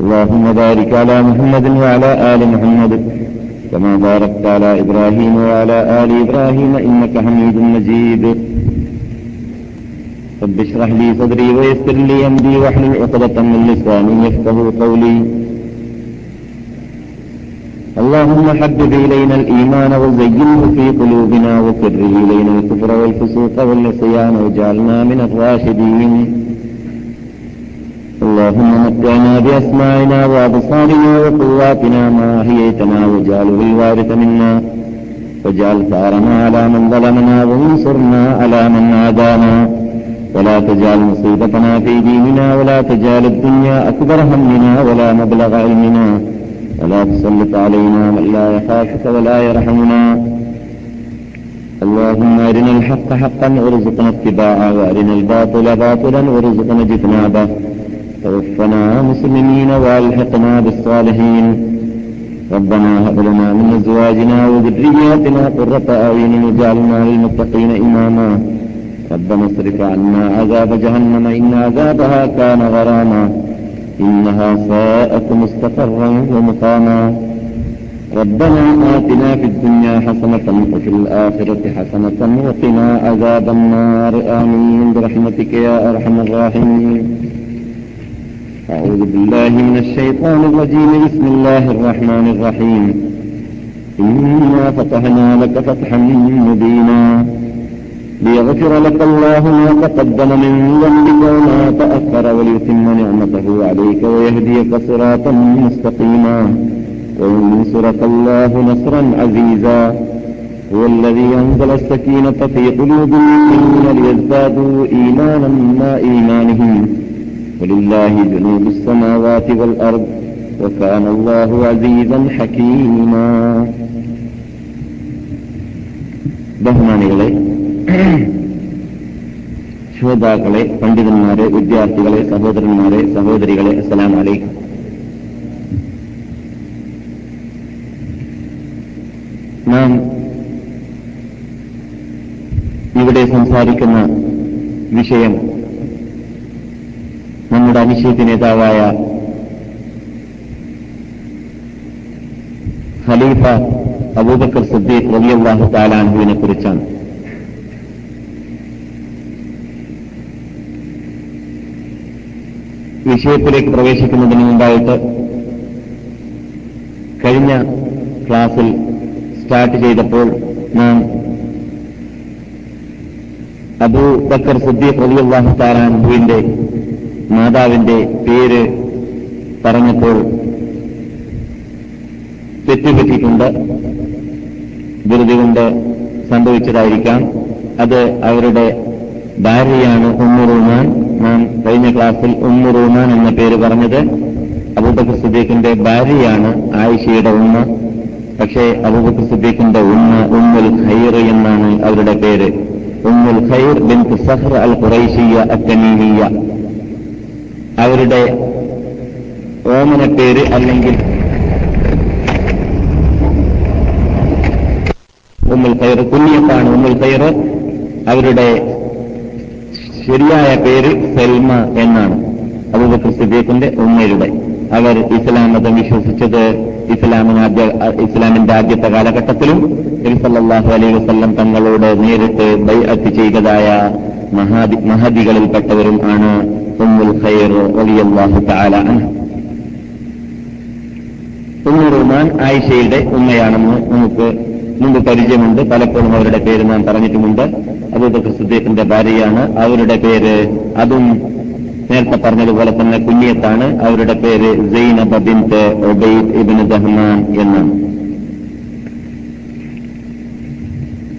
اللهم بارك على محمد وعلى آل محمد كما باركت على إبراهيم وعلى آل إبراهيم إنك حميد مجيد. رب اشرح لي صدري ويسر لي أمري واحلل عقدة من لساني يفقه قولي. اللهم حبب إلينا الإيمان وزينه في قلوبنا وكره إلينا الكفر والفسوق والعصيان واجعلنا من الراشدين. اللهم متعنا بأسماعنا وأبصارنا وقواتنا ما أحييتنا واجعله الوارث منا. واجعل ثأرنا على من ظلمنا وانصرنا على من عادانا. ولا تجعل مصيبتنا في ديننا ولا تجعل الدنيا أكبر همنا ولا مبلغ علمنا. ولا تسلط علينا من لا يخافك ولا يرحمنا. اللهم أرنا الحق حقا وارزقنا اتباعه وأرنا الباطل باطلا وارزقنا اجتنابه. توفنا مسلمين والحقنا بالصالحين. ربنا هب لنا من أزواجنا وذرياتنا قرة أعين واجعلنا للمتقين إماما. ربنا اصرف عنا عذاب جهنم إن عذابها كان غراما. إنها ساءت مستقرا ومقاما. ربنا آتنا في الدنيا حسنة وفي الآخرة حسنة وقنا عذاب النار. آمين برحمتك يا أرحم الراحمين. أعوذ بالله من الشيطان الرجيم. بسم الله الرحمن الرحيم. إنا فتحنا لك فتحا مبينا ليغفر لك الله ما تقدم من ذنبك وما تأخر وليتم نعمته عليك ويهديك صراطا مستقيما. وينصرك الله نصرا عزيزا. هو الذي أنزل السكينة في قلوب المؤمنين ليزدادوا إيمانا مع إيمانهم. ولله جنوب السماوات والأرض وكان الله عزيزا حكيما ബഹുമാനികളെ ശ്രോതാക്കളെ പണ്ഡിതന്മാരെ വിദ്യാർത്ഥികളെ സഹോദരന്മാരെ സഹോദരികളെ അസ്സലാം വലൈക്കും നാം ഇവിടെ സംസാരിക്കുന്ന വിഷയം നമ്മുടെ അനിശ്ചിത നേതാവായ ഖലീഫ അബൂബക്കർ സിദ്ദീഖ് റബിയല്ലാഹു താലാൻഹുവിനെ കുറിച്ചാണ്. വിഷയത്തിലേക്ക് പ്രവേശിക്കുന്നതിന് മുമ്പായിട്ട് കഴിഞ്ഞ ക്ലാസിൽ സ്റ്റാർട്ട് ചെയ്തപ്പോൾ നാം അബൂബക്കർ സിദ്ദീഖ് വലിയ റബിയല്ലാഹു താലാൻഹുവിന്റെ മാതാവിന്റെ പേര് പറഞ്ഞപ്പോൾ തെറ്റുപറ്റിയിട്ടുണ്ട് ധൃതി കൊണ്ട് സംഭവിച്ചതായിരിക്കാം. അത് അവരുടെ ഭാര്യയാണ് ഉമ്മുറൂമാൻ നാം കഴിഞ്ഞ ക്ലാസ്സിൽ ഉമ്മുറൂമാൻ എന്ന പേര് പറഞ്ഞത്. അബൂബക്കർ സുദ്ദീഖിന്റെ ഭാര്യയാണ് ആയിഷയുടെ ഉമ്മ. പക്ഷേ അബൂബക്കർ സുദ്ദീഖിന്റെ ഉമ്മ ഉമ്മുൽ ഖൈർ എന്നാണ് അവരുടെ പേര്. ഉമ്മുൽ ഖൈർ ബിൻ സഹർ അൽ ഖുറൈഷിയ അത്തമീമിയ അവരുടെ ഓമന പേര് അല്ലെങ്കിൽ ഉമ്മുൽ കയർ കുഞ്ഞിയത്താണ് ഉമ്മുൽ കയർ അവരുടെ ശരിയായ പേര് സൽമ എന്നാണ് അബൂബക്കർ സിദ്ദീഖിന്റെ ഉമ്മയുടെ. അവർ ഇസ്ലാം മതം വിശ്വസിച്ചത് ഇസ്ലാമിന് ആദ്യ ഇസ്ലാമിന്റെ ആദ്യത്തെ കാലഘട്ടത്തിലും സല്ലല്ലാഹു അലൈഹി വസല്ലം തങ്ങളോട് നേരിട്ട് ബൈഅത്ത് ചെയ്തതായ മഹാദി മഹദികളിൽപ്പെട്ടവരും ആണ്. ഉമ്മുൽ ഖൈർ റളിയല്ലാഹു തആല അൻഹ ഉമ്മു റുമാൻ ആയിഷയുടെ ഉമ്മയാണെന്ന് നമുക്ക് മുമ്പ് പരിചയമുണ്ട്. പലപ്പോഴും അവരുടെ പേര് നാം പറഞ്ഞിട്ടുമുണ്ട്. അബൂബക്കർ സിദ്ദീഖിന്റെ ഭാര്യയാണ്. അവരുടെ പേര് അതും നേരത്തെ പറഞ്ഞതുപോലെ തന്നെ കുഞ്ഞിയത്താണ്. അവരുടെ പേര് സൈനബ ബിൻത് ഒബൈദ് ഇബിൻ ദഹ്മാൻ എന്നാണ്.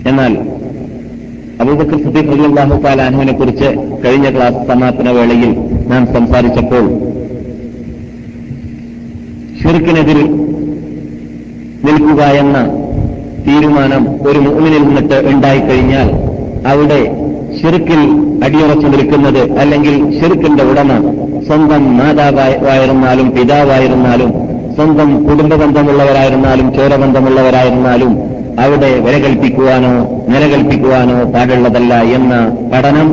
എന്നാൽ അബൂബക്കർ സിദ്ദീഖ് അലി തആല അൻഹുവിനെ കുറിച്ച് കഴിഞ്ഞ ക്ലാസ് സമാപന വേളയിൽ നാം സംസാരിച്ചപ്പോൾ ഷിർക്കിനെതിൽ നിൽക്കുക എന്ന തീരുമാനം ഒരു മുഅ്മിനിൽ നിന്നിട്ട് ഉണ്ടായിക്കഴിഞ്ഞാൽ അവിടെ ഷിർക്കിൽ അടിയുറച്ചു നിൽക്കുന്നത് അല്ലെങ്കിൽ ഷിർക്കിന്റെ ഉടമ സ്വന്തം മാതാവായിരുന്നാലും പിതാവായിരുന്നാലും സ്വന്തം കുടുംബ ബന്ധമുള്ളവരായിരുന്നാലും ചോരബന്ധമുള്ളവരായിരുന്നാലും അവിടെ വിലകൽപ്പിക്കുവാനോ നിലകൽപ്പിക്കുവാനോ പാടുള്ളതല്ല എന്ന പഠനം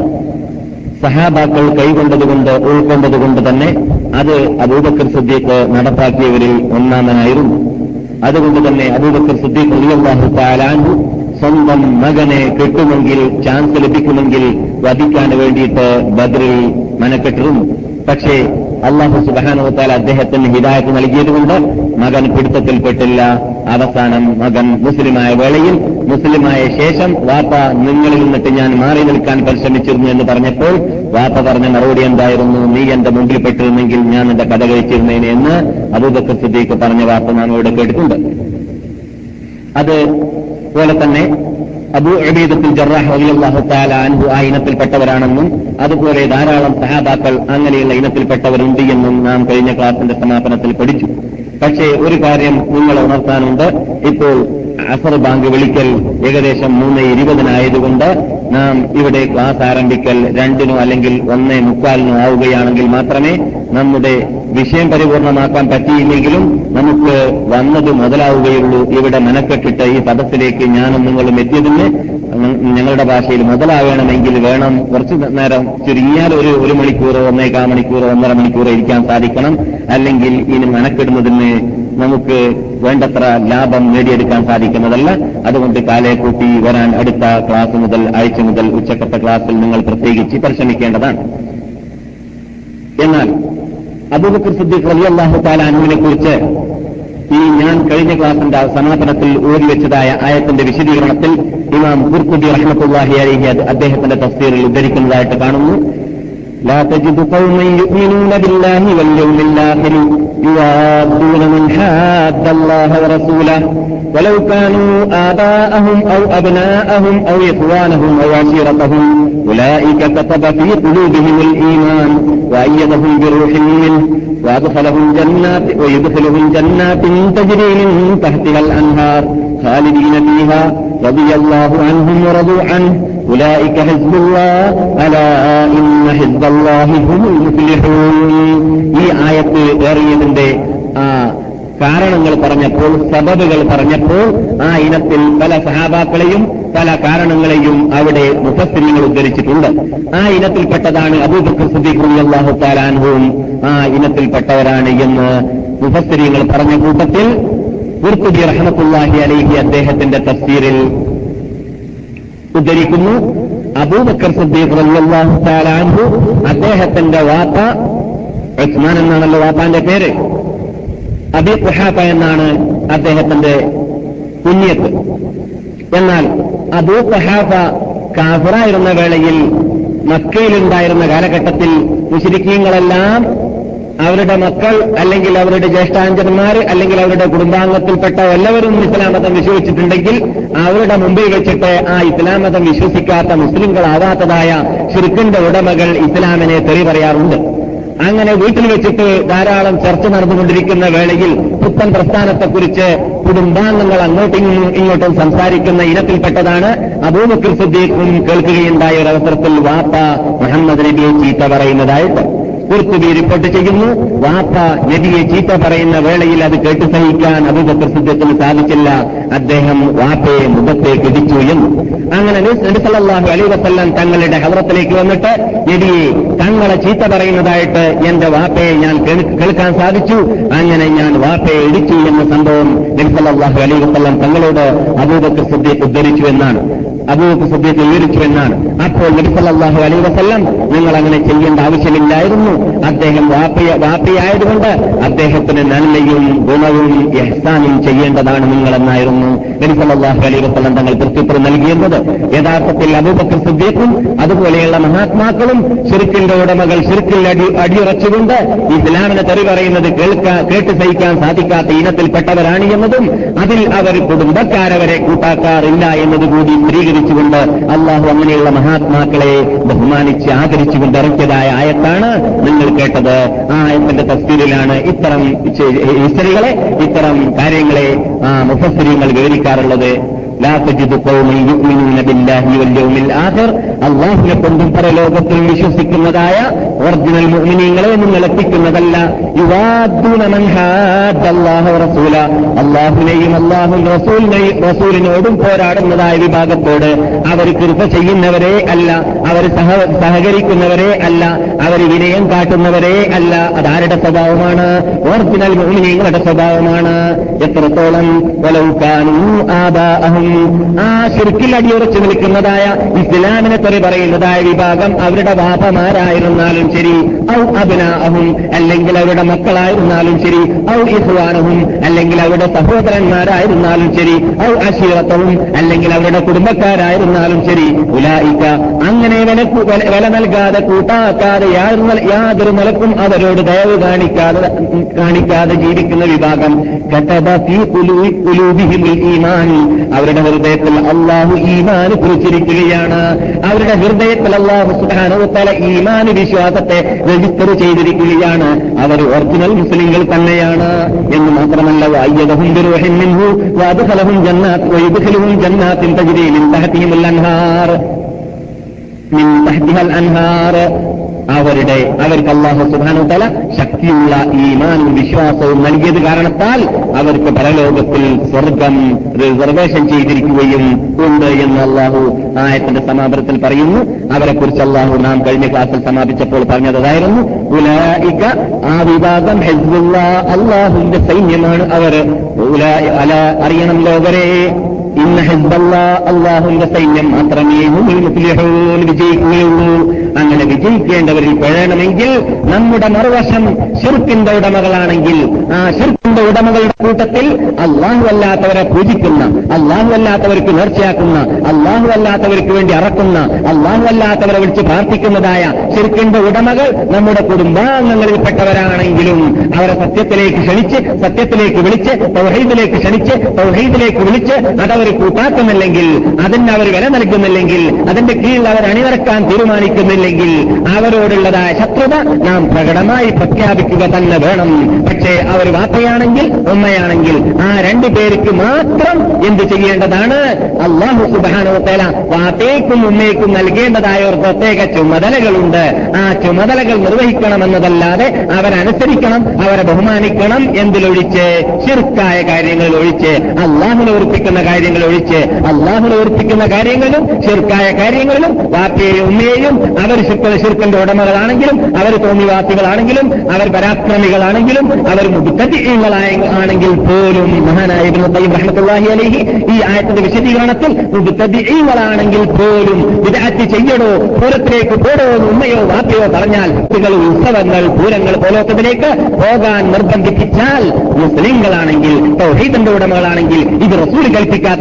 സഹാബാക്കൾ കൈകൊണ്ടതുകൊണ്ട് ഉൾക്കൊണ്ടതുകൊണ്ട് തന്നെ അത് അബൂബക്കർ സുദ്ദീഖ് നടപ്പാക്കിയവരിൽ ഒന്നാമനായിരുന്നു. അതുകൊണ്ട് തന്നെ അബൂബക്കർ സുദ്ദീഖ് അലിയാഹു താലാൻഹു സ്വന്തം മകനെ കിട്ടുമെങ്കിൽ ചാൻസ് ലഭിക്കുമെങ്കിൽ വധിക്കാൻ വേണ്ടിയിട്ട് ബദ്രിൽ മനക്കെട്ടിരുന്നു. പക്ഷേ അള്ളാഹു സുബാനുവത്താൽ അദ്ദേഹത്തിന് ഹിദായത്ത് നൽകിയതുകൊണ്ട് മകൻ പിടുത്തത്തിൽപ്പെട്ടില്ല. അവസാനം മകൻ മുസ്ലിമായ വേളയിൽ മുസ്ലിമായ ശേഷം വാപ്പ നിങ്ങളിൽ നിന്നിട്ട് ഞാൻ മാറി നിൽക്കാൻ പരിശ്രമിച്ചിരുന്നു എന്ന് പറഞ്ഞപ്പോൾ വാപ്പ പറഞ്ഞ മറുപടി എന്തായിരുന്നു? നീ എന്റെ മുമ്പിൽ പെട്ടിരുന്നെങ്കിൽ ഞാൻ എന്റെ കഥ കഴിച്ചിരുന്നേനെ എന്ന് അബൂബക്കർ സിദ്ദീഖ് പറഞ്ഞ വാർത്ത നാം ഇവിടെ കേട്ടിട്ടുണ്ട്. അത് പോലെ തന്നെ അബു അബീദത്തിൽ ജറാഹ് അലിയല്ലാഹു താല അൻഹു ആ ഇനത്തിൽപ്പെട്ടവരാണെന്നും അതുപോലെ ധാരാളം സഹാബാക്കൾ അങ്ങനെയുള്ള ഇനത്തിൽപ്പെട്ടവരുണ്ട് എന്നും നാം കഴിഞ്ഞ ക്ലാസിന്റെ സമാപനത്തിൽ പഠിച്ചു. പക്ഷേ ഒരു കാര്യം നിങ്ങൾ ഉണർത്താനുണ്ട്. ഇപ്പോൾ അസർ ബാങ്ക് വിളിക്കൽ ഏകദേശം മൂന്ന് ഇരുപതിനായതുകൊണ്ട് നാം ഇവിടെ ക്ലാസ് ആരംഭിക്കൽ രണ്ടിനോ അല്ലെങ്കിൽ ഒന്നേ മുക്കാലിനോ ആവുകയാണെങ്കിൽ മാത്രമേ നമ്മുടെ വിഷയം പരിപൂർണമാക്കാൻ പറ്റിയില്ലെങ്കിലും നമുക്ക് വന്നത് മുതലാവുകയുള്ളൂ. ഇവിടെ മനക്കെട്ടിട്ട് ഈ പദത്തിലേക്ക് ഞാനും നിങ്ങളും എത്തിയതിന് ഞങ്ങളുടെ ഭാഷയിൽ മുതലാവേണമെങ്കിൽ വേണം. കുറച്ച് നേരം ചുരുങ്ങിയാൽ ഒരു ഒരു മണിക്കൂറോ ഒന്നേകാ മണിക്കൂർ ഒന്നര മണിക്കൂറോ ഇരിക്കാൻ സാധിക്കണം. അല്ലെങ്കിൽ ഇനി മനക്കെടുന്നതിന് നമുക്ക് വേണ്ടത്ര ലാഭം നേടിയെടുക്കാൻ സാധിക്കുന്നതല്ല. അതുകൊണ്ട് കാലേക്കൂട്ടി കൂട്ടി വരാൻ അടുത്ത ക്ലാസ് മുതൽ ആഴ്ച മുതൽ ഉച്ചക്കത്തെ ക്ലാസ്സിൽ നിങ്ങൾ പ്രത്യേകിച്ച് പരിശ്രമിക്കേണ്ടതാണ്. എന്നാൽ അബൂബക്കർ സിദ്ദീഖ് റളിയല്ലാഹു അള്ളാഹു താലാനുവിനെ കുറിച്ച് ഈ ഞാൻ കഴിഞ്ഞ ക്ലാസിന്റെ സമാപനത്തിൽ ഊരി വെച്ചതായ ആയത്തിന്റെ വിശദീകരണത്തിൽ ഇമാം കുർത്തുബി റഹ്മത്തുള്ളാഹി അലൈഹി അദ്ദേഹത്തിന്റെ തസ്തീറിൽ ഉദ്ധരിക്കുന്നതായിട്ട് കാണുന്നു. لا تجد قوما يؤمنون بالله واليوم الآخر يوادون من حاد الله ورسوله. ولو كانوا آباءهم أو أبناءهم أو إخوانهم أو عشيرتهم أولئك كتب في قلوبهم الإيمان وأيدهم بروح منه وأدخلهم جنات ويدخلهم جنات تجري من تحتها الأنهار خالدين فيها رضي الله عنهم ورضوا عنه أولئك حزب الله ألا إن حزب الله هم المفلحون ഈ ആയത്ത് ഏറിയതിന്റെ ആ കാരണങ്ങൾ പറഞ്ഞപ്പോൾ സബബുകൾ പറഞ്ഞപ്പോൾ ആ ഇനത്തിൽ പല സഹാബാക്കളെയും പല കാരണങ്ങളെയും അവിടെ മുഫസ്സിരിങ്ങൾ ഉദ്ധരിച്ചിട്ടുണ്ട് ആ ഇനത്തിൽപ്പെട്ടതാണ് അബൂബക്കർ സിദ്ദീഖ് അള്ളാഹു താലാൻഹുവും ആ ഇനത്തിൽപ്പെട്ടവരാണ് എന്ന് മുഫസ്സിരിങ്ങൾ പറഞ്ഞ കൂട്ടത്തിൽ കുർത്തുബി റഹ്മത്തുല്ലാഹി അലൈഹി അദ്ദേഹത്തിന്റെ തഫ്സീറിൽ ഉദ്ധരിക്കുന്നു. അബൂബക്കർ സിദ്ദീഖ് റളിയല്ലാഹു അദ്ദേഹത്തിന്റെ വാപ്പ ഉസ്മാൻ എന്നാണല്ലോ വാപ്പാന്റെ പേര്. അബി ഖുഹാഫ എന്നാണ് അദ്ദേഹത്തിന്റെ പുണ്യത്ത് എന്നാൽ അബൂ ഖഹാഫ കാഫറായിരുന്ന വേളയിൽ മക്കയിലുണ്ടായിരുന്ന കാലഘട്ടത്തിൽ മുശരിക്കീങ്ങളെല്ലാം അവരുടെ മക്കൾ അല്ലെങ്കിൽ അവരുടെ ജ്യേഷ്ഠാഞ്ചന്മാർ അല്ലെങ്കിൽ അവരുടെ കുടുംബാംഗത്തിൽപ്പെട്ട എല്ലാവരും ഇസ്ലാം മതം വിശ്വസിച്ചിട്ടുണ്ടെങ്കിൽ അവരുടെ മുമ്പിൽ വെച്ചിട്ട് ആ ഇസ്ലാം മതം വിശ്വസിക്കാത്ത മുസ്ലിങ്ങളാവാത്തതായ ശിർക്കിന്റെ ഉടമകൾ ഇസ്ലാമിനെ തെറി പറയാറുണ്ട്. അങ്ങനെ വീട്ടിൽ വെച്ചിട്ട് ധാരാളം ചർച്ച നടന്നുകൊണ്ടിരിക്കുന്ന വേളയിൽ പുത്തൻ പ്രസ്ഥാനത്തെക്കുറിച്ച് കുടുംബാംഗങ്ങൾ അങ്ങോട്ടും ഇങ്ങോട്ടും സംസാരിക്കുന്ന ഇനത്തിൽപ്പെട്ടതാണ് അബൂബക്കർ സുദ്ദീഖും കേൾക്കുകയുണ്ടായ ഒരവസരത്തിൽ വാപ്പ മുഹമ്മദ് നബിയെ ചീത്ത പറയുന്നതായിട്ട്. കുർത്തുബി റിപ്പോർട്ട് ചെയ്യുന്നു. വാപ്പ നബിയെ ചീത്ത പറയുന്ന വേളയിൽ അത് കേട്ടു സഹിക്കാൻ അബൂബക്കർ സിദ്ദീഖിന് സാധിച്ചില്ല. അദ്ദേഹം വാപ്പയെ മുഖത്തേക്ക് ഇടിച്ചു എന്ന്. അങ്ങനെ നബിസല്ലാഹു അലൈ തങ്ങളുടെ ഹവറത്തിലേക്ക് വന്നിട്ട് നബിയെ തങ്ങളെ ചീത്ത പറയുന്നതായിട്ട് എന്റെ വാപ്പയെ ഞാൻ കേൾക്കാൻ സാധിച്ചു. അങ്ങനെ ഞാൻ വാപ്പയെ ഇടിച്ചു എന്ന സംഭവം നബിസല്ലാഹു അലൈ തങ്ങളോട് അബൂബക്കർ സിദ്ദീഖ് ഉദ്ധരിച്ചു എന്നാണ്. അബൂബക്കർ സിദ്ദീഖ് വിവരിച്ചു എന്നാണ്. അപ്പോൾ നബിസല്ലാഹു അലൈ വസല്ലം നിങ്ങൾ അങ്ങനെ ചെയ്യേണ്ട ആവശ്യമില്ലായിരുന്നു. അദ്ദേഹം വാപ്പയ വാപ്പയായതുകൊണ്ട് അദ്ദേഹത്തിന് നന്മയും ഗുണവും എഹ്സാനും ചെയ്യേണ്ടതാണ് നിങ്ങളെന്നായിരുന്നു നബിസല്ലാഹു അലൈ വസ്ലം തങ്ങൾ പ്രത്യുത്തരം നൽകിയിരുന്നത്. യഥാർത്ഥത്തിൽ അബൂബക്കർ സിദ്ദീഖും അതുപോലെയുള്ള മഹാത്മാക്കളും ശിർക്കിന്റെ ഉടമകൾ ശിർക്കിൽ അടി അടിയുറച്ചുകൊണ്ട് ഇസ്ലാമിനെ തെറി പറയുന്നത് കേൾക്കാ കേട്ട് സഹിക്കാൻ സാധിക്കാത്ത ഇനത്തിൽപ്പെട്ടവരാണ് എന്നതും അതിൽ അവർ കുടുംബക്കാരവരെ കൂട്ടാക്കാറില്ല എന്നതുകൂടി സ്ഥിരീകരിച്ചുകൊണ്ട് അള്ളാഹു അങ്ങനെയുള്ള മഹാത്മാക്കളെ ബഹുമാനിച്ച് ആദരിച്ചുകൊണ്ട് ഇറക്കിയതായ ആയത്താണ് നിങ്ങൾ കേട്ടത് ആയത്തിന്റെ തസ്തീരിലാണ് ഇത്തരം ഹിസ്റ്ററികളെ ഇത്തരം കാര്യങ്ങളെ മുഫസ്സരിങ്ങൾ വിവരിക്കാറുള്ളത്. لا تجد قوما يؤمنون بالله واليوم الآخر അള്ളാഹുനെ കൊണ്ടും പരലോകത്തിൽ വിശ്വസിക്കുന്നതായ ഒറിജിനൽ മുഅ്മിനീങ്ങളെ നിങ്ങൾ എത്തിക്കുന്നതല്ല യുവാദ്ദൂന മൻ ഹാദ്ദല്ലാഹു റസൂല അള്ളാഹുനെയും അള്ളാഹു റസൂലിനെയും റസൂലിനോടും പോരാടുന്നതായ വിഭാഗത്തോട് അവർ കൃപ ചെയ്യുന്നവരെ അല്ല അവർ സഹ സഹകരിക്കുന്നവരെ അല്ല അവർ വിനയം കാട്ടുന്നവരെ അല്ല അതാരുടെ സ്വഭാവമാണ് ഒറിജിനൽ മുഅ്മിനീങ്ങളുടെ സ്വഭാവമാണ് എത്രത്തോളം വലൗക്കാനു ആദാഅഹും ആ ശിർക്കിൽ അടിയുറച്ചു നിൽക്കുന്നതായ ഇസ്ലാമിനെ തെറി പറയുന്നതായ വിഭാഗം അവരുടെ വാപ്പമാരായിരുന്നാലും ശരി ഔ അഭിനാഹും അല്ലെങ്കിൽ അവരുടെ മക്കളായിരുന്നാലും ശരി ഔ ഇസ്വാനഹും അല്ലെങ്കിൽ അവരുടെ സഹോദരന്മാരായിരുന്നാലും ശരി ഔ അശീറത്തവും അല്ലെങ്കിൽ അവരുടെ കുടുംബക്കാരായിരുന്നാലും ശരി ഉലായിക്ക അങ്ങനെ വില നൽകാതെ കൂട്ടാക്കാതെ യാതൊരു നിലക്കും അവരോട് ദയവ് കാണിക്കാതെ കാണിക്കാതെ ജീവിക്കുന്ന വിഭാഗം. ഈമാൻ അവരുടെ ഹൃദയത്തിൽ അള്ളാഹു ഈമാന് കുറിച്ചിരിക്കുകയാണ് അവരുടെ ഹൃദയത്തിൽ അള്ളാഹു സുധാനോത്തല ഈമാന് വിശ്വാസത്തെ രജിസ്റ്റർ ചെയ്തിരിക്കുകയാണ്. അവർ ഒറിജിനൽ മുസ്ലിങ്ങൾ തന്നെയാണ്. എന്ന് മാത്രമല്ല വായ്യതഹും ജന്നാത്തിൻ തജിരിയിൽ തഹത്തിയുമുൽ അൻഹാർ. അവരുടെ അവർക്ക് അള്ളാഹു സുബാനുതല ശക്തിയുള്ള ഈമാനും വിശ്വാസവും നൽകിയത് കാരണത്താൽ അവർക്ക് പരലോകത്തിൽ സ്വർഗം റിസർവേഷൻ ചെയ്തിരിക്കുകയും ഉണ്ട് എന്ന് അള്ളാഹു ആയത്തിന്റെ സമാപനത്തിൽ പറയുന്നു. അവരെക്കുറിച്ച് അള്ളാഹു നാം കഴിഞ്ഞ ക്ലാസ്സിൽ സമാപിച്ചപ്പോൾ പറഞ്ഞതായിരുന്നു. ഉലായിക ആ വിഭാഗം ഹെസ്ബുള്ള അള്ളാഹുവിന്റെ സൈന്യമാണ് അവർ. അറിയണം ലോകരെ. ഇന്ന ഹെസ്ബല്ല അള്ളാഹുവിന്റെ സൈന്യം മാത്രമേ വിജയിക്കുകയുള്ളൂ. അങ്ങനെ വിജയിക്കേണ്ടവരിൽ പെഴണമെങ്കിൽ നമ്മുടെ മറുവശം ഷിർക്കിന്റെ ഉടമകളാണെങ്കിൽ ആ ഷിർക്കിന്റെ ഉടമകളുടെ കൂട്ടത്തിൽ അള്ളാഹു അല്ലാത്തവരെ പൂജിക്കുന്ന അള്ളാഹു അല്ലാത്തവർക്ക് നേർച്ചയാക്കുന്ന അള്ളാഹു അല്ലാത്തവർക്ക് വേണ്ടി അറക്കുന്ന അള്ളാഹു അല്ലാത്തവരെ വിളിച്ച് പ്രാർത്ഥിക്കുന്നതായ ഷിർക്കിന്റെ ഉടമകൾ നമ്മുടെ കുടുംബാംഗങ്ങളിൽപ്പെട്ടവരാണെങ്കിലും അവരെ സത്യത്തിലേക്ക് ക്ഷണിച്ച് സത്യത്തിലേക്ക് വിളിച്ച് തൗഹീദിലേക്ക് ക്ഷണിച്ച് തൗഹീദിലേക്ക് വിളിച്ച് അതവർ കൂട്ടാക്കുന്നില്ലെങ്കിൽ അതിന് അവർ വില നൽകുന്നില്ലെങ്കിൽ അതിന്റെ കീഴിൽ അവർ അണിനിറക്കാൻ തീരുമാനിക്കുന്നില്ലെങ്കിൽ അവരോടുള്ളതായ ശത്രുത നാം പ്രകടമായി പ്രഖ്യാപിക്കുക തന്നെ വേണം. പക്ഷേ അവർ വാപ്പയാണെങ്കിൽ ഉമ്മയാണെങ്കിൽ ആ രണ്ടു പേർക്ക് മാത്രം എന്ത് ചെയ്യേണ്ടതാണ്? അള്ളാഹു സുബാനോത്തേല വാപ്പയ്ക്കും ഉമ്മയ്ക്കും നൽകേണ്ടതായ ഒരു പ്രത്യേക ചുമതലകളുണ്ട്. ആ ചുമതലകൾ നിർവഹിക്കണമെന്നതല്ലാതെ അവരനുസരിക്കണം അവരെ ബഹുമാനിക്കണം എന്തിലൊഴിച്ച്? ശിർക്കായ കാര്യങ്ങളിൽ ഒഴിച്ച് അള്ളാഹുനെ ഉറപ്പിക്കുന്ന കാര്യങ്ങൾ ഒഴിച്ച് അള്ളാഹുനെ ഉറപ്പിക്കുന്ന കാര്യങ്ങളും ശിർക്കായ കാര്യങ്ങളിലും വാപ്പയെയും ഉമ്മയെയും അവർ ശിർക്കന്റെ ഉടമകളാണെങ്കിലും അവർ തോന്നിവാസികളാണെങ്കിലും അവർ പരാക്രമികളാണെങ്കിലും അവർ മുബുദ്ധീങ്ങളാണെങ്കിൽ പോലും മഹാനായ റഹ്മത്തുള്ളാഹി അലഹി ഈ ആയത്തിന്റെ വിശദീകരണത്തിൽ മുബുദ്ധീങ്ങളാണെങ്കിൽ പോലും വിദാറ്റ് ചെയ്യടോ പുറത്തേക്ക് പോടോ ഉമ്മയോ വാപ്പയോ പറഞ്ഞാൽ കുട്ടികൾ ഉത്സവങ്ങൾ പൂരങ്ങൾ പോലോത്തതിലേക്ക് പോകാൻ നിർബന്ധിപ്പിച്ചാൽ മുസ്ലിങ്ങളാണെങ്കിൽ തൗഹീദന്റെ ഉടമകളാണെങ്കിൽ ഇത് റസൂൽ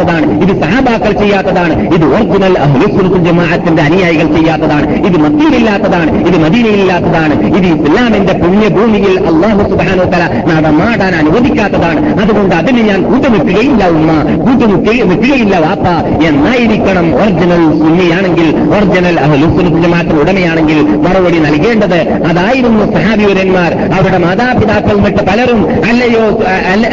കൽപ്പിക്കാത്തതാണ് ഇത് സഹാബാക്കൾ ചെയ്യാത്തതാണ്. ഇത് ഒറിജിനൽ അഹ്ലുസുൽ ജമാഅത്തിന്റെ അനുയായികൾ ചെയ്യാത്തതാണ്. ഇത് മദ്യയിലില്ലാത്തതാണ് ഇത് മദീനയില്ലാത്തതാണ് ഇത് ഇസ്ലാമിന്റെ പുണ്യഭൂമിയിൽ അള്ളാഹു സുബാനോ തല നടമാടാൻ അനുവദിക്കാത്തതാണ്. അതുകൊണ്ട് അതിന് ഞാൻ കൂട്ടുനിൽക്കുകയില്ല ഉമ്മ. കൂട്ടുനിൽക്കുകയില്ല വാപ്പ. എന്നായിരിക്കണം ഒറിജിനൽ സുന്നിയാണെങ്കിൽ ഒറിജിനൽ അഹ്ലുസുൽ ജമാഅത്തിന് ഉടമയാണെങ്കിൽ മറുപടി നൽകേണ്ടത്. അതായിരുന്നു സഹാബിവരന്മാർ അവരുടെ മാതാപിതാക്കൾ മറ്റ് പലരും അല്ലയോ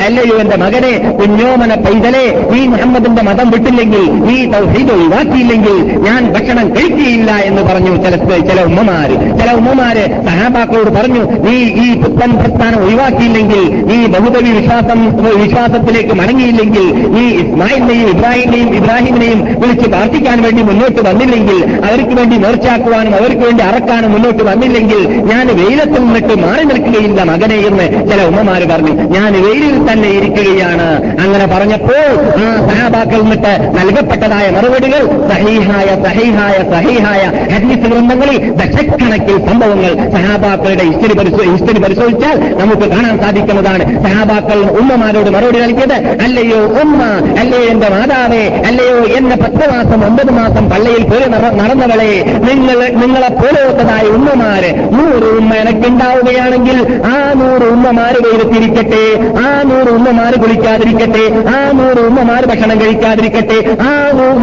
അല്ലയോ എന്റെ മകനെ കുഞ്ഞോമന പൈതലെ നീ മുഹമ്മദിന്റെ മതം വിട്ടില്ലെങ്കിൽ നീ തൗഹീദ് ഒഴിവാക്കിയില്ലെങ്കിൽ ഞാൻ ഭക്ഷണം കഴിക്കുകയില്ല എന്ന് പറഞ്ഞു ചില ചില ഉമ്മമാര്. ചില ഉമ്മമാര് സഹാബാക്കളോട് പറഞ്ഞു നീ ഈ പുത്തൻ പ്രസ്ഥാനം ഒഴിവാക്കിയില്ലെങ്കിൽ നീ ബഹുദവി വിശ്വാസം വിശ്വാസത്തിലേക്ക് മടങ്ങിയില്ലെങ്കിൽ നീ ഇസ്മായിലിനെയും ഇബ്രാഹിമിനെയും ഇബ്രാഹിമിനെയും വിളിച്ച് പ്രാർത്ഥിക്കാൻ വേണ്ടി മുന്നോട്ട് വന്നില്ലെങ്കിൽ അവർക്ക് വേണ്ടി നേർച്ചാക്കുവാനും അവർക്ക് വേണ്ടി അറക്കാനും മുന്നോട്ട് വന്നില്ലെങ്കിൽ ഞാൻ വെയിലത്തിൽ നിന്നിട്ട് മാറി നിൽക്കുകയില്ല മകനെ എന്ന് ചില ഉമ്മമാര് പറഞ്ഞു. ഞാൻ വെയിലിൽ തന്നെ ഇരിക്കുകയാണ്. അങ്ങനെ പറഞ്ഞപ്പോൾ ആ സഹാബാക്കൾ നിന്നിട്ട് നൽകപ്പെട്ടതായ മറുപടികൾ സഹീഹായ സഹീഹായ സഹീഹായ ഹദീസ് ഗ്രന്ഥങ്ങളിൽ ദശക്കണക്കിൽ സംഭവങ്ങൾ സഹാബാക്കളുടെ ഹിസ്റ്ററി ഹിസ്റ്ററി പരിശോധിച്ചാൽ നമുക്ക് കാണാൻ സാധിക്കുന്നതാണ്. സഹാബാക്കൾ ഉമ്മമാരോട് മറുപടി നൽകിയത് അല്ലയോ ഉമ്മ അല്ലയോ എന്റെ മാതാവേ അല്ലയോ എന്റെ പത്ത് മാസം ഒമ്പത് മാസം പള്ളിയിൽ നട- നടന്നവളെ നിങ്ങൾ നിങ്ങളെ പോലെത്തതായ ഉമ്മമാര് നൂറ് ഉമ്മ എനക്കുണ്ടാവുകയാണെങ്കിൽ ആ നൂറ് ഉമ്മമാര് വെയിലത്തിരിക്കട്ടെ ആ നൂറ് ഉമ്മമാര് കുളിക്കാതിരിക്കട്ടെ ആ നൂറ് ഉമ്മമാര് ഭക്ഷണം കഴിക്കാതിരിക്കട്ടെ? ആ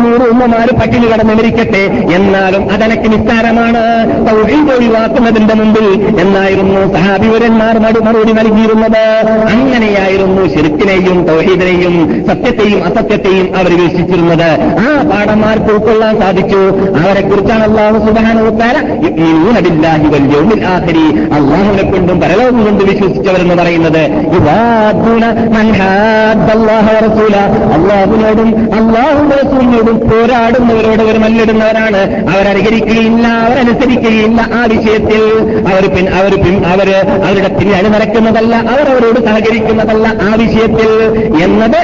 നൂറ് ഉമ്മമാര് പട്ടിണി കടന്നിരിക്കട്ടെ എന്നാലും അതനക്ക് നിസ്സാരമാണ്. ഒഴിവാക്കുന്നതിന്റെ മുമ്പിൽ എന്നായിരുന്നു സഹാബിവരന്മാർ മറു മറുപടി നൽകിയിരുന്നത്. അങ്ങനെയായിരുന്നു ശിർക്കിനെയും തൗഹീദിനെയും സത്യത്തെയും അസത്യത്തെയും അവർ വീക്ഷിച്ചിരുന്നത് ആ പാഠന്മാർക്ക് ഉൾക്കൊള്ളാൻ സാധിച്ചു. അവരെ കുറിച്ചാണ് അള്ളാഹു സുബാനോത്താര അള്ളാഹുവിനെ കൊണ്ടും പരലോകം കൊണ്ട് വിശ്വസിച്ചവരെന്ന് പറയുന്നത് അള്ളാഹു. അള്ളാഹുവിനോടും അള്ളാഹുന്റെ റസൂലിനോടും പോരാടുന്നവരോട് അവർ മല്ലിടുന്നവരാണ്. അവരനുകരിക്കുകയില്ല അവരനുസരിക്കുകയില്ല ആ വിഷയത്തിൽ. അവർ പിൻ അവർ പിൻ അവർ അവരുടെ പിന്നണി നടക്കുന്നതല്ല അവർ അവരോട് സഹകരിക്കുന്നതല്ല ആ വിഷയത്തിൽ. എന്നത്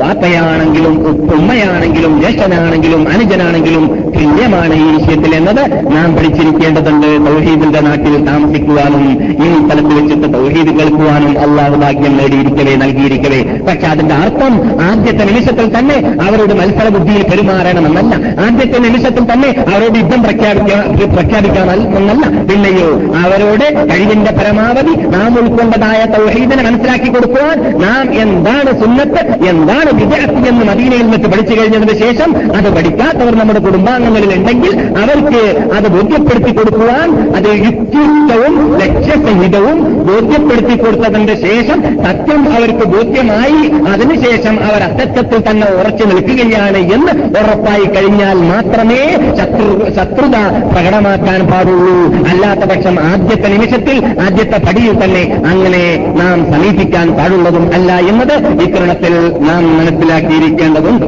വാപ്പയാണെങ്കിലും ഉമ്മയാണെങ്കിലും ജ്യേഷ്ഠനാണെങ്കിലും അനുജനാണെങ്കിലും തുല്യമാണ് ഈ വിഷയത്തിൽ എന്നത്. നാം പഠിച്ചിരിക്കേണ്ടതുണ്ട് തൗഹീദിന്റെ നാട്ടിൽ താമസിക്കുവാനും ഈ സ്ഥലത്ത് വെച്ചിട്ട് തൗഹീദ് കേൾക്കുവാനും അള്ളാഹു ഭാഗ്യം നേടിയിരിക്കവേ നൽകിയിരിക്കവേ. പക്ഷെ അതിന്റെ അർത്ഥം ആദ്യത്തെ നിമിഷത്തിൽ തന്നെ അവരോട് മത്സര ബുദ്ധിയിൽ പെരുമാറണമെന്നല്ല. ആദ്യത്തെ നിമിഷത്തിൽ തന്നെ അവരോട് യുദ്ധം പ്രഖ്യാപിക്കാൻ പ്രഖ്യാപിക്കാമെന്നല്ല പിന്നെയോ അവരോട് കഴിവിന്റെ പരമാവധി നാം ഉൾക്കൊണ്ടതായ തൗഹീദിനെ മനസ്സിലാക്കി കൊടുക്കുവാൻ നാം എന്താണ് സുന്നത്ത് എന്താണ് വിദ്യാർത്ഥി എന്ന് മദീനയിൽ വെച്ച് പഠിച്ചു കഴിഞ്ഞതിന് ശേഷം അത് പഠിക്കാത്തവർ നമ്മുടെ കുടുംബാംഗങ്ങളിൽ ഉണ്ടെങ്കിൽ അവർക്ക് അത് ബോധ്യപ്പെടുത്തി കൊടുക്കുവാൻ അത് യുക്തിയുക്തവും ലക്ഷ്യസഹിതവും ബോധ്യപ്പെടുത്തി കൊടുത്തതിന്റെ ശേഷം സത്യം അവർക്ക് ബോധ്യമായി. അതിനുശേഷം അവർ അസത്യത്തിൽ തന്നെ ഉറച്ചു നിൽക്കുകയാണ് എന്ന് ഉറപ്പായി കഴിഞ്ഞാൽ മാത്രമേ ശത്രു ശത്രുത പ്രകടമാക്കാൻ പാടുള്ളൂ. അല്ലാത്ത പക്ഷം ആദ്യത്തെ നിമിഷത്തിൽ ആദ്യത്തെ പടിയിൽ തന്നെ അങ്ങനെ നാം സമീപിക്കാൻ പാടുള്ളതും അല്ല എന്നത് ഇത്തരണത്തിൽ നാം മനസ്സിലാക്കിയിരിക്കേണ്ടതുണ്ട്.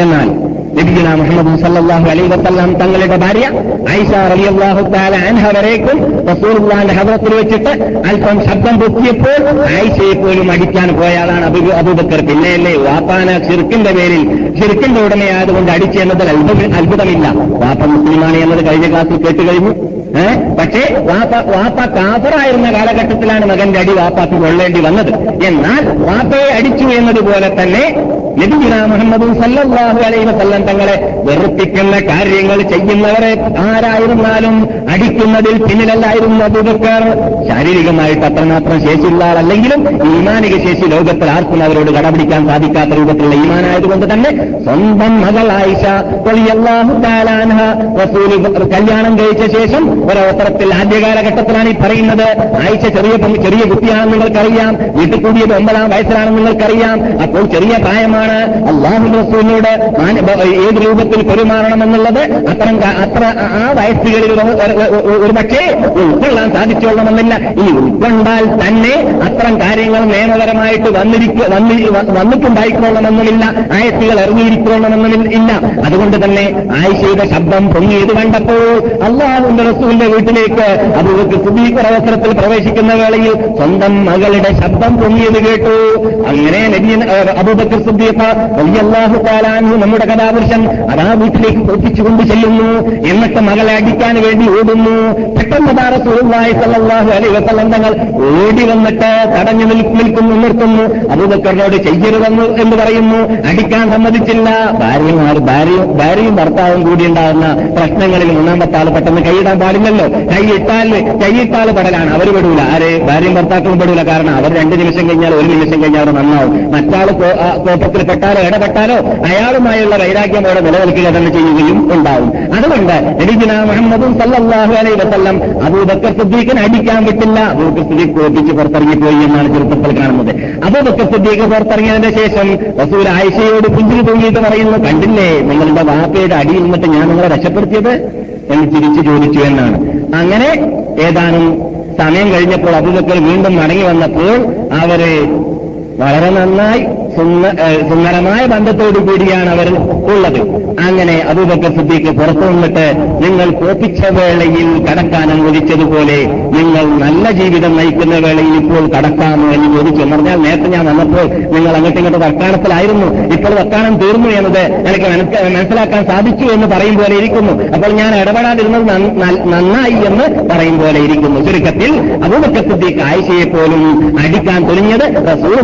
എന്നാൽ നബിഗുന മുഹമ്മദ് സല്ലല്ലാഹു അലൈ വസല്ലം തങ്ങളുടെ ഭാര്യ ഐഷ റളിയല്ലാഹു താല അൻഹ വരേക്കും റസൂലുള്ളാഹിന്റെ ഹദ്റത്തിൽ വെച്ചിട്ട് അല്പം ശബ്ദം പൊക്കിയപ്പോൾ ആയിഷയെ പോലും അടിക്കാൻ പോയാളാണ് അബു അബൂബക്കർ പിന്നെയല്ലേ വാപ്പാന ഷിർക്കിന്റെ പേരിൽ ഷിർക്കിന്റെ ഉടമയായതുകൊണ്ട് അടിച്ചു എന്നതിൽ അത്ഭുത- അത്ഭുതമില്ല വാപ്പ മുസ്ലിമാണ് എന്നത് കഴിഞ്ഞ ക്ലാസ്സിൽ കേട്ട് കഴിഞ്ഞു? പക്ഷേ വാപ്പ വാപ്പ കാഫറായിരുന്ന കാലഘട്ടത്തിലാണ് മകന്റെ അടി വാപ്പാക്ക് കൊള്ളേണ്ടി വന്നത്. എന്നാൽ വാപ്പയെ അടിച്ചു എന്നതുപോലെ തന്നെ നബിഗുന മുഹമ്മദ് സല്ലാഹു അലൈഹി വസല്ലം തങ്ങളെ വെറുപ്പിക്കുന്ന കാര്യങ്ങൾ ചെയ്യുന്നവരെ ആരായിരുന്നാലും അടിക്കുന്നതിൽ പിന്നിലല്ലായിരുന്നു അബൂബക്കർ. ശാരീരികമായിട്ട് അത്രമാത്രം ശേഷിയുള്ള ആളല്ലെങ്കിലും ഈമാനിക ശേഷി ലോകത്തിൽ ആർക്കും അവരോട് കടപിടിക്കാൻ സാധിക്കാത്ത രൂപത്തിലുള്ള ഈമാനായതുകൊണ്ട് തന്നെ സ്വന്തം മകൾ ആയിഷ കല്യാണം കഴിച്ച ശേഷം ഒരവസരത്തിൽ ആദ്യ കാലഘട്ടത്തിലാണ് ഈ പറയുന്നത്. ആഴ്ച ചെറിയ ചെറിയ കുട്ടിയാണെന്ന് നിങ്ങൾക്കറിയാം. വീട്ടിൽ കൂടിയത് ഒമ്പതാം വയസ്സിലാണെന്ന് നിങ്ങൾക്കറിയാം. അപ്പോൾ ചെറിയ പ്രായമാണ്. അള്ളാഹു റസൂലിനോട് ഏത് രൂപത്തിൽ പെരുമാറണമെന്നുള്ളത് അത്തരം അത്ര ആ വയസ്സുകളിൽ ഒരു- പക്ഷേ ഉൾക്കൊള്ളാൻ സാധിച്ചോളണമെന്നില്ല ഇനി ഉൾക്കൊണ്ടാൽ തന്നെ അത്തരം കാര്യങ്ങൾ നിയമപരമായിട്ട് വന്നിരിക്ക വന്നിട്ടുണ്ടായിക്കൊള്ളണമെന്നുമില്ല ആയത്തുകൾ ഇറങ്ങിയിരിക്കണമെന്നും ഇല്ല അതുകൊണ്ട് തന്നെ ആയിഷയുടെ ശബ്ദം പൊങ്ങിയത് കണ്ടപ്പോൾ അള്ളാഹുന്റെ റസൂലിന്റെ വീട്ടിലേക്ക് അബൂബക്കർ സുദീഖ് അവസരത്തിൽ പ്രവേശിക്കുന്ന വേളയിൽ സ്വന്തം മകളുടെ ശബ്ദം പൊങ്ങിയത് കേട്ടു. അങ്ങനെ അബൂബക്കർ സുദ്ദീഖ് അള്ളാഹു താലാനു നമ്മുടെ കഥാപുരുഷൻ അതാ വീട്ടിലേക്ക് പൊട്ടിച്ചുകൊണ്ട് ചെല്ലുന്നു. എന്നിട്ട് മകളെ അടിക്കാൻ വേണ്ടി ഓടുന്നു. പെട്ടെന്ന് താ സല്ലാഹു അലൈ വസല്ലം ഓടി വന്നിട്ട് തടഞ്ഞു നിൽ- നിൽക്കുന്നു നിർത്തുന്നു. അബൂബക്കറിനോട് ചെയ്യരുതെന്ന് എന്ന് പറയുന്നു. അടിക്കാൻ സമ്മതിച്ചില്ല. ഭാര്യമാർ ഭാര്യയും ഭാര്യയും ഭർത്താവും കൂടി ഉണ്ടാകുന്ന പ്രശ്നങ്ങളിൽ മൂന്നാമത്തെ ആൾ പെട്ടെന്ന് കൈയിടാൻ പാടില്ലല്ലോ കൈയിട്ടാൽ കൈയിട്ടാൽ പെടലാണ്. അവർ പെടൂല. ആര്? ഭാര്യയും ഭർത്താക്കളും പെടൂല. കാരണം അവർ രണ്ട് നിമിഷം കഴിഞ്ഞാൽ ഒരു നിമിഷം കഴിഞ്ഞാൽ അവർ നന്നാവും. മറ്റാൾ കോപ്പത്തിൽ പെട്ടാലോ ഇടപെട്ടാലോ അയാളുമായുള്ള വൈരാഗ്യം അവിടെ നിലനിൽക്കുക തന്നെ ചെയ്യുകയും ഉണ്ടാവും. അതുകൊണ്ട് നബിഗുന മുഹമ്മദും സല്ലാഹു അലൈ വസല്ലം അബൂബക്കർ സിദ്ദീഖിന് അടിക്കാൻ പറ്റില്ല അബൂബക്കർ സിദ്ദീഖ് കോപ്പിച്ച് പുറത്തിറങ്ങിപ്പോയി എന്നാണ് ചെറുപ്പത്തിൽ കാണുന്നത്. അബൂബക്കർ സിദ്ദീഖ് പുറത്തിറങ്ങിയതിന് ശേഷം റസൂൽ ആയിഷയോട് പുഞ്ചിരി തൂങ്ങിയിട്ട് പറയുന്നു കണ്ടില്ലേ? നിങ്ങളുടെ വാപ്പയുടെ അടിയിൽ നിന്നിട്ട് ഞാൻ നിങ്ങളെ രക്ഷപ്പെടുത്തിയത്? എന്ന് തിരിച്ചു ചോദിച്ചു എന്നാണ്. അങ്ങനെ ഏതാനും സമയം കഴിഞ്ഞപ്പോൾ അബൂബക്കർ വീണ്ടും മടങ്ങി വന്നപ്പോൾ അവരെ വളരെ നന്നായി സുന്ദരമായ ബന്ധത്തോടു കൂടിയാണ് അവർ ഉള്ളത്. അങ്ങനെ അബൂബക്കർ സിദ്ദീഖ് പുറത്തു നിന്നിട്ട് നിങ്ങൾ കോപ്പിച്ച വേളയിൽ കടക്കാൻ അനുവദിച്ചതുപോലെ നിങ്ങൾ നല്ല ജീവിതം നയിക്കുന്ന വേളയിൽ ഇപ്പോൾ കടക്കാമോ എന്ന് ചോദിച്ചു പറഞ്ഞാൽ നേരത്തെ ഞാൻ വന്നപ്പോൾ നിങ്ങൾ അങ്ങോട്ടും ഇങ്ങോട്ട് വക്കാണത്തിലായിരുന്നു ഇപ്പോൾ വക്കാണം തീർന്നു എന്നത് എനിക്ക് മനസ്സിലാക്കാൻ സാധിച്ചു എന്ന് പറയും പോലെ ഇരിക്കുന്നു. അപ്പോൾ ഞാൻ ഇടപെടാതിരുന്നത് നന്നായി എന്ന് പറയും പോലെ ഇരിക്കുന്നു. ചുരുക്കത്തിൽ അബൂബക്കർ സിദ്ദീഖ് ആയിഷയെ പോലും അടിക്കാൻ തുനിഞ്ഞത് റസൂൾ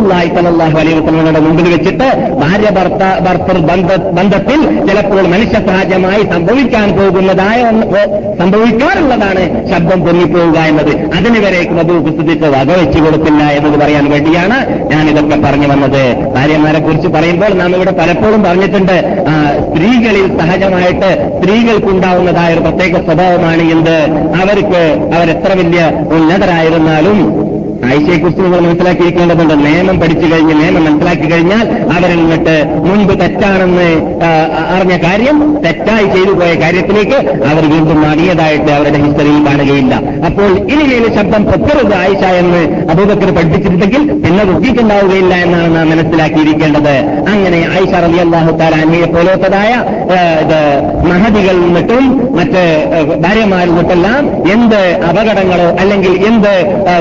അലൈഹി വസല്ലമയുടെ മുമ്പിൽ വെച്ചിട്ട് ഭാര്യ ഭർത്ത ബന്ധത്തിൽ ചിലപ്പോൾ മനുഷ്യസഹജമായി സംഭവിക്കാൻ പോകുന്നതായ സംഭവിക്കാറുള്ളതാണ് ശബ്ദം പൊങ്ങിപ്പോവുക എന്നത്. അതിനുവരേക്ക് മധു സിദ്ദീഖ് വകവെച്ചു കൊടുത്തില്ല എന്നത് പറയാൻ വേണ്ടിയാണ് ഞാനിതൊക്കെ പറഞ്ഞു വന്നത്. ഭാര്യമാരെ കുറിച്ച് പറയുമ്പോൾ നാം ഇവിടെ പലപ്പോഴും പറഞ്ഞിട്ടുണ്ട് സ്ത്രീകളിൽ സഹജമായിട്ട് സ്ത്രീകൾക്കുണ്ടാവുന്നതായ ഒരു പ്രത്യേക സ്വഭാവമാണ് എന്ത്? അവർക്ക് അവരെത്ര വലിയ ഉന്നതരായിരുന്നാലും ആയിഷയെക്കുറിച്ച് നിങ്ങൾ മനസ്സിലാക്കിയിരിക്കേണ്ടതുണ്ട്. നിയമം പഠിച്ചു കഴിഞ്ഞ് നിയമം മനസ്സിലാക്കി കഴിഞ്ഞാൽ അവരങ്ങോട്ട് മുൻപ് തെറ്റാണെന്ന് അറിഞ്ഞ കാര്യം തെറ്റായി ചെയ്തു പോയ കാര്യത്തിലേക്ക് അവർ വീണ്ടും മടിയതായിട്ട് അവരുടെ ഹിസ്റ്ററിയിൽ കാണുകയില്ല. അപ്പോൾ ഇനി ഇനിമേൽ ശബ്ദം പൊക്കരുത് ആയിഷ എന്ന് അബൂബക്കർ പഠിപ്പിച്ചിട്ടുണ്ടെങ്കിൽ പിന്നെ റുക്കിയിട്ടുണ്ടാവുകയില്ല എന്നാണ് നാം മനസ്സിലാക്കിയിരിക്കേണ്ടത്. അങ്ങനെ ആയിഷ റബി അള്ളാഹു താരാനിയെ പോലത്തതായ മഹതികളിൽ നിന്നിട്ടും മറ്റ് ഭാര്യമാരിൽ നിന്നിട്ടെല്ലാം എന്ത് അപകടങ്ങളോ അല്ലെങ്കിൽ എന്ത്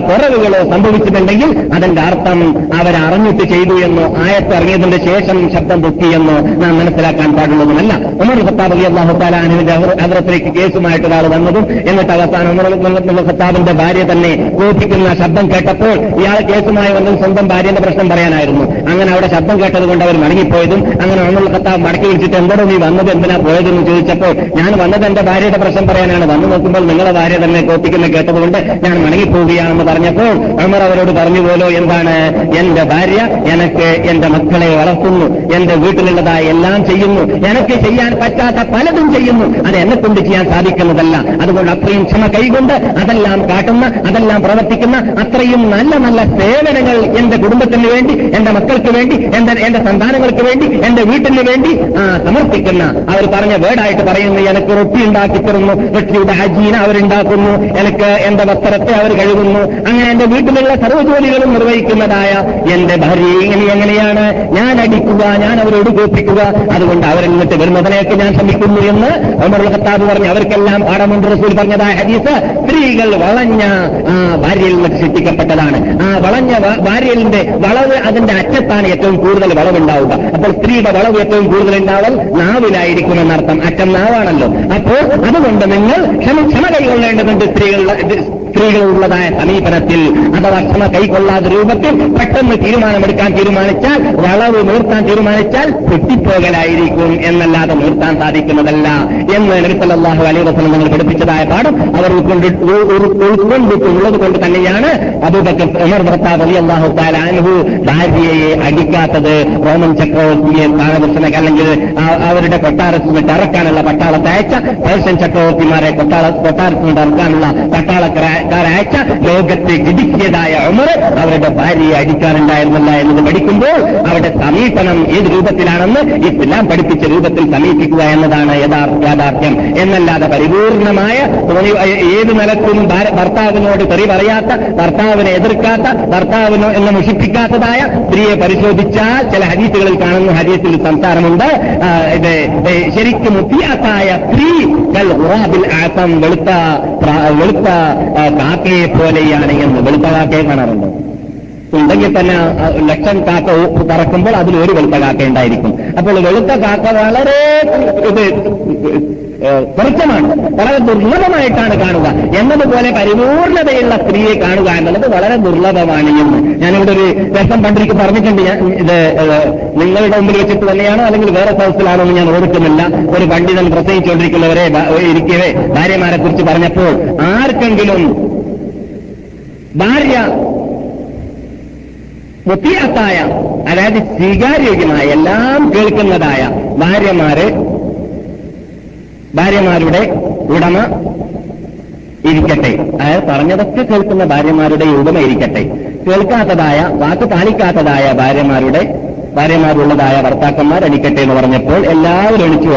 കുറവുകളോ സംഭവിച്ചിട്ടുണ്ടെങ്കിൽ അതിന്റെ അർത്ഥം അവരറിഞ്ഞിട്ട് ചെയ്തു എന്നോ ആയത്ത് ഇറങ്ങിയതിന്റെ ശേഷം ശബ്ദം പൊക്കിയെന്നോ നാം മനസ്സിലാക്കാൻ പാടുള്ളതുമല്ല. ഉമർ ഖത്താബ് അലി അള്ളാഹു താലാനുവിന്റെ അവരത്തിലേക്ക് കേസുമായിട്ട് ഒരാൾ വന്നതും എന്നിട്ട് അവസാനം ഉമർ ഖത്താബിന്റെ ഭാര്യ തന്നെ കോപിക്കുന്ന ശബ്ദം കേട്ടപ്പോൾ ഇയാൾ കേസുമായി വന്നത് സ്വന്തം ഭാര്യന്റെ പ്രശ്നം പറയാനായിരുന്നു. അങ്ങനെ അവിടെ ശബ്ദം കേട്ടതുകൊണ്ട് അവർ മടങ്ങിപ്പോയതും അങ്ങനെ ഉമർ ഖത്താബ് മടക്കി വിളിച്ചിട്ട് എന്തോ നീ വന്നത് എന്തിനാ പോയതെന്ന് ചോദിച്ചപ്പോൾ ഞാൻ വന്നത് എന്റെ ഭാര്യയുടെ പ്രശ്നം പറയാനാണ്. വന്നു നോക്കുമ്പോൾ നിങ്ങളെ ഭാര്യ തന്നെ കോപിക്കുന്ന കേട്ടതുകൊണ്ട് ഞാൻ മടങ്ങിപ്പോവുകയാണെന്ന് പറഞ്ഞപ്പോൾ അമർ അവരോട് പറഞ്ഞു പോലോ എന്താണ് എന്റെ ഭാര്യ? എനിക്ക് എന്റെ മക്കളെ വളർത്തുന്നു എന്റെ വീട്ടിലുള്ളതായ എല്ലാം ചെയ്യുന്നു എനിക്ക് ചെയ്യാൻ പറ്റാത്ത പലതും ചെയ്യുന്നു. അത് എന്നെ കൊണ്ട് ചെയ്യാൻ സാധിക്കുന്നതല്ല. അതുകൊണ്ട് അത്രയും ക്ഷമ കൈകൊണ്ട് അതെല്ലാം കാട്ടുന്ന അതെല്ലാം പ്രവർത്തിക്കുന്ന അത്രയും നല്ല നല്ല സേവനങ്ങൾ എന്റെ കുടുംബത്തിന് വേണ്ടി എന്റെ മക്കൾക്ക് വേണ്ടി എന്റെ എന്റെ സന്താനങ്ങൾക്ക് വേണ്ടി എന്റെ വീട്ടിന് വേണ്ടി സമർപ്പിക്കുന്ന. അവർ പറഞ്ഞ വേർഡായിട്ട് പറയുന്നു എനിക്ക് റൊട്ടി ഉണ്ടാക്കി തരുന്നു റൊട്ടിയുടെ ഹജീന അവരുണ്ടാക്കുന്നു എനിക്ക് എന്റെ വസ്ത്രത്തെ അവർ കഴുകുന്നു അങ്ങനെ എന്റെ വീട്ടിലുള്ള സർവജോലികളും നിർവഹിക്കുന്നതായ എന്റെ ഭാര്യ എങ്ങനെയാണ്? ഞാൻ അടിക്കുക ഞാൻ അവരോട് കോപ്പിക്കുക അതുകൊണ്ട് അവരിൽ നിന്നിട്ട് വരുന്നതിനേക്ക് ഞാൻ ശ്രമിക്കുന്നു എന്ന് ഒമർ ഖത്താബ് പറഞ്ഞു അവർക്കെല്ലാം പാഠമുണ്ട് റസൂൽ പറഞ്ഞതായ ഹദീസ്. സ്ത്രീകൾ വളഞ്ഞ ഭാര്യയിൽ നിന്ന് സൃഷ്ടിക്കപ്പെട്ടതാണ്. ആ വളഞ്ഞ ഭാര്യയിലിന്റെ വളവ് അതിന്റെ അറ്റത്താണ് ഏറ്റവും കൂടുതൽ വളവുണ്ടാവുക. അപ്പോൾ സ്ത്രീയുടെ വളവ് ഏറ്റവും കൂടുതൽ ഉണ്ടാവൽ നാവിലായിരിക്കും എന്നർത്ഥം. അറ്റം നാവാണല്ലോ. അപ്പോൾ അതുകൊണ്ട് നിങ്ങൾ ക്ഷമ ക്ഷമ കൈകൊള്ളേണ്ടതുണ്ട് സ്ത്രീകളുടെ സ്ത്രീകളുള്ളതായ സമീപനത്തിൽ അഥവാ ക്ഷമ കൈക്കൊള്ളാത്ത രൂപത്തിൽ പെട്ടെന്ന് തീരുമാനമെടുക്കാൻ തീരുമാനിച്ചാൽ വളവ് നിർത്താൻ തീരുമാനിച്ചാൽ പൊട്ടിപ്പോകലായിരിക്കും എന്നല്ലാതെ നിർത്താൻ സാധിക്കുന്നതല്ല എന്ന് നബിസല്ലാഹു അലൈ വസ്ലം നിങ്ങൾ പഠിപ്പിച്ചതായ പാഠം അവർ ഉൾക്കൊണ്ടിട്ടുള്ളത് കൊണ്ട് തന്നെയാണ് അബൂബക്കർ ഉമർ ഭർത്താവ് അലി അള്ളാഹു താലാൻഹു ഭാര്യയെ അടിക്കാത്തത് റോമൻ ചക്രവർത്തിയെ സ്ഥാനദർശനക്ക് അല്ലെങ്കിൽ അവരുടെ കൊട്ടാരത്തിൽ നിന്ന് ഇറക്കാനുള്ള പട്ടാളത്തെ അയച്ച ചക്രവർത്തിമാരെ കൊട്ടാര കൊട്ടാരത്തിൽ നിന്ന് ഇറക്കാനുള്ള പട്ടാളക്കാരയച്ച ലോകത്തെ ഇടുക്കിയതായ ഉമർ അവരുടെ ഭാര്യയെ അടിക്കാറുണ്ടായിരുന്നില്ല എന്നത് പഠിക്കുമ്പോൾ അവരുടെ സമീപനം ഏത് രൂപത്തിലാണെന്ന് ഇസ്ലാം പഠിപ്പിച്ച രൂപത്തിൽ സമീപിക്കുക എന്നതാണ് യാഥാർത്ഥ്യം. എന്നല്ലാതെ പരിപൂർണമായ ഏത് നിലക്കും ഭർത്താവിനോട് തെറി പറയാത്ത ഭർത്താവിനെ എതിർക്കാത്ത ഭർത്താവിനോ എന്ന് മുഷിപ്പിക്കാത്തതായ സ്ത്രീയെ പരിശോധിച്ചാൽ ചില ഹദീസുകളിൽ കാണുന്ന ഹദീസിൽ സംസാരമുണ്ട്. ശരിക്കും മുത്തിയാത്തായ സ്ത്രീ വെളുത്ത വെളുത്ത കാക്കയെ പോലെയാണ് എന്ന് വെളുത്ത കാക്കയെ കാണാറുണ്ട്. ഉണ്ടെങ്കിൽ തന്നെ ലക്ഷം കാക്ക പറക്കുമ്പോൾ അതിൽ ഒരു വെളുത്ത കാക്ക ഉണ്ടായിരിക്കും. അപ്പോൾ വെളുത്ത കാക്ക വളരെ ഇത് കുറച്ചമാണ് വളരെ ദുർലഭമായിട്ടാണ് കാണുക. എന്നതുപോലെ പരിപൂർണതയുള്ള സ്ത്രീയെ കാണുക എന്നുള്ളത് വളരെ ദുർലഭമാണ് എന്ന്. ഞാനിവിടെ ഒരു രസം പണ്ടിരിക്കും പറഞ്ഞിട്ടുണ്ട്. ഞാൻ ഇത് നിങ്ങളുടെ മുമ്പിൽ വെച്ചിട്ട് തന്നെയാണോ അല്ലെങ്കിൽ വേറെ സ്ഥലത്തിലാണോ എന്ന് ഞാൻ ഓർക്കുന്നില്ല. ഒരു പണ്ഡിതൻ പ്രസംഗിച്ചുകൊണ്ടിരിക്കുന്നവരെ ഇരിക്കവേ ഭാര്യമാരെ കുറിച്ച് പറഞ്ഞപ്പോൾ ആർക്കെങ്കിലും ഭാര്യ മുത്തിയാത്തായ അതായത് സ്വീകാര്യോഗ്യമായ എല്ലാം കേൾക്കുന്നതായ ഭാര്യമാര് ഭാര്യമാരുടെ ഉടമ ഇരിക്കട്ടെ. അതായത് പറഞ്ഞതൊക്കെ കേൾക്കുന്ന ഭാര്യമാരുടെ ഉടമ ഇരിക്കട്ടെ. കേൾക്കാത്തതായ വാക്ക് പാലിക്കാത്തതായ ഭാര്യമാരുടെ ഭാര്യമാരുള്ളതായ ഭർത്താക്കന്മാർ അടിക്കട്ടെ എന്ന് പറഞ്ഞപ്പോൾ എല്ലാവരും എണിച്ചു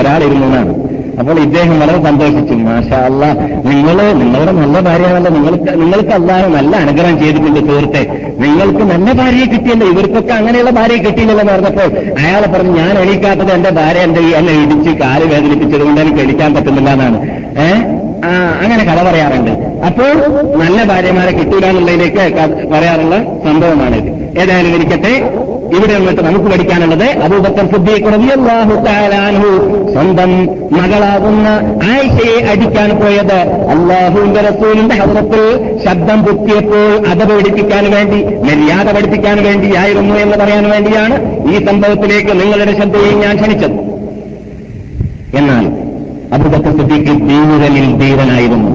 എന്നാണ്. അപ്പോൾ ഇദ്ദേഹം വളരെ സന്തോഷിച്ചു. മാഷാ അല്ല നിങ്ങൾ നിങ്ങളുടെ നല്ല ഭാര്യയാണല്ലോ നിങ്ങൾക്ക് നിങ്ങൾക്ക് അല്ലാതെ നല്ല അനുഗ്രഹം ചെയ്തിട്ടുണ്ട് സുഹൃത്തെ. നിങ്ങൾക്ക് നല്ല ഭാര്യയെ കിട്ടിയല്ലോ. ഇവർക്കൊക്കെ അങ്ങനെയുള്ള ഭാര്യയെ കിട്ടിയില്ലല്ലോ എന്ന് പറഞ്ഞപ്പോൾ അയാളെ പറഞ്ഞു ഞാൻ എണീക്കാത്തത് എന്റെ ഭാര്യ എന്റെ എന്നെ ഇടിച്ച് കാൽ വേദനിപ്പിച്ചത് കൊണ്ട് എനിക്ക് എണീക്കാൻ പറ്റുന്നില്ല എന്നാണ്. അങ്ങനെ കഥ പറയാറുണ്ട്. അപ്പോൾ നല്ല ഭാര്യമാരെ കിട്ടൂല എന്നുള്ളതിലേക്ക് പറയാറുള്ള സംഭവമാണിത്. ഏതായാലും ഇരിക്കട്ടെ. ഇവിടെ നിന്നിട്ട് നമുക്ക് പഠിക്കാനുള്ളത് അബൂബക്കർ സിദ്ദീഖ് റളിയല്ലാഹു തആല അൻഹു സ്വന്തം മകളാകുന്ന ആയിഷയെ അടിക്കാൻ പോയത് അള്ളാഹുവിന്റെ റസൂലിന്റെ ഹൗറത്തിൽ ശബ്ദം പൊത്തിയപ്പോൾ അത് പഠിപ്പിക്കാൻ വേണ്ടി മര്യാദ പഠിപ്പിക്കാൻ വേണ്ടിയായിരുന്നു എന്ന് പറയാൻ വേണ്ടിയാണ് ഈ സംഭവത്തിലേക്ക് നിങ്ങളുടെ ശ്രദ്ധയെ ഞാൻ ക്ഷണിച്ചത്. എന്നാൽ അബൂബക്കർ സിദ്ദീഖ് ധീരനിൽ ധീരനായിരുന്നു.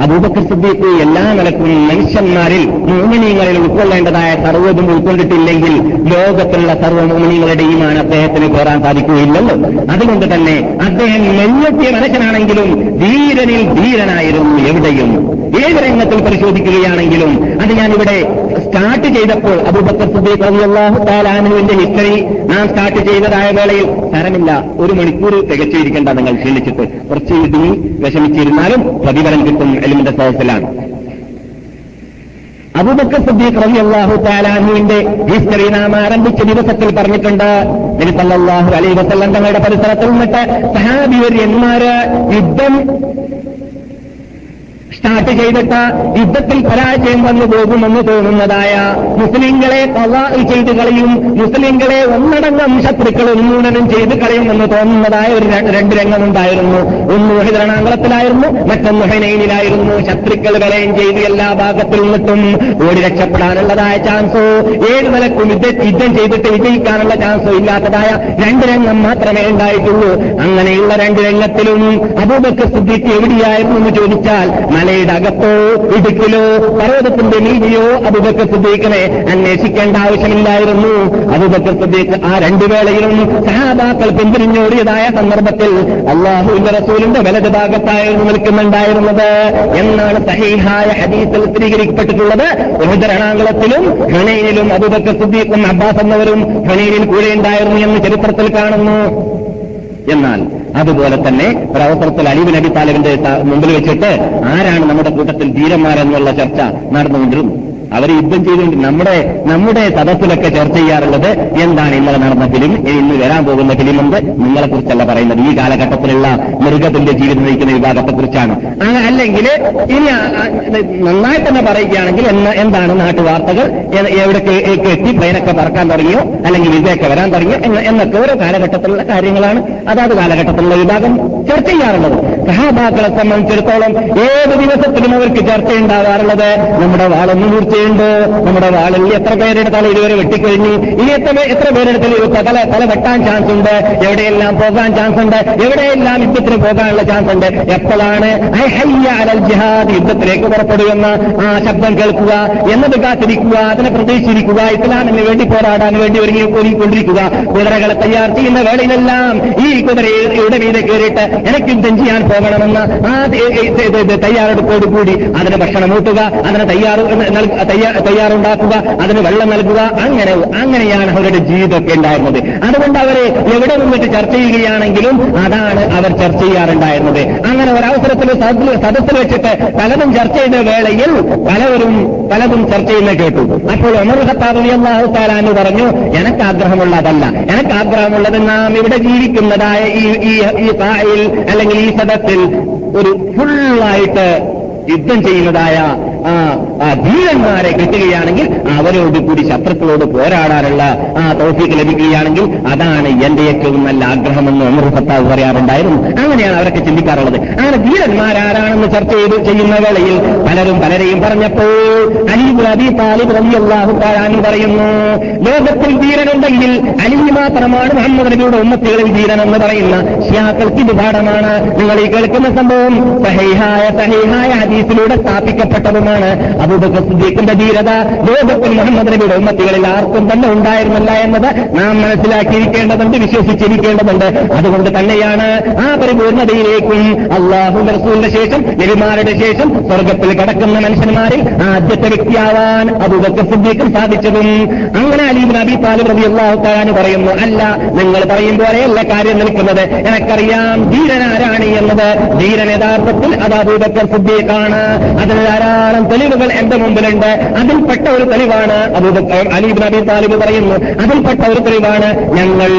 അബൂബക്കർ സിദ്ദീഖ് എല്ലാ നിലക്കും മനുഷ്യന്മാരിൽ മോമിനിയങ്ങളിൽ ഉൾക്കൊള്ളേണ്ടതായ സർവതും ഉൾക്കൊണ്ടിട്ടില്ലെങ്കിൽ ലോകത്തിലുള്ള സർവ മോമിനിയങ്ങളുടെയുമാണ് അദ്ദേഹത്തിന് കയറാൻ സാധിക്കുകയില്ലല്ലോ. അതുകൊണ്ട് തന്നെ അദ്ദേഹം മെല്ലെത്തിയ മനുഷ്യനാണെങ്കിലും ധീരനിൽ ധീരനായിരുന്നു എവിടെയും. ഏത് രംഗത്തിൽ പരിശോധിക്കുകയാണെങ്കിലും അത് ഞാനിവിടെ സ്റ്റാർട്ട് ചെയ്തപ്പോൾ അബൂബക്കർ സിദ്ദീഖ് അള്ളാഹു താലാനുവിന്റെ ഹിസ്റ്ററി നാം സ്റ്റാർട്ട് ചെയ്തതായ വേളയിൽ തരമില്ല ഒരു മണിക്കൂർ തികച്ചിരിക്കേണ്ട നിങ്ങൾ ക്ഷീണിച്ചിട്ട് കുറച്ച് ഇടുങ്ങി വിഷമിച്ചിരുന്നാലും പ്രതിഫലം കിട്ടും. എലിമിന്റെ സദസ്സിലാണ് അബൂബക്കർ സിദ്ദീഖ് അള്ളാഹു താലാഹുവിന്റെ ഹിസ്റ്ററി നാം ആരംഭിച്ച ദിവസത്തിൽ പറഞ്ഞിട്ടുണ്ട് നബി സല്ലല്ലാഹു അലൈഹി വസല്ലം തങ്ങളുടെ പരിസരത്തിൽ നിന്നിട്ട് സഹാബിവര്യന്മാര് യുദ്ധം സ്റ്റാർട്ട് ചെയ്തിട്ട് യുദ്ധത്തിൽ പരാജയം വന്നു പോകുമെന്ന് തോന്നുന്നതായ മുസ്ലിങ്ങളെ കലാ ചെയ്ത് കളയും മുസ്ലിങ്ങളെ ഒന്നടങ്കം ശത്രുക്കൾ ഉന്മൂലനം ചെയ്ത് കളയുമെന്ന് തോന്നുന്നതായ ഒരു രണ്ട് രംഗമുണ്ടായിരുന്നു. ഒന്ന് ഹൈദരണാങ്കളത്തിലായിരുന്നു മറ്റൊന്ന് ഹൈനൈനിലായിരുന്നു. ശത്രുക്കൾ കളയും ചെയ്ത് എല്ലാ ഭാഗത്തിൽ നിന്നിട്ടും ഓടി രക്ഷപ്പെടാനുള്ളതായ ചാൻസോ ഏഴ് നിലക്കും യുദ്ധം ചെയ്തിട്ട് വിജയിക്കാനുള്ള ചാൻസോ ഇല്ലാത്തതായ രണ്ട് രംഗം മാത്രമേ ഉണ്ടായിട്ടുള്ളൂ. അങ്ങനെയുള്ള രണ്ട് രംഗത്തിലും അബൂബക്കർ സിദ്ദീഖ് എവിടെയായിരുന്നു എന്ന് ചോദിച്ചാൽ മലയുടെ അകത്തോ ഇടുക്കിലോ പർവതത്തിന്റെ നീതിയോ അബൂബക്കർ സിദ്ദീഖിനെ അന്വേഷിക്കേണ്ട ആവശ്യമില്ലായിരുന്നു. അബൂബക്കർ സിദ്ദീഖ് ആ രണ്ടു വേളയിലും സഹാബാക്കൾ പിന്തിരിഞ്ഞോടിയതായ സന്ദർഭത്തിൽ അള്ളാഹുവിന്റെ റസൂലിന്റെ വലത് ഭാഗത്തായിരുന്നു നിൽക്കുന്നുണ്ടായിരുന്നത്. എന്നാണ് സഹീഹായ ഹദീസിൽ സ്ഥിരീകരിക്കപ്പെട്ടിട്ടുള്ളത്. രണാങ്കളത്തിലും ഹുനൈനിലും അബൂബക്കർ സിദ്ദീഖും അബ്ബാസ് എന്നവരും ഹുനൈനിൽ കൂടെ ഉണ്ടായിരുന്നു എന്ന് ചരിത്രത്തിൽ കാണുന്നു. എന്നാൽ അതുപോലെ തന്നെ ഒരവസരത്തിൽ അലീബ് നബി താലിബിന്റെ മുമ്പിൽ വെച്ചിട്ട് ആരാണ് നമ്മുടെ കൂട്ടത്തിൽ ധീരന്മാരെന്നുള്ള ചർച്ച നടന്നുകൊണ്ടിരുന്നു അവർ യുദ്ധം ചെയ്തുകൊണ്ട് നമ്മുടെ നമ്മുടെ സദസ്സിലൊക്കെ ചർച്ച ചെയ്യാറുള്ളത് എന്താണ് ഇന്നലെ നടന്ന ഫിലിം? ഇന്ന് വരാൻ പോകുന്ന ഫിലിം എന്ത് നിങ്ങളെ കുറിച്ചല്ല പറയുന്നത്. ഈ കാലഘട്ടത്തിലുള്ള മൃഗത്തിന്റെ ജീവിതം നയിക്കുന്ന വിഭാഗത്തെക്കുറിച്ചാണ് അല്ലെങ്കിൽ ഇനി നന്നായി തന്നെ പറയുകയാണെങ്കിൽ എന്താണ് നാട്ടുവാർത്തകൾ? വാർത്തകൾ എവിടേക്ക് എത്തി പ്ലെയിനൊക്കെ പറക്കാൻ തുടങ്ങിയോ? അല്ലെങ്കിൽ ഇതൊക്കെ വരാൻ തുടങ്ങിയോ? എന്നൊക്കെ ഓരോ കാലഘട്ടത്തിലുള്ള കാര്യങ്ങളാണ്. അതാത് കാലഘട്ടത്തിലുള്ള വിഭാഗം ചർച്ച ചെയ്യാറുള്ളത്. സഹാബാക്കളെ സംബന്ധിച്ചിടത്തോളം ഏത് ദിവസത്തിലും അവർക്ക് ചർച്ചയുണ്ടാവാറുള്ളത് നമ്മുടെ വാളൊന്ന് മൂർച്ചയുണ്ട് നമ്മുടെ വാളിൽ എത്ര പേരുടെ തല ഇതുവരെ വെട്ടിക്കഴിഞ്ഞു ഇനി എത്ര എത്ര പേരുടെ തല തല വെട്ടാൻ ചാൻസ് ഉണ്ട് എവിടെയെല്ലാം പോകാൻ ചാൻസ് ഉണ്ട് എവിടെയെല്ലാം യുദ്ധത്തിന് പോകാനുള്ള ചാൻസ് ഉണ്ട് എപ്പോഴാണ് അലൽ ജിഹാദ് യുദ്ധത്തിലേക്ക് പുറപ്പെടുമെന്ന ആ ശബ്ദം കേൾക്കുക എന്നത് കാത്തിരിക്കുക അതിനെ പ്രതീക്ഷിച്ചിരിക്കുക ഇസ്ലാമിന് വേണ്ടി പോരാടാൻ വേണ്ടി ഒരുങ്ങി ഒരുങ്ങിക്കൊണ്ടിരിക്കുക കുതിരകളെ തയ്യാർ ചെയ്യുന്ന വേളയിലെല്ലാം ഈ കുതിരയുടെ മീതെ കയറിയിട്ട് എനിക്ക് യുദ്ധം ചെയ്യാൻ പോകണമെന്ന ആ തയ്യാറെടുപ്പോട് കൂടി അതിന് ഭക്ഷണം ഊട്ടുക അതിന് തയ്യാറ് നൽക- തയ്യാ- തയ്യാറുണ്ടാക്കുക അതിന് വെള്ളം നൽകുക അങ്ങനെ അങ്ങനെയാണ് അവരുടെ ജീവിതമൊക്കെ ഉണ്ടായിരുന്നത്. അതുകൊണ്ട് അവരെ എവിടെ നിന്നിട്ട് ചർച്ച ചെയ്യുകയാണെങ്കിലും അതാണ് അവർ ചർച്ച ചെയ്യാറുണ്ടായിരുന്നത്. അങ്ങനെ ഒരവസരത്തിൽ സദസ്സിൽ- വെച്ചിട്ട് പലതും ചർച്ച ചെയ്ത വേളയിൽ പലവരും പലതും ചർച്ച ചെയ്യുന്ന കേട്ടു. അപ്പോൾ ഒമർ ഖത്താബ് പറഞ്ഞു എനിക്ക് ആഗ്രഹമുള്ളതല്ല എനിക്ക് ആഗ്രഹമുള്ളത് നാം ഇവിടെ ജീവിക്കുന്നതായ ഈ ഈ അല്ലെങ്കിൽ ഈ സദസ്സിൽ ഒരു ഫുള്ളായിട്ട് യുദ്ധം ചെയ്യുന്നതായ ആ ധീരന്മാരെ കിട്ടുകയാണെങ്കിൽ അവരോട് കൂടി ശത്രുക്കളോട് പോരാടാനുള്ള ആ തോഫിക്ക് ലഭിക്കുകയാണെങ്കിൽ അതാണ് എന്റെ ഏറ്റവും നല്ല ആഗ്രഹമെന്ന് ഒമർ ഭർത്താവ് പറയാറുണ്ടായിരുന്നു. അങ്ങനെയാണ് അവരൊക്കെ ചിന്തിക്കാറുള്ളത്. അങ്ങനെ ധീരന്മാരാരാണെന്ന് ചർച്ച ചെയ്ത് ചെയ്യുന്ന വേളയിൽ പലരും പലരെയും പറഞ്ഞപ്പോൾ അലീബ് അബി താലിബ് പറയുന്നു ലോകത്തിൽ ധീരനുണ്ടെങ്കിൽ അലി മാത്രമാണ് മുഹമ്മദ് നബിയുടെ ഉമ്മത്തുകളിൽ ധീരൻ എന്ന് പറയുന്ന ഷിയാക്കൾക്ക് ഇത് പാഠമാണ് നിങ്ങൾ ഈ കേൾക്കുന്ന സംഭവം സഹൈഹായ സഹൈഹായ ഹദീസിലൂടെ സ്ഥാപിക്കപ്പെട്ടതുമാണ്. അബൂബക്കർ സിദ്ദീഖിന്റെ ധീരത ലോകത്തിൽ മുഹമ്മദ് നബിയുടെ ഉമ്മത്തികളിൽ ആർക്കും തന്നെ ഉണ്ടായിരുന്നില്ല എന്നത് നാം മനസ്സിലാക്കിയിരിക്കേണ്ടതുണ്ട് വിശ്വസിച്ചിരിക്കേണ്ടതുണ്ട്. അതുകൊണ്ട് തന്നെയാണ് ആ പരിപൂർണതയിലേക്കും അള്ളാഹു റസൂലിന്റെ ശേഷം നബിമാരുടെ ശേഷം സ്വർഗത്തിൽ കടക്കുന്ന മനുഷ്യന്മാരിൽ ആദ്യത്തെ വ്യക്തിയാവാൻ അബൂബക്കർ സിദ്ദീഖും സാധിച്ചതും. അങ്ങനെ അലീബ് നബി താലിബ് റബി അള്ളാഹുത്താന് പറയുന്നു അല്ല നിങ്ങൾ പറയും പോലെയല്ല കാര്യം നിൽക്കുന്നത്. എനിക്കറിയാം ധീരൻ ആരാണ് എന്നത്. ധീരൻ യഥാർത്ഥത്തിൽ അത് അബൂബക്കർ സിദ്ദീഖാണ്. അതിന് ധാരാളം തെളിവുകൾ എന്റെ മുമ്പിലുണ്ട്. അതിൽപ്പെട്ട ഒരു തെളിവാണ് അലീബ് നബി താലിബ് പറയുന്നു. അതിൽപ്പെട്ട ഒരു തെളിവാണ് ഞങ്ങൾ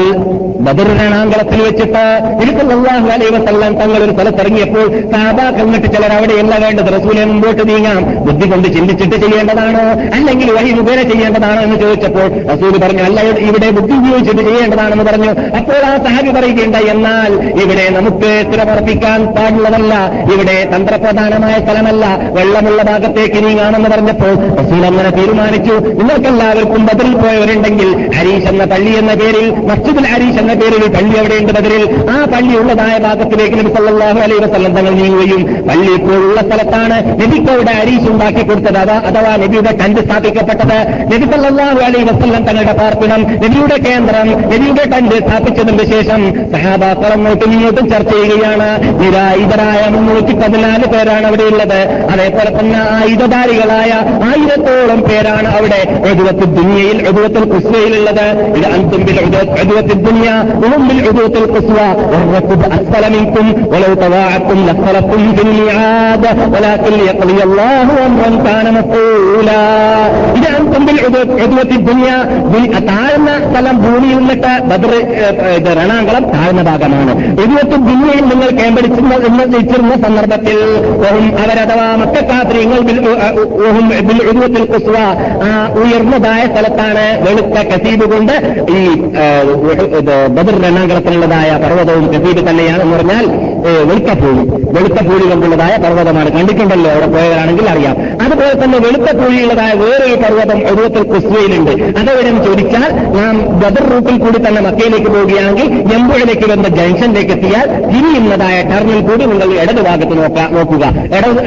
ബദറിനാങ്കളത്തിൽ വെച്ചിട്ട് ഇരുത്തല്ലാഹു അലൈ വസല്ലാം തങ്ങൾ ഒരു സ്ഥലത്തിറങ്ങിയപ്പോൾ സാബാക്കൾ കണ്ണിട്ട് ചിലർ അവിടെയല്ല വേണ്ടത്. റസൂലെ മുമ്പോട്ട് നീങ്ങാം. ബുദ്ധി കൊണ്ട് ചിന്തിച്ചിട്ട് ചെയ്യേണ്ടതാണോ? അല്ലെങ്കിൽ വഴി മുഖേന ചെയ്യേണ്ടതാണോ എന്ന് ചോദിച്ചപ്പോൾ റസൂൽ പറഞ്ഞു അല്ല ഇവിടെ ബുദ്ധി ഉപയോഗിച്ചിട്ട് ചെയ്യേണ്ടതാണെന്ന് പറഞ്ഞു. അപ്പോൾ ആ സഹാബി പറയുകയുണ്ട് എന്നാൽ ഇവിടെ നമുക്ക് സ്ഥിരമർപ്പിക്കാൻ പാടുള്ളതല്ല. ഇവിടെ തന്ത്രപ്രധാനമായ സ്ഥലമല്ല. വെള്ളമുള്ള ഭാഗത്തേക്ക് നീങ്ങാണെന്ന് പറഞ്ഞപ്പോൾ റസൂൽ അങ്ങനെ തീരുമാനിച്ചു. നിങ്ങൾക്കെല്ലാവർക്കും ബദറിൽ പോയവരുണ്ടെങ്കിൽ ഹരീഷ് എന്ന പള്ളി എന്ന പേരിൽ മസ്ജിദുൽ ഹരീഷ് എന്ന പേരിൽ പള്ളി എവിടെയുണ്ട് ബദറിൽ. ആ പള്ളി ഉള്ളതായ ഭാഗത്തിലേക്ക് നബി സല്ലല്ലാഹു അലൈഹി വസല്ലം തങ്ങൾ നീങ്ങുകയും പള്ളി ഇപ്പോഴുള്ള സ്ഥലത്താണ്. നബിക്ക് ഹരീഷ് ഉണ്ടാക്കി കൊടുത്തത് അതാ അഥവാ നബിയുടെ കണ്ട് സ്ഥാപിക്കപ്പെട്ടത്. നബി സല്ലല്ലാഹു അലൈഹി വസല്ലം തങ്ങളുടെ പാർപ്പിടം നബിയുടെ കേന്ദ്രം നബിയുടെ കണ്ട് സ്ഥാപിച്ചതിന് ശേഷം സഹാബാക്കൾ അങ്ങോട്ടും ഇങ്ങോട്ടും ചർച്ച ചെയ്യുകയാണ്. നിരായുധരായ മുന്നൂറ്റി പതിനാല് പേരാണ് അവിടെയുള്ളത് അതേപോലെ തന്നെ ആയുധധാരികളായ ആയിരത്തോളം പേരാണ് അവിടെ എഴുപത്തി ദുനിയയിൽ എഴുപത്തിൽ കുസ്വയിലുള്ളത് ഇത് അന്തുമ്പിൽ എഴുപത്തി ദുനിയ ഉളുമ്പിൽ എഴുപത്തിൽ കുസ്വ والركب أسفل منكم ولو تواعدتم لاختلفتم في الميعاد ولكن ليقضي الله أمرا كان مفعولا ഇത് അന്തുമ്പിൽ എഴുപത്തി ദുനിയ താഴ്ന്ന സ്ഥലം ഭൂമിയിൽ നിന്നിട്ട് ബദർ ഇത് രണാങ്കളം താഴ്ന്ന ഭാഗമാണ് എഴുപത്തി ദുനിയയിൽ നിങ്ങൾ കേമ്പടിച്ചിരുന്ന എന്ന് ജയിച്ചിരുന്ന സന്ദർഭത്തിൽ ഓഹും അവരഥവാ മക്കാത്രിയങ്ങൾ എഴുപത്തിൽ കുസ്വ ആ ഉയർന്നതായ സ്ഥലത്താണ് വെളുത്ത കസീബ് കൊണ്ട് ഈ ബദർ രണാങ്കണത്തിനുള്ളതായ പർവതവും കസീബ് തന്നെയാണ് എന്ന് പറഞ്ഞാൽ വെളുത്ത പൂഴി കൊണ്ടുള്ളതായ പർവതമാണ്. കണ്ടിട്ടുണ്ടല്ലോ അവിടെ പോയവരാണെങ്കിൽ അറിയാം. അതുപോലെ തന്നെ വെളുത്ത പൂഴിയുള്ളതായ വേറൊരു പർവതം ഒരുവത്തിൽ കുസ്വയിലുണ്ട്. അതവരും ചോദിച്ചാൽ നാം ബദർ റൂട്ടിൽ കൂടി തന്നെ മക്കയിലേക്ക് പോവുകയാണെങ്കിൽ എമ്പുഴയിലേക്ക് വന്ന ജംഗ്ഷനിലേക്ക് എത്തിയാൽ തിരിയുന്നതായ ടർണിൽ കൂടി നിങ്ങൾ ഇടതുഭാഗത്ത് നോക്കുക.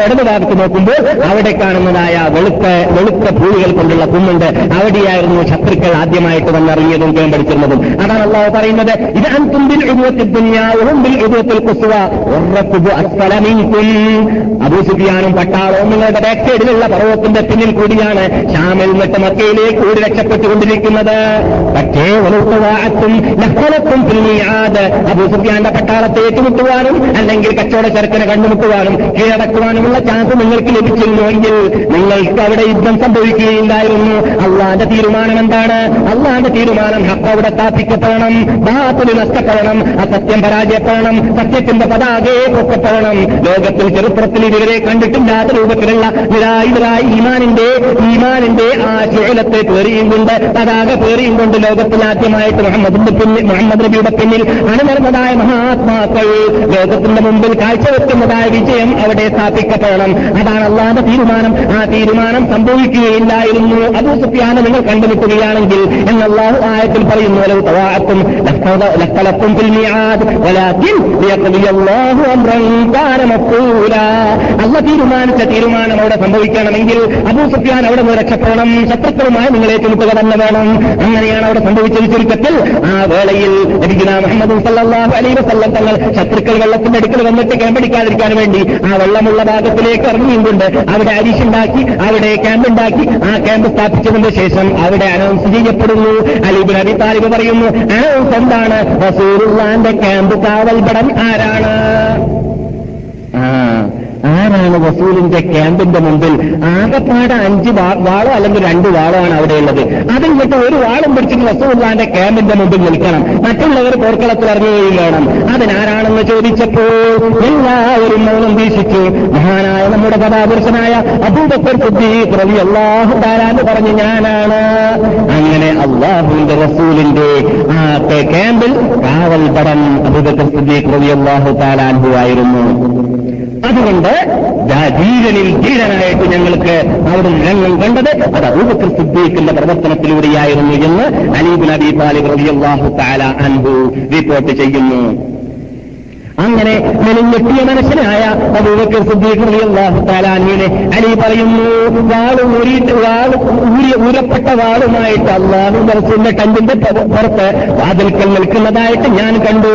ഇടതുഭാഗത്ത് നോക്കുമ്പോൾ അവിടെ കാണുന്നതായ വെളുത്ത വെളുത്ത പൂഴികൾ കൊണ്ടുള്ള കുന്നുണ്ട്. അവിടെയായിരുന്നു ശത്രുക്കൾ ആദ്യമായിട്ട് വന്നിറങ്ങിയതും കേമ്പടിച്ചിരുന്നതും അതാണ് അള്ളാഹ് പറയുന്നത് ഇത് അൻതുമ്പിൽ എഴുപത്തിൽ ദുന്യാവും ബിൽ എഴുപത്തിൽ കുസുവ. ഉറക്കുബു അബൂ അബൂസുഫിയാനും പട്ടാളവും നിങ്ങളുടെ ബാക്ക് സൈഡിലുള്ള പർവത്തിന്റെ പിന്നിൽ കൂടിയാണ് ഷാമിൽ നിന്നിട്ട് മക്കയിലേക്ക് കൂടി രക്ഷപ്പെട്ടുകൊണ്ടിരിക്കുന്നത്. പക്ഷേ ഒലുത്തവാഴത്തും ലഹലത്തും പിന്നിയാത് അബൂസുഫിയാന്റെ പട്ടാളത്തെ ഏറ്റുമുട്ടുവാനും അല്ലെങ്കിൽ കച്ചവട ചരക്കിനെ കണ്ടുമുട്ടുവാനും കീഴടക്കുവാനുമുള്ള ചാൻസ് നിങ്ങൾക്ക് ലഭിച്ചിരുന്നുവെങ്കിൽ നിങ്ങൾക്ക് അവിടെ യുദ്ധം സംഭവിക്കുകയില്ലായിരുന്നു അള്ളാന്റെ തീരുമാനം എന്താണ്? അള്ളാന്റെ തീരുമാനം ഹക്കവിടെ സ്ഥാപിക്കപ്പെടണം. ബാത്തിൽ നഷ്ടപ്പെടണം. അസത്യം പരാജയപ്പെടണം. സത്യത്തിന്റെ പതാകയെ പൊക്കപ്പെടണം ലോകത്തിൽ ചരിത്രത്തിൽ ഇതുവരെ കണ്ടിട്ടില്ലാത്ത രൂപത്തിലുള്ള നിരായുധരായ ഈമാനിന്റെ ഈമാനിന്റെ ആ ശേലത്തെ പേറിയും കൊണ്ട് പതാക പേറിയും കൊണ്ട് ലോകത്തിൽ ആദ്യമായിട്ട് മുഹമ്മദിന്റെ പിന്നിൽ മുഹമ്മദ് നബിയുടെ പിന്നിൽ അണിനിർന്നതായ മഹാത്മാക്കൾ ലോകത്തിന്റെ മുമ്പിൽ കാഴ്ചവെക്കുന്നതായ വിജയം അവിടെ സ്ഥാപിക്കപ്പെടണം. അതാണ് അള്ളാന്റെ തീരുമാനം. ആ തീരുമാനം സംഭവിക്കുകയില്ലായിരുന്നു. അബൂ സുഫിയാനെ നിങ്ങൾ കണ്ടുമുട്ടുകയാണെങ്കിൽ എന്നല്ലാഹു ആയത്തിൽ പറയുന്നു ലഖലക്കും ഫിൽ മിആദ് അല്ലാഹു അമ്രൂല അല്ല തീരുമാനിച്ച തീരുമാനം അവിടെ സംഭവിക്കണമെങ്കിൽ അബൂ സുഫിയാൻ അവിടെ നിന്ന് രക്ഷപ്പെടണം. ശത്രുക്കളുമായി നിങ്ങളെ ഏറ്റുമുട്ടുക തന്നെ വേണം. അങ്ങനെയാണ് അവിടെ സംഭവിച്ചത് ചുരുക്കത്തിൽ. ആ വേളയിൽ മുഹമ്മദ് സല്ലല്ലാഹു അലൈഹി വസല്ലം തങ്ങൾ ശത്രുക്കൾ വെള്ളത്തിന്റെ അടുക്കൽ വന്നിട്ട് ക്യാമ്പടിക്കാതിരിക്കാൻ വേണ്ടി ആ വെള്ളമുള്ള ഭാഗത്തിലേക്ക് ഇറങ്ങിയുണ്ട് അവിടെ അരിശുണ്ടാക്കി അവിടെ ക്യാമ്പ് ഉണ്ടാക്കി ആ ക്യാമ്പ് സ്ഥാപിച്ചതിന് ശേഷം അവിടെ അനൗൺസ് ചെയ്യപ്പെടുന്നു. അലിബിൻ അബി താലിബ് പറയുന്നു അനൗൺസ് എന്താണ്? റസൂറുള്ളാന്റെ ക്യാമ്പ് കാവൽപടം ആരാണ്? ആരാണ് വസൂലിന്റെ ക്യാമ്പിന്റെ മുമ്പിൽ? ആകെപ്പാട് അഞ്ച് വാളോ അല്ലെങ്കിൽ രണ്ട് വാളാണ് അവിടെയുള്ളത് അതിൽ വിട്ട് ഒരു വാളും പിടിച്ചിട്ട് വസൂല്ലാന്റെ ക്യാമ്പിന്റെ മുമ്പിൽ നിൽക്കണം. മറ്റുള്ളവർ പോർക്കളത്തിൽ ഇറങ്ങുകയും വേണം. അതിനാരാണെന്ന് ചോദിച്ചപ്പോൾ എല്ലാവരും മൗനം വീക്ഷിച്ചു. മഹാനായ നമ്മുടെ കഥാപുരുഷനായ അബൂബക്കർ സിദ്ദീഖ് അള്ളാഹു താരാന്ന് പറഞ്ഞ് ഞാനാണ്. അങ്ങനെ അള്ളാഹുവിന്റെ റസൂലിന്റെ ആ ക്യാമ്പിൽ കാവൽ പടം അബൂബക്കർ സിദ്ദീഖ് ആയിരുന്നു. അതുകൊണ്ട് ധീരനിൽ ധീരനായിട്ട് ഞങ്ങൾക്ക് അവിടെ രംഗം കണ്ടത് അത് അബൂബക്കർ സിദ്ദീഖിന്റെ പ്രവർത്തനത്തിലൂടെയായിരുന്നു എന്ന് അലീബ് നബി താലിബ് റളിയല്ലാഹു തആല അൻഹു റിപ്പോർട്ട് ചെയ്യുന്നു. അങ്ങനെ മെലിഞ്ഞെട്ടിയ മനുഷ്യനായ അബൂബക്കർ സിദ്ദീഖ് അലി പറയുന്നു വാൾ ഊരിയിട്ട് വാൾ ഊരി ഊരപ്പെട്ട വാളുമായിട്ട് അള്ളാഹു മനസ്സിന്റെ കണ്ടിന്റെ പുറത്ത് വാതിൽക്കൽ നിൽക്കുന്നതായിട്ട് ഞാൻ കണ്ടു.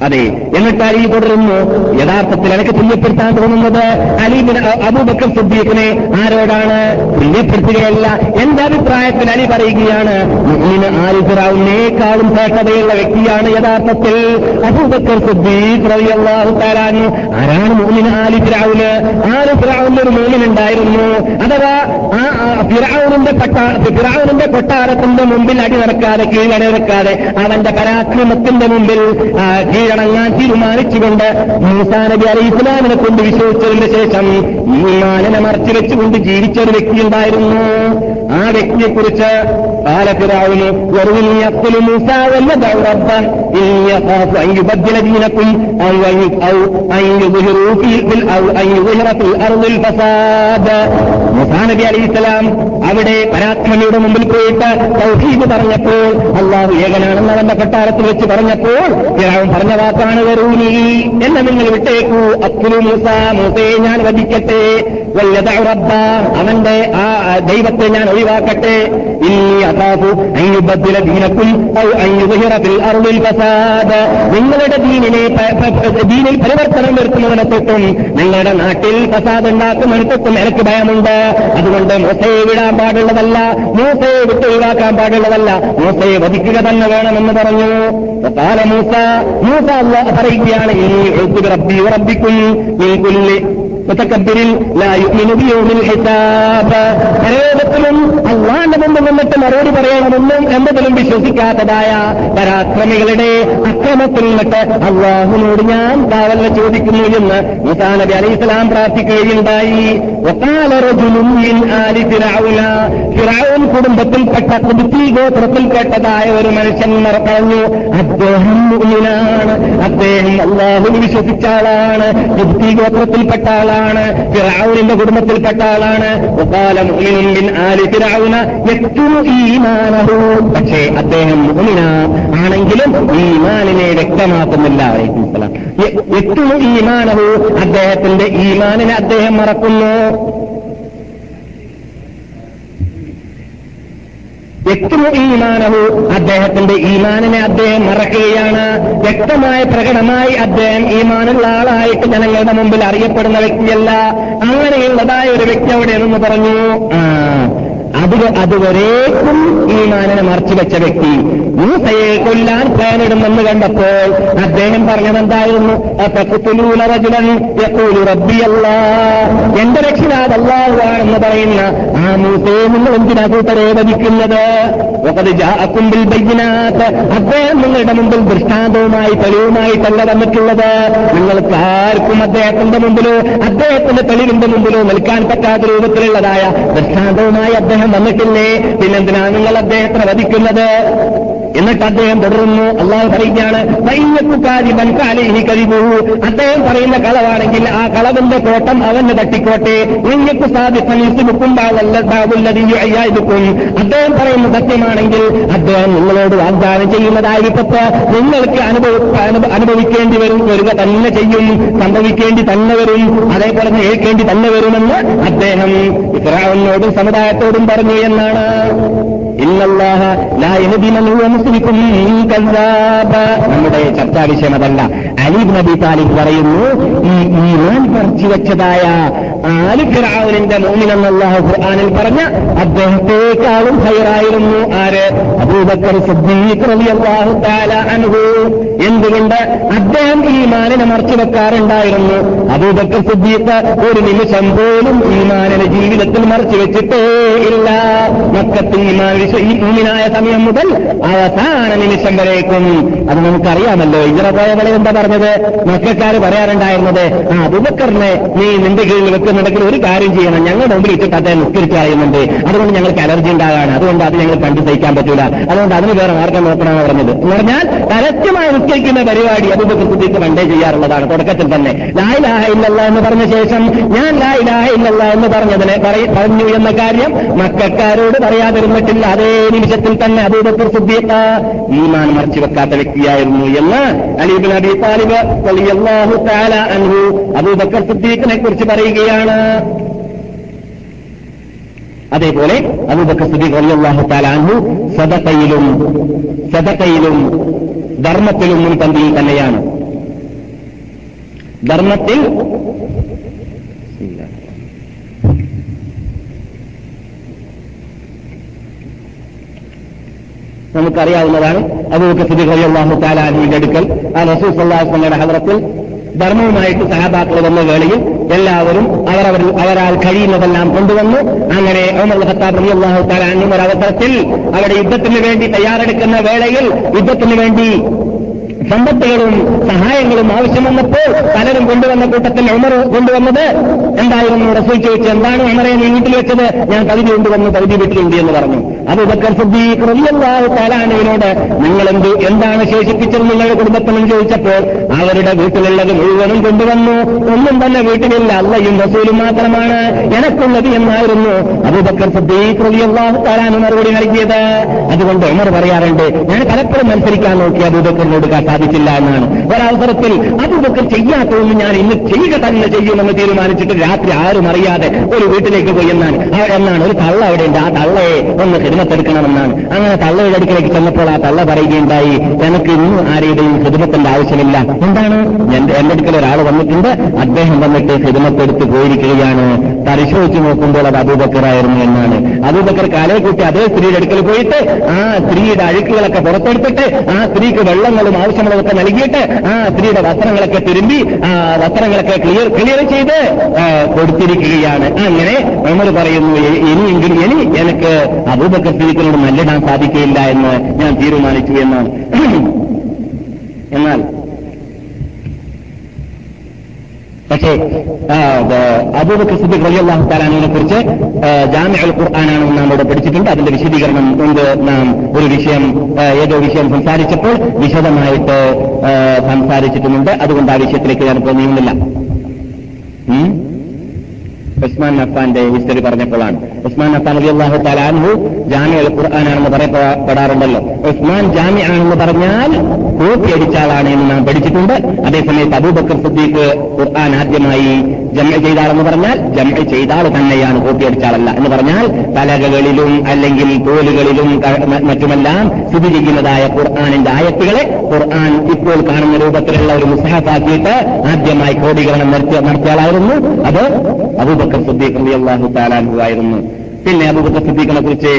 അതെ എന്നിട്ട് അലി തുടരുന്നു. യഥാർത്ഥത്തിൽ എനിക്ക് തുല്യപ്പെടുത്താൻ തോന്നുന്നത് അലി അബൂബക്കർ സുദ്ദീഖിനെ ആരോടാണ് തുല്യപ്പെടുത്തുകയല്ല? എന്റെ അഭിപ്രായത്തിൽ അലി പറയുകയാണ് മുഅ്മിന് ആലി ഫിറൗനേക്കാളും ശ്രേഷ്ഠതയുള്ള വ്യക്തിയാണ് യഥാർത്ഥത്തിൽ അബൂബക്കർ സുദ്ദീഖ് റളിയല്ലാഹു താരാൻ ആരാണ് മുഅ്മിന് ആലി ഫിറൗന് ഒരു ഉണ്ടായിരുന്നു. അഥവാ ആ ഫിറൗനിന്റെ കൊട്ടാരത്തിന്റെ മുമ്പിൽ അടി നടക്കാതെ കീഴടി നടക്കാതെ അവന്റെ പരാക്രമത്തിന്റെ മുമ്പിൽ ആ, കീഴടങ്ങാൻ തീരുമാനിച്ചുകൊണ്ട് മൂസാനബി നബി ഇസ്ലാമിനെ കൊണ്ട് വിശ്വസിച്ചതിന് ശേഷം ഈ മാനനെ മറച്ചുവെച്ചുകൊണ്ട് ജീവിച്ച ഒരു വ്യക്തിയുണ്ടായിരുന്നു. ആ വ്യക്തിയെക്കുറിച്ച് കാലത്തിലാവുന്നു നബി അലി ഇസ്ലാം അവിടെ പരാക്രമിയുടെ മുമ്പിൽ പോയിട്ട് തൗഹീദ് പറഞ്ഞപ്പോൾ അള്ളാഹു ഏകനാണെന്ന് അവന്റെ കൊട്ടാരത്തിൽ വെച്ച് പറഞ്ഞപ്പോൾ ഫിറാവും പറഞ്ഞ വാക്കാണ് വരൂനി. എന്നെ നിങ്ങൾ വിട്ടേക്കൂ. അക്കുലു മൂസ മൂസയെ ഞാൻ വധിക്കട്ടെ. വല്ലത റബ്ബ അവന്റെ ആ ദൈവത്തെ ഞാൻ ഒഴിവാക്കട്ടെ. ഇനി അതാഫു അയ്യുബദ്ദില ദീനക്കും അയ്യുബിറത്തിൽ അറുളിൽ ഫസാദ്. നിങ്ങളുടെ ദീനിനെ ദീനിൽ പരിവർത്തനം വരുത്തുന്നതിനെ തൊട്ടും. നിങ്ങളുടെ നാട്ടിൽ ഫസാദ് ഉണ്ടാക്കുന്നതിനെ തൊട്ടും എനിക്ക് ഭയമുണ്ട്. അതുകൊണ്ട് മൂസയെ വിടാൻ പാടുള്ളതല്ല മൂസയെ വിട്ട് ഒഴിവാക്കാൻ പാടുള്ളതല്ല. മൂസയെ വധിക്കുക തന്നെ വേണമെന്ന് പറഞ്ഞു. മൂസ മൂസ അള്ളാഹ് പറയുകയാണ് മുത്തക്കബിരിൽ പരലോകത്തിലും അള്ളാന്റെ മുമ്പ് നിന്നിട്ട് മറുപടി പറയാനൊന്നും എന്നതിലും വിശ്വസിക്കാത്തതായ പരാക്രമികളുടെ അക്രമത്തിൽ നിന്നിട്ട് അള്ളാഹുനോട് ഞാൻ താവല്ല ചോദിക്കുന്നു എന്ന് ഈസാ നബി അലൈഹി ഇസ്ലാം പ്രാർത്ഥിക്കുകയുണ്ടായി. കുടുംബത്തിൽപ്പെട്ട കുടുത്തി ഗോത്രത്തിൽപ്പെട്ടതായ ഒരു മനുഷ്യൻ പറഞ്ഞു. അദ്ദേഹം മുന്നിലാണ് അദ്ദേഹം അള്ളാഹുവിൽ വിശ്വസിച്ച ആളാണ്. കുടുത്തി ഗോത്രത്തിൽപ്പെട്ട ആളാണ്. ആളാണ്. ഫിറാവുനിന്റെ കുടുംബത്തിൽപ്പെട്ട ആളാണ്. പക്ഷേ അദ്ദേഹം മുഹമിന ആണെങ്കിലും ഈമാനിനെ വ്യക്തമാക്കുന്നില്ല. അറിയിക്കുന്നു എത്തുന്നു ഈമാനവും അദ്ദേഹത്തിന്റെ ഈമാനിനെ അദ്ദേഹം മറക്കുന്നു. വ്യക്തമു ഈമാനവും അദ്ദേഹത്തിന്റെ ഈമാനിനെ അദ്ദേഹം മറക്കുകയാണ്. വ്യക്തമായ പ്രകടമായി അദ്ദേഹം ഈമാനുള്ള ആളായിട്ട് ജനങ്ങളുടെ മുമ്പിൽ അറിയപ്പെടുന്ന വ്യക്തിയല്ല. അങ്ങനെയുള്ളതായ ഒരു വ്യക്തി അവിടെ നിന്ന് പറഞ്ഞു അത് അതുവരേക്കും ഈമാനിനെ മറച്ചു വെച്ച വ്യക്തി. മൂസയെ കൊല്ലാൻ പ്ലാനിടുമെന്ന് കണ്ടപ്പോൾ അദ്ദേഹം പറഞ്ഞതെന്തായിരുന്നു? എന്റെ രക്ഷിതാവ് പറയുന്ന ആ മൂസയെ നിങ്ങൾ എന്തിനാ കൂട്ടരെ വധിക്കുന്നത്? അക്കുമ്പിൽ ബയ്യിനാത്ത്. അദ്ദേഹം നിങ്ങളുടെ മുമ്പിൽ ദൃഷ്ടാന്തവുമായി തെളിവുമായിട്ടല്ല വന്നിട്ടുള്ളത്. നിങ്ങൾക്ക് ആർക്കും അദ്ദേഹത്തിന്റെ മുമ്പിലോ അദ്ദേഹത്തിന്റെ തെളിവിന്റെ മുമ്പിലോ നിൽക്കാൻ പറ്റാത്ത രൂപത്തിലുള്ളതായ ദൃഷ്ടാന്തവുമായി അദ്ദേഹം വന്നിട്ടില്ലേ? പിന്നെന്തിനാണ് നിങ്ങൾ അദ്ദേഹത്തെ വധിക്കുന്നത്? എന്നിട്ട് അദ്ദേഹം തുടരുന്നു. അള്ളാഹു പറയുകയാണ് വൈഞ്ഞക്കുകാരി ബൻകാലിഹി കഴിവൂ അദ്ദേഹം പറയുന്ന കളവാണെങ്കിൽ ആ കളവിന്റെ കോട്ടം അവന് തട്ടിക്കോട്ടെ. നിങ്ങൾക്ക് സാധിക്കും അദ്ദേഹം പറയുന്ന സത്യമാണെങ്കിൽ അദ്ദേഹം നിങ്ങളോട് വാഗ്ദാനം ചെയ്യുന്നതായിരിക്കും നിങ്ങൾക്ക് അനുഭവ അനുഭ- അനുഭവിക്കേണ്ടി വരും വരിക തന്നെ ചെയ്യും സംഭവിക്കേണ്ടി തന്നെ വരും അതേപോലെ ഏൽക്കേണ്ടി തന്നെ വരുമെന്ന് അദ്ദേഹം ഇസ്രാവിനോടും സമുദായത്തോടും പറഞ്ഞു എന്നാണ്. നമ്മുടെ ചർച്ചാ വിഷയം അതല്ല. അലീബ് നബി താലിബ് പറയുന്നു ഈ ഈമാൻ പറിച്ചു വെച്ചതായ ആലി ഫിറാവുലിന്റെ എന്നല്ലാഹു ഖുർആനിൽ പറഞ്ഞ അദ്ദേഹത്തെക്കാളും ഹൈറായിരുന്നു. ആര്? അബൂബക്കർ സിദ്ദീഖ് റളിയല്ലാഹു തആല അൻഹു. എന്തുകൊണ്ട്? അദ്ദേഹം ഈമാനിനെ മറച്ചു വെക്കാറുണ്ടായിരുന്നു അബൂബക്കർ സിദ്ദീഖ് ഒരു നിമിഷം പോലും ഈമാനിനെ ജീവിതത്തിൽ മറച്ചു വെച്ചിട്ടേ ഇല്ല മക്കത്ത് ഈമാൻ സമയം മുതൽ അവസാന നിമിഷം വരേക്കും. അത് നമുക്കറിയാമല്ലോ. ഇജറ പോയവളെ എന്താ പറഞ്ഞത് മക്കാര് പറയാറുണ്ടായിരുന്നത് ആ അബുബക്കറിനെ നീ നിന്റെ കീഴിൽ വെക്കുന്നുണ്ടെങ്കിൽ ഒരു കാര്യം ചെയ്യണം. ഞങ്ങളുടെ മുമ്പിൽ ഇട്ടിട്ട് അദ്ദേഹം നിസ്കരിച്ച് കളയുന്നുണ്ട് അതുകൊണ്ട് ഞങ്ങൾക്ക് അലർജി ഉണ്ടാകാണ് അതുകൊണ്ട് അത് ഞങ്ങൾ കണ്ടു സഹിക്കാൻ പറ്റൂല. അതുകൊണ്ട് അതിന് വേറെ മാർഗം നോക്കണമെന്ന് പറഞ്ഞത്. എന്ന് പറഞ്ഞാൽ പരസ്യമായി നിസ്കരിക്കുന്ന പരിപാടി അബുബക്കർ സിദ്ദീഖ് പണ്ടേ ചെയ്യാറുള്ളതാണ്. തുടക്കത്തിൽ തന്നെ ലായിലാഹ ഇല്ലല്ല എന്ന് പറഞ്ഞ ശേഷം ഞാൻ ലായിലാഹ ഇല്ലല്ല എന്ന് പറഞ്ഞതിനെ പറഞ്ഞു എന്ന കാര്യം മക്കാരോട് പറയാതിരുന്നിട്ടില്ല. അതേ നിമിഷത്തിൽ തന്നെ അബൂബക്കർ സിദ്ദീഖ് ഈമാൻ മറച്ചു വെക്കാത്ത വ്യക്തിയായിരുന്നു എന്ന് അലീബിൻ അബി താലിബ് റളിയല്ലാഹു തആല അൻഹു അബൂബക്കർ സിദ്ദീഖിനെ കുറിച്ച് പറയുകയാണ്. അതേപോലെ അബൂബക്കർ സിദ്ദീഖ് റളിയല്ലാഹു തആല അൻഹു സദഖയിലും സദഖയിലും ധർമ്മത്തിലും മുൻപന്തിയിൽ തന്നെയാണ്. ധർമ്മത്തിൽ നമുക്കറിയാവുന്നതാണ് അബൂബക്കർ സിദ്ദീഖ് റളിയല്ലാഹു തആല അൻഹുവിന്റെ അടുക്കൽ. ആ റസൂൽ സല്ലല്ലാഹു ഹദ്രത്തിൽ ധർമ്മവുമായിട്ട് സഹാബാക്കൾ വന്ന വേളയിൽ എല്ലാവരും അവരവർ അവരാൽ കഴിയുന്നതെല്ലാം കൊണ്ടുവന്നു. അങ്ങനെ ഉമർ ഖത്താബ് റളിയല്ലാഹു തആല അൻഹു ഒരവസരത്തിൽ അവരുടെ യുദ്ധത്തിന് വേണ്ടി തയ്യാറെടുക്കുന്ന വേളയിൽ യുദ്ധത്തിന് വേണ്ടി സമ്പത്തുകളും സഹായങ്ങളും ആവശ്യം വന്നപ്പോൾ പലരും കൊണ്ടുവന്ന കൂട്ടത്തിൽ ഉമർ കൊണ്ടുവന്നത് എന്തായിരുന്നു? റസൂൽ ചോദിച്ചു എന്താണ് ഉമറെ നീ വീട്ടിൽ വെച്ചത്? ഞാൻ കവിതി കൊണ്ടുവന്നു കവിതി വീട്ടിലുണ്ട് എന്ന് പറഞ്ഞു. അത് ബക്കർ സിദ്ദീഖ് റളിയല്ലാഹു തആലാനോട് നിങ്ങൾ എന്ത് എന്താണ് ശേഷിപ്പിച്ചത് നിങ്ങളുടെ കുടുംബത്തിനും ചോദിച്ചപ്പോൾ അവരുടെ വീട്ടിലുള്ളത് മുഴുവനും കൊണ്ടുവന്നു. ഒന്നും തന്നെ വീട്ടിലില്ല. അല്ലയും റസൂലും മാത്രമാണ് എനക്കുള്ളത് എന്നായിരുന്നു അബൂബക്കർ സിദ്ദീഖ് റളിയല്ലാഹു തആലാന് മറുപടി നൽകിയത്. അതുകൊണ്ട് ഉമർ പറയാറുണ്ട് ഞാൻ പലപ്പോഴും മത്സരിക്കാൻ നോക്കി അബൂബക്കറിനോട് സാധിച്ചില്ല എന്നാണ്. ഒരവസരത്തിൽ അതുമൊക്കെ ചെയ്യാത്തതൊന്നും ഞാൻ ഇന്ന് ചെയ്യുക തന്നെ ചെയ്യുമെന്ന് തീരുമാനിച്ചിട്ട് രാത്രി ആരും അറിയാതെ ഒരു വീട്ടിലേക്ക് പോയി എന്നാണ്. എന്നാണ്. ഒരു തള്ള അവിടെ ഉണ്ട്. ആ തള്ളയെ ഒന്ന് ഹിദമത്തെടുക്കണമെന്നാണ് അങ്ങനെ തള്ളയുടെ അടുക്കിലേക്ക് ചെന്നപ്പോൾ ആ തള്ള പറയുകയുണ്ടായി എനിക്ക് ഇന്നും ആരുടെയും ഹിദമത്തിന്റെ ആവശ്യമില്ല. എന്താണ്? എന്റെ അടുക്കൽ ഒരാൾ വന്നിട്ടുണ്ട്. അദ്ദേഹം വന്നിട്ട് ഹിദമത്തെടുത്ത് പോയിരിക്കുകയാണ്. പരിശോധിച്ച് നോക്കുമ്പോൾ അത് അബൂബക്കറായിരുന്നു എന്നാണ്. അബൂബക്കർ കാലയെ കൂട്ടി അതേ സ്ത്രീയുടെ അടുക്കൽ പോയിട്ട് ആ സ്ത്രീയുടെ അഴുക്കുകളൊക്കെ പുറത്തെടുത്തിട്ട് ആ സ്ത്രീക്ക് വെള്ളങ്ങളും ആവശ്യമുള്ളതൊക്കെ നൽകിയിട്ട് ആ സ്ത്രീയുടെ വസ്ത്രങ്ങളൊക്കെ തിരുമ്പി ആ വസ്ത്രങ്ങളൊക്കെ ക്ലിയർ ക്ലിയർ ചെയ്ത് കൊടുത്തിരിക്കുകയാണ്. അങ്ങനെ നമ്മൾ പറയുന്നു "ഇ- ഇനിയെങ്കിലും ഇനി എനിക്ക് അബൂബക്കർ സ്ത്രീകളോട് നല്ലിടാൻ സാധിക്കില്ല എന്ന് ഞാൻ തീരുമാനിച്ചു എന്നാണ് എന്നാൽ പക്ഷേ അബൂബക്കർ സിദ്ദിഖ് സിദ്ദീഖ് റളിയല്ലാഹു തആലാനെ കുറിച്ച് ജാമിഉൽ ഖുർആാനാണ് നാം ഇവിടെ പഠിച്ചിട്ടുണ്ട്. അതിന്റെ വിശദീകരണം കൊണ്ട് നാം ഒരു വിഷയം ഏതോ വിഷയം സംസാരിച്ചപ്പോൾ വിശദമായിട്ട് സംസാരിച്ചിട്ടുമുണ്ട്. അതുകൊണ്ട് ആ വിഷയത്തിലേക്ക് ഞാനിപ്പോൾ നീങ്ങുന്നില്ല? ഉസ്മാൻ അഫാന്റെ ഹിസ്റ്ററി പറഞ്ഞപ്പോഴാണ്. ഉസ്മാൻ അഫാൻ അള്ളാഹു തലാൻഹു ജാമ്യ ഖുർആാനാണെന്ന് പറയപ്പെടാറുണ്ടല്ലോ. ഉസ്മാൻ ജാമ്യ ആണെന്ന് പറഞ്ഞാൽ കോപ്പി അടിച്ച ആളാണ് എന്ന് നാം പഠിച്ചിട്ടുണ്ട്. അതേസമയത്ത് അബൂബക്കർ സുദ്ദീഖ് ഖുർആൻ ആദ്യമായി ജമ ചെയ്ത ആളെന്ന് പറഞ്ഞാൽ ജമ ചെയ്താൾ തന്നെയാണ് കോപ്പി അടിച്ച ആളല്ല എന്ന് പറഞ്ഞാൽ തലകളിലും അല്ലെങ്കിൽ തോലുകളിലും മറ്റുമെല്ലാം സ്ഥിതി ചെയ്യുന്നതായ ഖുർആാനിന്റെ ആയത്തുകളെ ഖുർആൻ ഇപ്പോൾ കാണുന്ന രൂപത്തിലുള്ള ഒരു മുസ്ഹഫാക്കിയിട്ട് ആദ്യമായി ക്രോഡീകരണം നടത്തിയ നടത്തിയ ആളായിരുന്നു. അത് അബൂബക്കർ ആയിരുന്നു. പിന്നെ അബൂബക്കർ സിദ്ദീഖിനെ കുറിച്ച്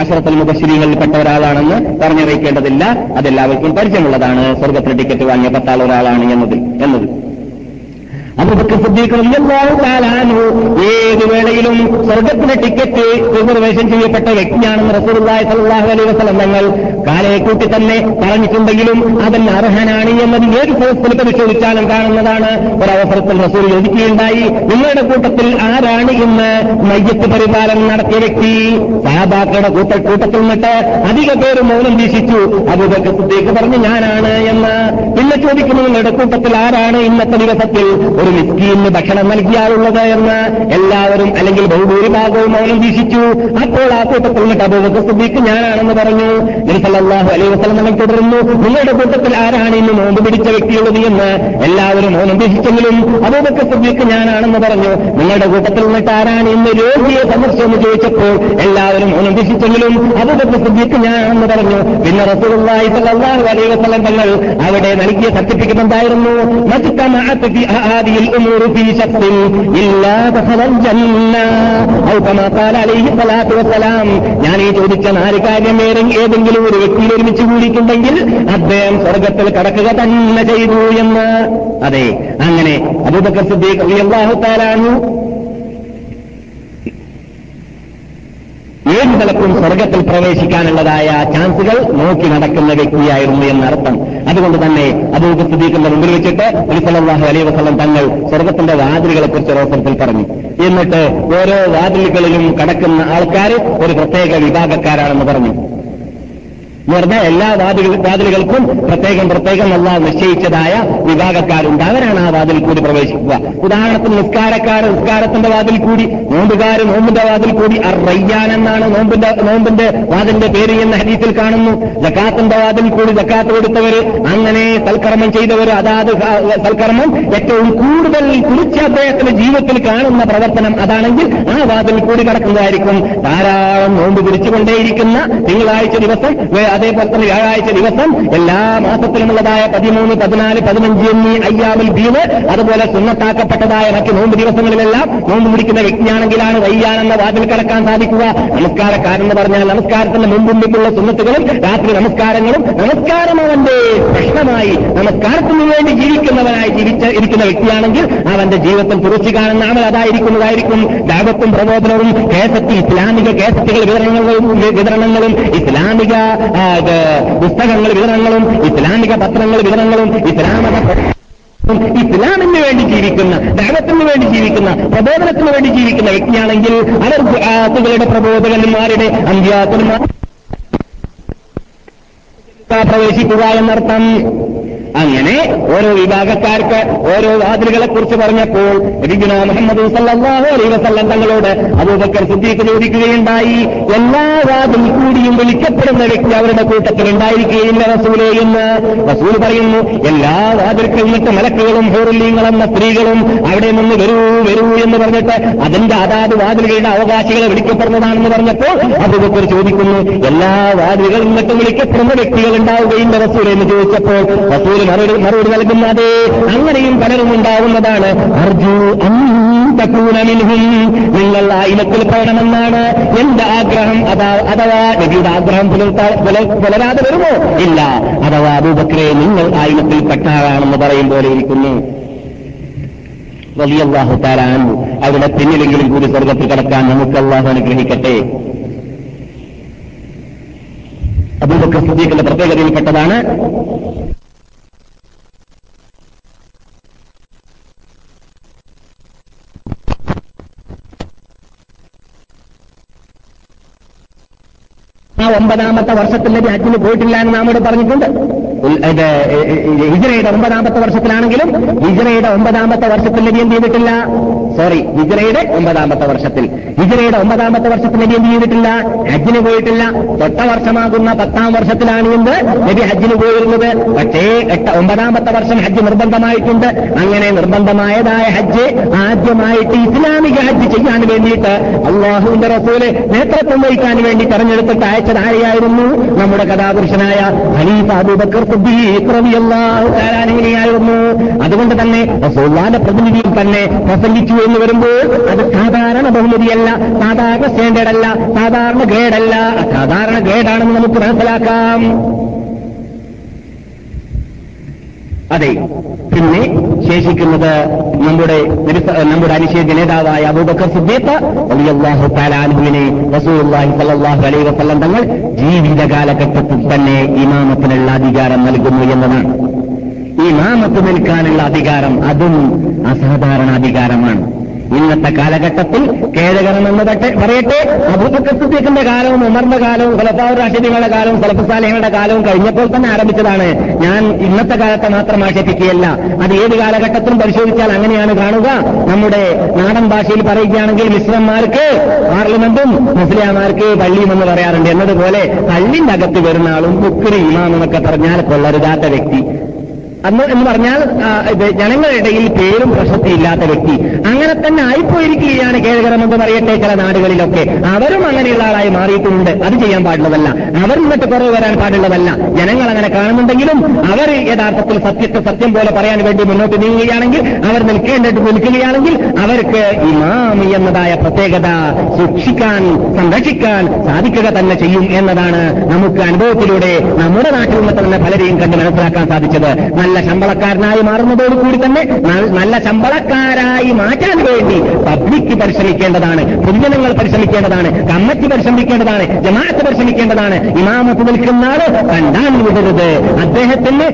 അഷറത്തുൽ മുബശ്ശിരികളിൽപ്പെട്ട ഒരാളാണെന്ന് പറഞ്ഞു വയ്ക്കേണ്ടതില്ല അതെല്ലാവർക്കും പരിചയമുള്ളതാണ്. സ്വർഗത്തിന് ടിക്കറ്റ് വാങ്ങിയ പത്താൾ ഒരാളാണ് എന്നതിൽ എന്നത് അബൂബക്കർ സിദ്ദീഖ് റളിയല്ലാഹു തആല അൻഹു ഏത് വേളയിലും സ്വർഗത്തിന് ടിക്കറ്റ് റിസർവേഷൻ ചെയ്യപ്പെട്ട വ്യക്തിയാണെന്ന് റസൂലുള്ളാഹി സ്വല്ലല്ലാഹു അലൈ വസ്ലം തങ്ങൾ കാലയെ കൂട്ടി തന്നെ പറഞ്ഞിട്ടുണ്ടെങ്കിലും അതിന് അർഹനാണ് എന്നത് ഏത് സ്ഥലത്തിൽ പരിശോധിച്ചാലും കാണുന്നതാണ്. ഒരവസരത്തിൽ റസൂൽ ചോദിക്കുകയുണ്ടായി നിങ്ങളുടെ കൂട്ടത്തിൽ ആരാണ് ഇന്ന് മയ്യത്ത് പരിപാലനം നടത്തിയ വ്യക്തി? സഹാബാക്കളുടെ കൂട്ട കൂട്ടത്തിൽ നിന്നിട്ട് അധിക പേര് മൗനം വീക്ഷിച്ചു. അബൂബക്കർ സിദ്ദീഖ് പറഞ്ഞു ഞാനാണ് എന്ന്. പിന്നെ ചോദിക്കുന്നു നിങ്ങളുടെ കൂട്ടത്തിൽ ആരാണ് ഇന്നത്തെ ദിവസത്തിൽ? ഒരു മിസ്കീന് ഭക്ഷണം നൽകിയാളുള്ളത് എന്ന് എല്ലാവരും അല്ലെങ്കിൽ ബഹുഭൂരിഭാഗവും മൗനം വീക്ഷിച്ചു അപ്പോൾ ആ കൂട്ടത്തിൽ നിന്നിട്ട് അബൂബക്കർ സുദ്ദീഖ് ഞാനാണെന്ന് പറഞ്ഞു. നിർസല്ലാഹു അലൈ വസ്ലം നമ്മൾ തുടരുന്നു നിങ്ങളുടെ കൂട്ടത്തിൽ ആരാണ് ഇന്ന് നോമ്പ് പിടിച്ച വ്യക്തിയുള്ളത് എന്ന് എല്ലാവരും മൗനം വീക്ഷിച്ചെങ്കിലും അബൂബക്കർ സിദ്ദീഖ് ഞാനാണെന്ന് പറഞ്ഞു. നിങ്ങളുടെ കൂട്ടത്തിൽ നിന്നിട്ട് ആരാണ് ഇന്ന് രോഗിയെ സന്ദർശിച്ചെന്ന് ചോദിച്ചപ്പോൾ എല്ലാവരും മൗനം വീക്ഷിച്ചെങ്കിലും അബൂബക്കർ സിദ്ദീഖ് ഞാനാണെന്ന് പറഞ്ഞു. പിന്നെ റസൂലുള്ളാഹി സ്വല്ലല്ലാഹു അലൈഹി വസല്ലം തങ്ങൾ അവിടെ നൽകിയ സർട്ടിഫിക്കറ്റ് എന്തായിരുന്നു? മജ്തമഅത്ത് ഫി ഉമൂർ ഫീ ശഖ്സിൻ ഇല്ലാ ദഖലൽ ജന്ന ഔ കമാ ഖാല അലൈഹി സ്വലാത്തു വസ്സലാം ഞാൻ ഈ ചോദിച്ച നാല് കാര്യം ഏതെങ്കിലും ഒരു വ്യക്തിയിൽ ഒരുമിച്ച് കൂടിയിട്ടുണ്ടെങ്കിൽ അദ്ദേഹം സ്വർഗത്തിൽ കടക്കുക തന്നെ ചെയ്തു എന്ന്. അതെ അങ്ങനെ അബൂബക്കർ സിദ്ദീഖ് റളിയല്ലാഹു തആല ഏത് നിലക്കും സ്വർഗത്തിൽ പ്രവേശിക്കാനുള്ളതായ ചാൻസുകൾ നോക്കി നടക്കുന്ന വ്യക്തിയായിരുന്നു എന്നർത്ഥം അതുകൊണ്ട് തന്നെ അബൂബ് സ്ഥിതിക്കുന്ന മുമ്പിൽ വെച്ചിട്ട് അലിസലാഹു അലൈ വസ്ലം തങ്ങൾ സ്വർഗത്തിന്റെ വാതിലുകളെ കുറിച്ച് അവസരത്തിൽ പറഞ്ഞു. എന്നിട്ട് ഓരോ വാതിലുകളിലും കടക്കുന്ന ആൾക്കാർ ഒരു പ്രത്യേക വിഭാഗക്കാരാണെന്ന് പറഞ്ഞു. എന്ന് എല്ലാ വാതിൽ വാതിലുകൾക്കും പ്രത്യേകം പ്രത്യേകം അള്ളാഹ് നിശ്ചയിച്ചതായ വിഭാഗക്കാരുണ്ട്. അവരാണ് ആ വാതിൽ കൂടി പ്രവേശിക്കുക. ഉദാഹരണത്തിന് നിസ്കാരക്കാർ നിസ്കാരത്തിന്റെ വാതിൽ കൂടി നോമ്പുകാർ നോമ്പിന്റെ വാതിൽ കൂടി അർ റയ്യാൻ എന്നാണ് നോമ്പിന്റെ നോമ്പിന്റെ വാതിലിന്റെ പേര് എന്ന ഹരീത്തിൽ കാണുന്നു. ജക്കാത്തിന്റെ വാതിൽ കൂടി ജക്കാത്ത് കൊടുത്തവർ അങ്ങനെ സൽക്കർമ്മം ചെയ്തവർ അതാത് സൽക്കർമ്മം ഏറ്റവും കൂടുതൽ കുറിച്ച് അദ്ദേഹത്തിന്റെ ജീവിതത്തിൽ കാണുന്ന പ്രവർത്തനം അതാണെങ്കിൽ ആ വാതിൽ കൂടി കടക്കുന്നതായിരിക്കും. ധാരാളം നോമ്പ് പിടിച്ചുകൊണ്ടേയിരിക്കുന്ന തിങ്കളാഴ്ച ദിവസം അതേപോലെ തന്നെ വ്യാഴാഴ്ച ദിവസം എല്ലാ മാസത്തിലുമുള്ളതായ പതിമൂന്ന് പതിനാല് പതിനഞ്ച് എന്നീ അയ്യാമിൽ ബീവ് അതുപോലെ സുന്നത്താക്കപ്പെട്ടതായ മറ്റ് നോമ്പ് ദിവസങ്ങളിലെല്ലാം നോമ്പ് മുടിക്കുന്ന വ്യക്തിയാണെങ്കിലാണ് വയ്യാനെന്ന വാതിൽ കടക്കാൻ സാധിക്കുക. നമസ്കാരക്കാരെന്ന് പറഞ്ഞാൽ നമസ്കാരത്തിന്റെ മുമ്പും മുമ്പുള്ള സുന്നത്തുകളും രാത്രി നമസ്കാരങ്ങളും നമസ്കാരം അവന്റെ പ്രശ്നമായി നമസ്കാരത്തിന് വേണ്ടി ജീവിക്കുന്നവനായി ജീവിച്ച ഇരിക്കുന്ന വ്യക്തിയാണെങ്കിൽ അവന്റെ ജീവിതത്തിൽ തുറച്ചു കാണുന്ന അമൽ അതായിരിക്കുന്നതായിരിക്കും. ദാപത്തും പ്രബോധനവും കേസത്തിൽ ഇസ്ലാമിക കേസറ്റുകൾ വിതരണങ്ങളും വിതരണങ്ങളും ഇസ്ലാമിക പുസ്തകങ്ങൾ വിതരണങ്ങളും ഇസ്ലാമിക പത്രങ്ങൾ വിതരണങ്ങളും ഇസ്ലാമിക ഇസ്ലാമിന് വേണ്ടി ജീവിക്കുന്ന ദൈവത്തിന് വേണ്ടി ജീവിക്കുന്ന പ്രബോധനത്തിന് വേണ്ടി ജീവിക്കുന്ന വ്യക്തിയാണെങ്കിൽ അവർ ആത്തുകളുടെ പ്രബോധകന്മാരുടെ അന്ത്യാത്തന്മാർ പ്രവേശിക്കുക എന്നർത്ഥം അങ്ങനെ ഓരോ വിഭാഗക്കാർക്ക് ഓരോ വാതിലുകളെ കുറിച്ച് പറഞ്ഞപ്പോൾ നബിഗുന മുഹമ്മദ് സല്ലാഹു വസല്ലം തങ്ങളോട് അബൂബക്കർ സിദ്ദീഖ് ചോദിക്കുകയുണ്ടായി എല്ലാ വാതിൽ കൂടിയും വിളിക്കപ്പെടുന്ന വ്യക്തി അവരുടെ കൂട്ടത്തിൽ ഉണ്ടായിരിക്കുകയില്ല റസൂലെ എന്ന് റസൂൽ പറയുന്നു. എല്ലാ വാതിൽക്കും നിന്നിട്ട് മലക്കുകളും ഹോറുല്ലീങ്ങളെന്ന സ്ത്രീകളും അവിടെ നിന്ന് വരൂ വരൂ എന്ന് പറഞ്ഞിട്ട് അതിന്റെ അതാത് വാതിലുകളുടെ അവകാശികളെ വിളിക്കപ്പെടുന്നതാണെന്ന് പറഞ്ഞപ്പോൾ അബൂബക്കർ ചോദിക്കുന്നു എല്ലാ വാതിലുകളും നിന്നിട്ടും വിളിക്കപ്പെടുന്ന വ്യക്തികൾ ഉണ്ടാവുകയില്ല റസൂൽ എന്ന് ചോദിച്ചപ്പോൾ റസൂൽ മറുപടി മറുപടി നൽകുന്നത് അങ്ങനെയും പലരും ഉണ്ടാവുന്നതാണ് അർജു നിങ്ങൾ ആ ഇനത്തിൽ പറയണമെന്നാണ് എന്റെ ആഗ്രഹം. അതാ അഥവാ നബിയുടെ ആഗ്രഹം പുലരാതെ വരുമോ? ഇല്ല. അഥവാ അബൂബക്രെ നിങ്ങൾ ആ ഇനത്തിൽ പെട്ടാളാണെന്ന് പറയും പോലെ ഇരിക്കുന്നു. വലിയ താരാൻ അവിടെ പിന്നിലെങ്കിലും കൂടി സ്വർഗത്തിൽ കടക്കാൻ നമുക്ക് അള്ളാഹു അനുഗ്രഹിക്കട്ടെ. അബൂബക്കർ സുദ്ദീഖിന്റെ പ്രത്യേകതയിൽപ്പെട്ടതാണ്. ആ ഒമ്പതാമത്തെ വർഷത്തിൽ നബി ഹജ്ജിന് പോയിട്ടില്ല എന്ന് നാമോട് പറഞ്ഞിട്ടുണ്ട്. ഹിജറയുടെ ഒമ്പതാമത്തെ വർഷത്തിലാണെങ്കിലും ഹിജറയുടെ ഒമ്പതാമത്തെ വർഷത്തിൽ നബി എന്ത് ചെയ്തിട്ടില്ല? സോറി ഹിജറയുടെ ഒമ്പതാമത്തെ വർഷത്തിൽ. ഹിജറയുടെ ഒമ്പതാമത്തെ വർഷത്തിൽ നബി എന്ത് ചെയ്തിട്ടില്ല? ഹജ്ജിന് പോയിട്ടില്ല. തൊട്ട വർഷമാകുന്ന പത്താം വർഷത്തിലാണ് എന്ത് നബി ഹജ്ജിന് പോയിരുന്നത്. പക്ഷേ എട്ട ഒമ്പതാമത്തെ വർഷം ഹജ്ജ് നിർബന്ധമായിട്ടുണ്ട്. അങ്ങനെ നിർബന്ധമായതായ ഹജ്ജ് ആദ്യമായിട്ട് ഇസ്ലാമിക ഹജ്ജ് ചെയ്യാൻ വേണ്ടിയിട്ട് അള്ളാഹുവിന്റെ റസൂൽ നേതൃത്വം വഹിക്കാൻ വേണ്ടി തെരഞ്ഞെടുത്തിട്ട് അയച്ചത് ആരെയായിരുന്നു നമ്മുടെ കഥാപുരുഷനായ ഖലീഫ അബൂബക്കർ ായിരുന്നു അതുകൊണ്ട് തന്നെ റസൂള്ളാന്റെ പ്രതിനിധിയിൽ തന്നെ പ്രസംഗിച്ചു എന്ന് വരുമ്പോൾ അത് സാധാരണ ബഹുമതിയല്ല സാധാരണ സ്റ്റാൻഡേർഡ് അല്ല സാധാരണ ഗ്രേഡല്ല സാധാരണ ഗ്രേഡാണെന്ന് നമുക്ക് മനസ്സിലാക്കാം. അതെ. പിന്നെ ശേഷിക്കുന്നത് നമ്മുടെ നമ്മുടെ അനുശേദ നേതാവായ അബൂബക്കർ സിദ്ദീഖ് അലിയല്ലാഹു താലാൻഹുവിനെ റസൂലുള്ളാഹി സല്ലല്ലാഹു അലൈഹി വസല്ലം തങ്ങൾ ജീവിത കാലഘട്ടത്തിൽ തന്നെ ഇമാമത്തിനുള്ള അധികാരം നൽകുന്നു എന്നതാണ് ഇമാമത്ത് നിൽക്കാനുള്ള അധികാരം അതും അസാധാരണ അധികാരമാണ്. ഇന്നത്തെ കാലഘട്ടത്തിൽ കേരകണമെന്ന് പറയട്ടെ അബൂബക്കർ കാലവും ഉമറിന്റെ കാലവും ഖലഫാവ് റാഷിദികളുടെ കാലവും സലഫസാലഹങ്ങളുടെ കാലവും കഴിഞ്ഞപ്പോൾ തന്നെ ആരംഭിച്ചതാണ്. ഞാൻ ഇന്നത്തെ കാലത്തെ മാത്രം ആക്ഷേപിക്കുകയല്ല. അത് ഏത് കാലഘട്ടത്തിലും പരിശോധിച്ചാൽ അങ്ങനെയാണ് കാണുക. നമ്മുടെ നാടൻ ഭാഷയിൽ പറയുകയാണെങ്കിൽ മിശ്രന്മാർക്ക് പാർലമെന്റും മുസ്ലിംമാർക്ക് പള്ളിയും എന്ന് പറയാറുണ്ട്. എന്നതുപോലെ പള്ളിന്റെ അകത്ത് വരുന്ന ആളും മുക്കുരി ഇമാം എന്നൊക്കെ പറഞ്ഞാൽ കൊള്ളരുതാത്ത വ്യക്തി. അന്ന് എന്ന് പറഞ്ഞാൽ ജനങ്ങളുടെ ഇടയിൽ പേരും പ്രശസ്തിയില്ലാത്ത വ്യക്തി. അങ്ങനെ തന്നെ ആയിപ്പോയിരിക്കുകയാണ് കേരളമെന്ന് പറയട്ടെ ചില നാടുകളിലൊക്കെ. അവരും അങ്ങനെയുള്ള ആളായി മാറിയിട്ടുണ്ട്. അത് ചെയ്യാൻ പാടുള്ളതല്ല. അവർ എന്നിട്ട് കുറവ് വരാൻ പാടുള്ളതല്ല. ജനങ്ങൾ അങ്ങനെ കാണുന്നുണ്ടെങ്കിലും അവർ യഥാർത്ഥത്തിൽ സത്യത്തെ സത്യം പോലെ പറയാൻ വേണ്ടി മുന്നോട്ട് നീങ്ങുകയാണെങ്കിൽ അവർ നിൽക്കേണ്ടിട്ട് നിൽക്കുകയാണെങ്കിൽ അവർക്ക് ഇമാമി എന്നതായ പ്രത്യേകത സൂക്ഷിക്കാൻ സംരക്ഷിക്കാൻ സാധിക്കുക തന്നെ ചെയ്യും എന്നതാണ് നമുക്ക് അനുഭവത്തിലൂടെ നമ്മുടെ നാട്ടിൽ നിന്ന് തന്നെ പലരെയും കണ്ട് മനസ്സിലാക്കാൻ സാധിച്ചത്. നല്ല നല്ല ശമ്പളക്കാരനായി മാറുന്നതോടുകൂടി തന്നെ നല്ല ശമ്പളക്കാരായി മാറ്റാൻ വേണ്ടി പബ്ലിക് പരിശ്രമിക്കേണ്ടതാണ് പൊതുജനങ്ങൾ പരിശ്രമിക്കേണ്ടതാണ് കമ്മിറ്റി പരിശ്രമിക്കേണ്ടതാണ് ജമാഅത്ത് പരിശ്രമിക്കേണ്ടതാണ്. ഇമാമത്ത് നിൽക്കുന്ന ആൾ കണ്ടാൻ വിടരുത്. അദ്ദേഹത്തിന്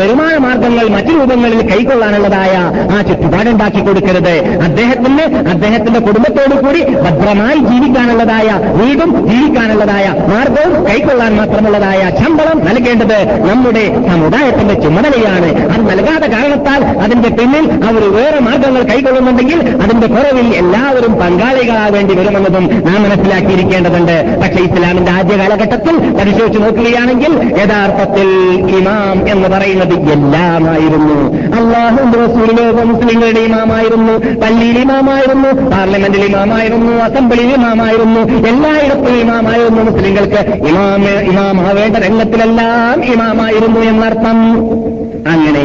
വരുമാന മാർഗങ്ങൾ മറ്റു രൂപങ്ങളിൽ കൈക്കൊള്ളാനുള്ളതായ ആ ചുറ്റുപാടുണ്ടാക്കി കൊടുക്കരുത്. അദ്ദേഹത്തിന് അദ്ദേഹത്തിന്റെ കുടുംബത്തോടു കൂടി ഭദ്രമായി ജീവിക്കാനുള്ളതായ വീടും ജീവിക്കാനുള്ളതായ മാർഗവും കൈക്കൊള്ളാൻ മാത്രമുള്ളതായ ശമ്പളം നൽകേണ്ടത് നമ്മുടെ സമുദായത്തിന്റെ ചുമതലയാണ്. അത് നൽകാതെ കാരണത്താൽ അതിന്റെ പിന്നിൽ അവർ വേറെ മാർഗങ്ങൾ കൈക്കൊള്ളുന്നുണ്ടെങ്കിൽ അതിന്റെ കുറവിൽ എല്ലാവരും പങ്കാളികളാവേണ്ടി വരുമെന്നതും നാം മനസ്സിലാക്കിയിരിക്കേണ്ടതുണ്ട്. പക്ഷേ ഇസ്ലാമിന്റെ ആദ്യ കാലഘട്ടത്തിൽ പരിശോധിച്ച് നോക്കുകയാണെങ്കിൽ യഥാർത്ഥത്തിൽ ഇമാം എന്ന് പറയുന്നത് എല്ലാമായിരുന്നു. അള്ളാഹുന്റെ റസൂലിലെ മുസ്ലിങ്ങളുടെ ഇമാമായിരുന്നു. പള്ളിയിൽ ഇമാമായിരുന്നു. പാർലമെന്റിൽ ഇമാമായിരുന്നു. അസംബ്ലിയിൽ ഇമാമായിരുന്നു. എല്ലായിടത്തും ഇമാമായിരുന്നു. മുസ്ലിങ്ങൾക്ക് ഇമാമ ഇമാമാവേണ്ട രംഗത്തിലെല്ലാം ഇമാമായിരുന്നു എന്നർത്ഥം. അങ്ങനെ